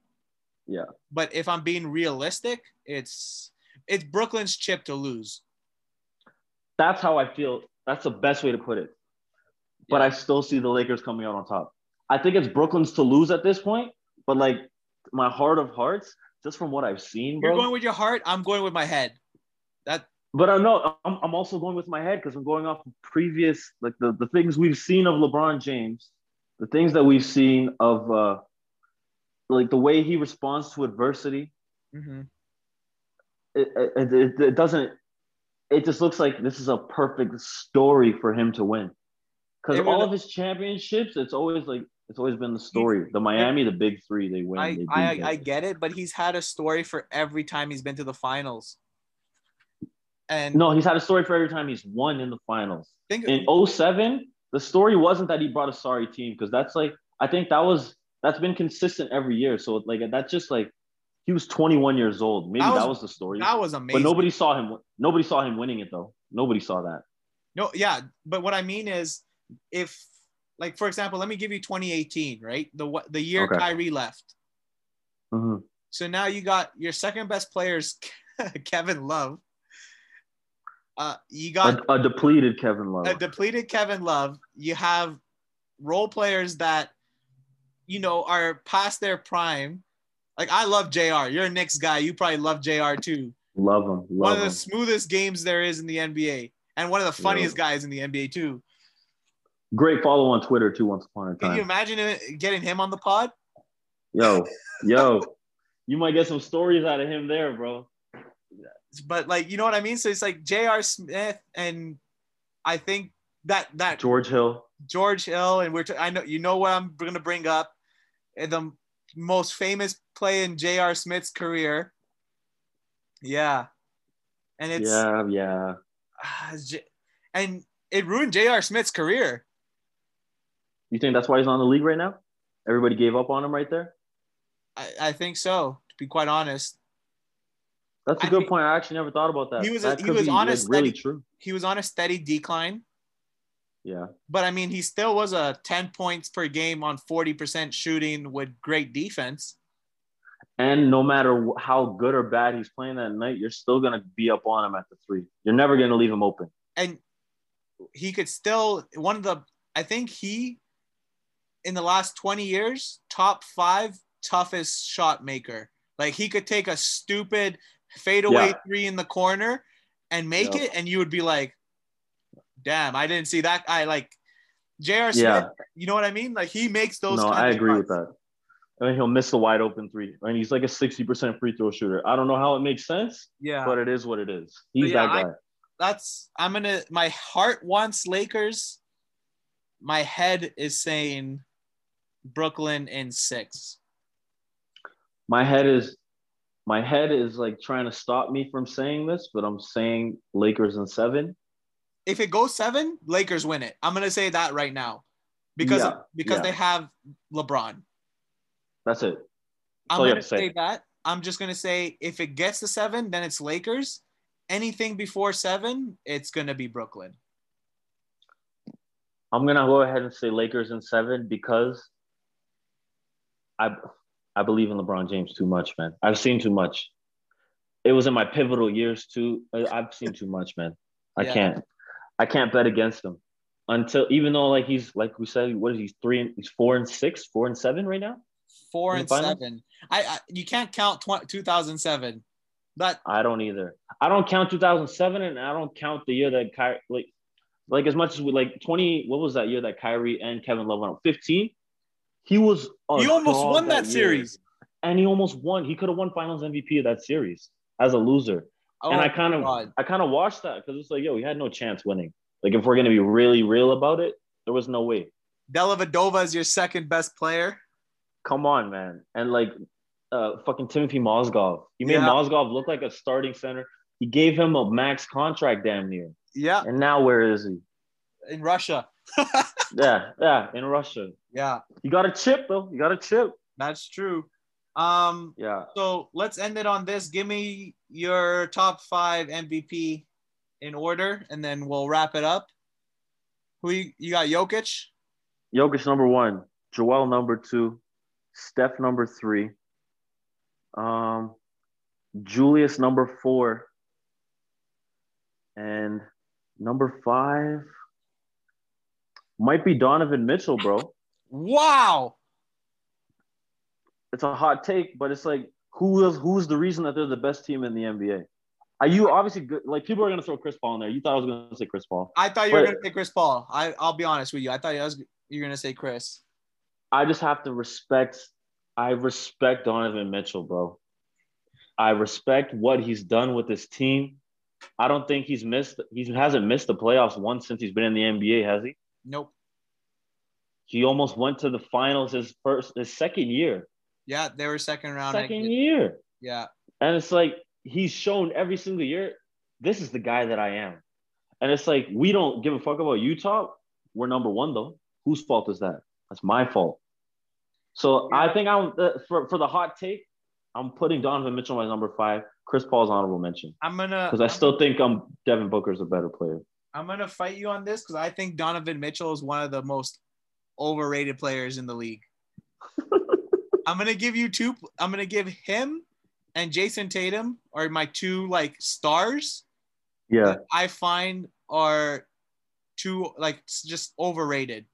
Yeah. But if I'm being realistic, it's it's Brooklyn's chip to lose. That's how I feel. That's the best way to put it. But Yeah. I still see the Lakers coming out on top. I think it's Brooklyn's to lose at this point. But like my heart of hearts, just from what I've seen, bro. You're going with your heart. I'm going with my head. That But I know I'm, I'm also going with my head because I'm going off of previous, like the, the things we've seen of LeBron James, the things that we've seen of, uh, like the way he responds to adversity. mhm. It, it, it, it doesn't, it just looks like this is a perfect story for him to win. Because all of his championships, it's always like, it's always been the story. The Miami, the big three, they win. I, they I I get it, but he's had a story for every time he's been to the finals. And no, he's had a story for every time he's won in the finals. think in 07 the story wasn't that he brought a sorry team because that's like i think that was that's been consistent every year so like that's just like he was 21 years old maybe That that was- was, the story that was amazing. but nobody saw him nobody saw him winning it though nobody saw that No, yeah, but what I mean is, if like for example, let me give you 2018, right? The what the year Okay. Kyrie left. Mhm. So now you got your second best players, Kevin Love. Uh, you got a, a depleted kevin love a depleted Kevin Love. You have role players that you know are past their prime. Like I love J.R. You're a Knicks guy. You probably love J.R. too. love him one of the him smoothest games there is in the NBA, and one of the funniest guys in the NBA too. great follow on twitter too once upon a time. Can you imagine getting him on the pod? yo yo you might get some stories out of him there bro But like, you know what I mean? So it's like J.R. Smith and I think that that george hill George Hill and we're t- I know you know what I'm going to bring up And the most famous play in J.R. Smith's career. Yeah, and it's yeah, yeah. ah, J- and it ruined J.R. Smith's career. You think that's why he's on the league right now? Everybody gave up on him right there. I, I think so. To be quite honest, That's a I good think- point. I actually never thought about that. He was- That he was be, on a like, really steady- true. he was on a steady decline, Yeah, but I mean, he still was a 10 points per game on 40% shooting with great defense. and no matter how good or bad he's playing that night, you're still gonna be up on him at the three. You're never gonna leave him open. and he could still one of the I think he in the last 20 years top 5 toughest shot maker. Like he could take a stupid fadeaway Yeah. three in the corner and make it and you would be like damn, I didn't see that I like J.R. Smith, Yeah. you know what I mean? Like he makes those no, I agree with that. I mean, he'll miss a wide open three, and he's like a sixty percent free throw shooter. I don't know how it makes sense, Yeah. but it is what it is. He's yeah, that guy. that's I'm gonna my heart wants Lakers. My head is saying Brooklyn in six. my head is my head is like trying to stop me from saying this, but I'm saying Lakers in seven. If it goes seven, Lakers win it. I'm gonna say that right now. Because Yeah, because yeah. they have LeBron. That's it. I'm gonna say. say that. I'm just gonna say if it gets to seven, then it's Lakers. Anything before seven, it's gonna be Brooklyn. I'm gonna go ahead and say Lakers in seven because I I believe in LeBron James too much, man. I've seen too much. It was in my pivotal years too. I've seen too much, man. I Yeah. can't. I can't bet against him until even though like he's like we said, what is he? Three and he's four and six, four and seven right now. Four and finals? seven. I, I you can't count tw- 2007. That I don't either. I don't count 2007, and I don't count the year that Kyrie like like as much as we like 20. What was that year that Kyrie and Kevin Love went on 15? He was he almost won that year. series. and he almost won. He could have won Finals MVP of that series as a loser. Oh, and I kind of God. I kind of watched that because it's like, yo, he had no chance winning. Like if we're gonna be really real about it, there was no way. Dellavedova is your second best player. Come on, man. And like uh fucking Timothy Mozgov. You made Yeah. Mozgov look like a starting center. He gave him a max contract damn near. Yeah, And now where is he? in Russia. Yeah, yeah, in Russia. Yeah, You got a chip though. You got a chip. that's true. Um, Yeah. so let's end it on this. Give me your top five MVP in order, and then we'll wrap it up. Who you, you got? Jokic. Jokic number one, Joel number two, Steph number three, um, Julius number four, and number five might be Donovan Mitchell, bro. Wow. It's a hot take, but it's like who is who's the reason that they're the best team in the NBA? Are you obviously good? Like people are gonna throw Chris Paul in there. You thought I was gonna say Chris Paul. I thought you were But- gonna say Chris Paul. I I'll be honest with you. I thought you was you were gonna say Chris. I just have to respect. I respect Donovan Mitchell, bro. I respect what he's done with this team. I don't think he's missed. He hasn't missed the playoffs once since he's been in the NBA, has he? Nope. He almost went to the finals his first, his second year, Yeah, they were second round. second year, Yeah. and it's like he's shown every single year. This is the guy that I am, and it's like we don't give a fuck about Utah. We're number one though. Whose fault is that? That's my fault. So Yeah. I think I'm uh, for for the hot take. I'm putting Donovan Mitchell as number five. Chris Paul's honorable mention I'm gonna because I still think um Devin Booker's a better player. I'm gonna fight you on this because I think Donovan Mitchell is one of the most overrated players in the league. I'm gonna give you two. I'm gonna give him and Jayson Tatum are my two like stars Yeah, I find are too like just overrated.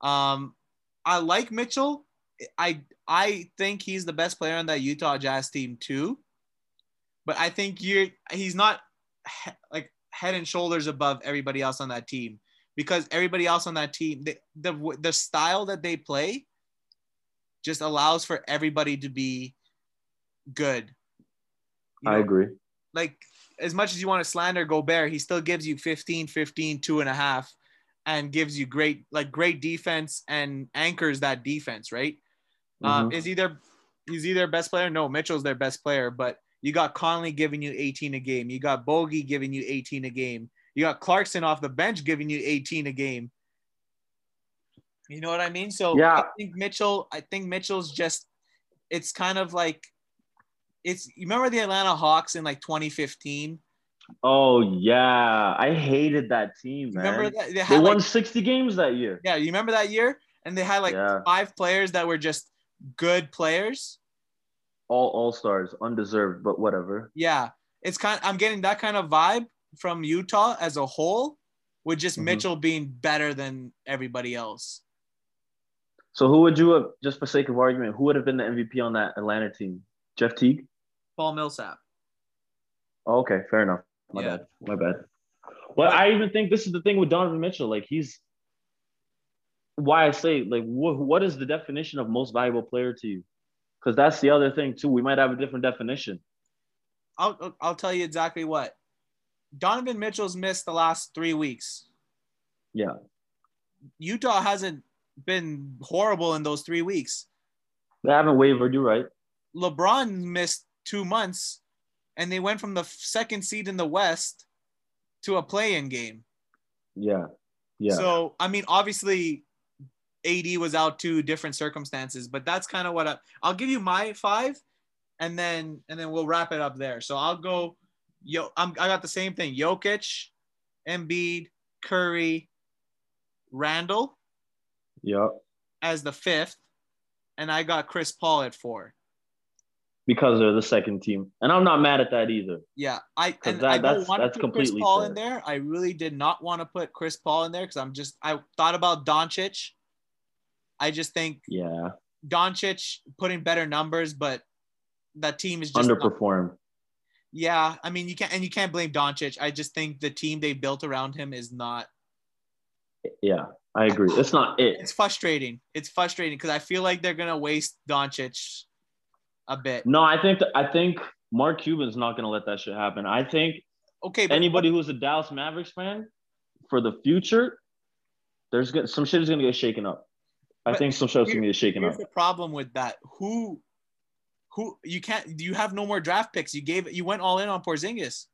Um, I like Mitchell. I I think he's the best player on that Utah Jazz team too. But I think you're he's not like head and shoulders above everybody else on that team because everybody else on that team the the, the style that they play just allows for everybody to be good. You I agree. like as much as you want to slander Gobert, he still gives you 15, 15, two and a half, and gives you great like great defense and anchors that defense, right? Um, Mhm. is either he's either best player? No, Mitchell's their best player, but You got Conley giving you 18 a game. You got Bogey giving you 18 a game. You got Clarkson off the bench giving you 18 a game. You know what I mean? So Yeah. I think Mitchell, I think Mitchell's just it's kind of like it's you remember the Atlanta Hawks in like 2015? Oh yeah, I hated that team, man. Remember that they They had won like, 60 games that year. yeah, you remember that year? And they had like Yeah. five players that were just good players. All all stars, undeserved, but whatever. Yeah, it's kind. I'm getting that kind of vibe from Utah as a whole, with just Mhm. Mitchell being better than everybody else. So who would you have, just for sake of argument, who would have been the MVP on that Atlanta team? Jeff Teague? Paul Millsap. Oh, okay, fair enough. My Yeah. bad. My bad. But I even think this is the thing with Donovan Mitchell. Like he's why I say like what what is the definition of most valuable player to you? Because that's the other thing too. We might have a different definition. I'll I'll- tell you exactly what. Donovan Mitchell's missed the last three weeks. Yeah. Utah hasn't been horrible in those three weeks. They haven't wavered, you're right. LeBron missed two months, and they went from the second seed in the West to a play-in game. Yeah. Yeah. So I mean, obviously, AD was out to different circumstances, but that's kind of what I, I'll give you my five, and then and then we'll wrap it up there. So I'll go. Yo, I'm, I got the same thing: Jokic, Embiid, Curry, Randle yeah. as the fifth, and I got Chris Paul at four. Because they're the second team. And I'm not mad at that either. Yeah, I and that- I don't that's- want to that's put Chris Paul fair. in there. I really did not want to put Chris Paul in there because I'm just I thought about Doncic. I just think Yeah. Doncic putting better numbers, but that team is just not- yeah. I mean, you can't and you can't blame Doncic. I just think the team they built around him is not. Yeah. I agree. It's not it. It's frustrating. It's frustrating because I feel like they're gonna waste Doncic a bit. No, I think I think Mark Cuban's not gonna let that shit happen. I think Okay, but anybody who's a Dallas Mavericks fan for the future, there's gonna, some shit is gonna get shaken up. I But think some shit's gonna get shaken up. The problem with that. Who, who you can't. You have no more draft picks. You gave. You went all in on Porzingis.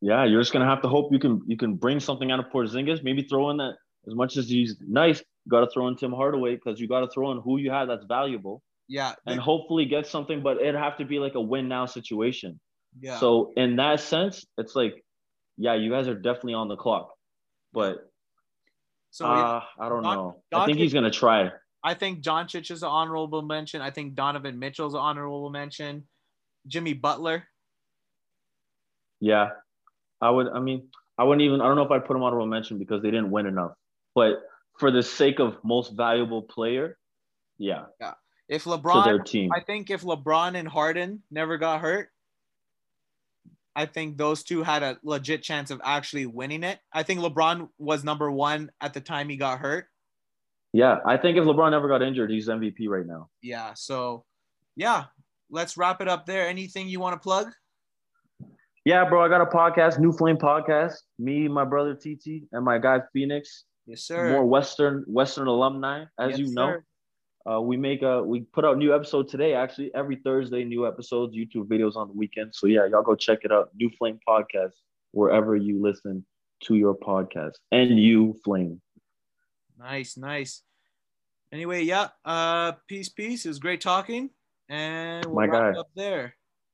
Yeah, you're just gonna have to hope you can you can bring something out of Porzingis. Maybe throw in that as much as he's nice. You got to throw in Tim Hardaway because you got to throw in who you have that's valuable, Yeah. and hopefully get something. But it'd have to be like a win now situation. yeah. So in that sense, it's like, yeah, you guys are definitely on the clock. But so uh, I don't Don- know. I think he's gonna try. I think Doncic is an honorable mention. I think Donovan Mitchell's an honorable mention. Jimmy Butler. Yeah, I would. I mean, I wouldn't even. I don't know if I'd put him honorable mention because they didn't win enough. But for the sake of most valuable player, yeah, Yeah. If to their LeBron, team. I think if LeBron and Harden never got hurt, I think those two had a legit chance of actually winning it. I think LeBron was number one at the time he got hurt. Yeah, I think if LeBron never got injured, he's MVP right now. Yeah. So, yeah, let's wrap it up there. Anything you want to plug? Yeah, bro, I got a podcast, NU Flame Podcast. Me, my brother TT, and my guy Phoenix. Yes, sir. More Western Western alumni, as Yes, you know. sir. Uh, we make a we put out new episode today. Actually, every Thursday, new episodes, YouTube videos on the weekend. So yeah, y'all go check it out. NU Flame Podcast, wherever you listen to your podcast, and you Flame. Nice, nice. Anyway, yeah. Uh, peace, peace. It was great talking, and we'll My wrap guy. up there.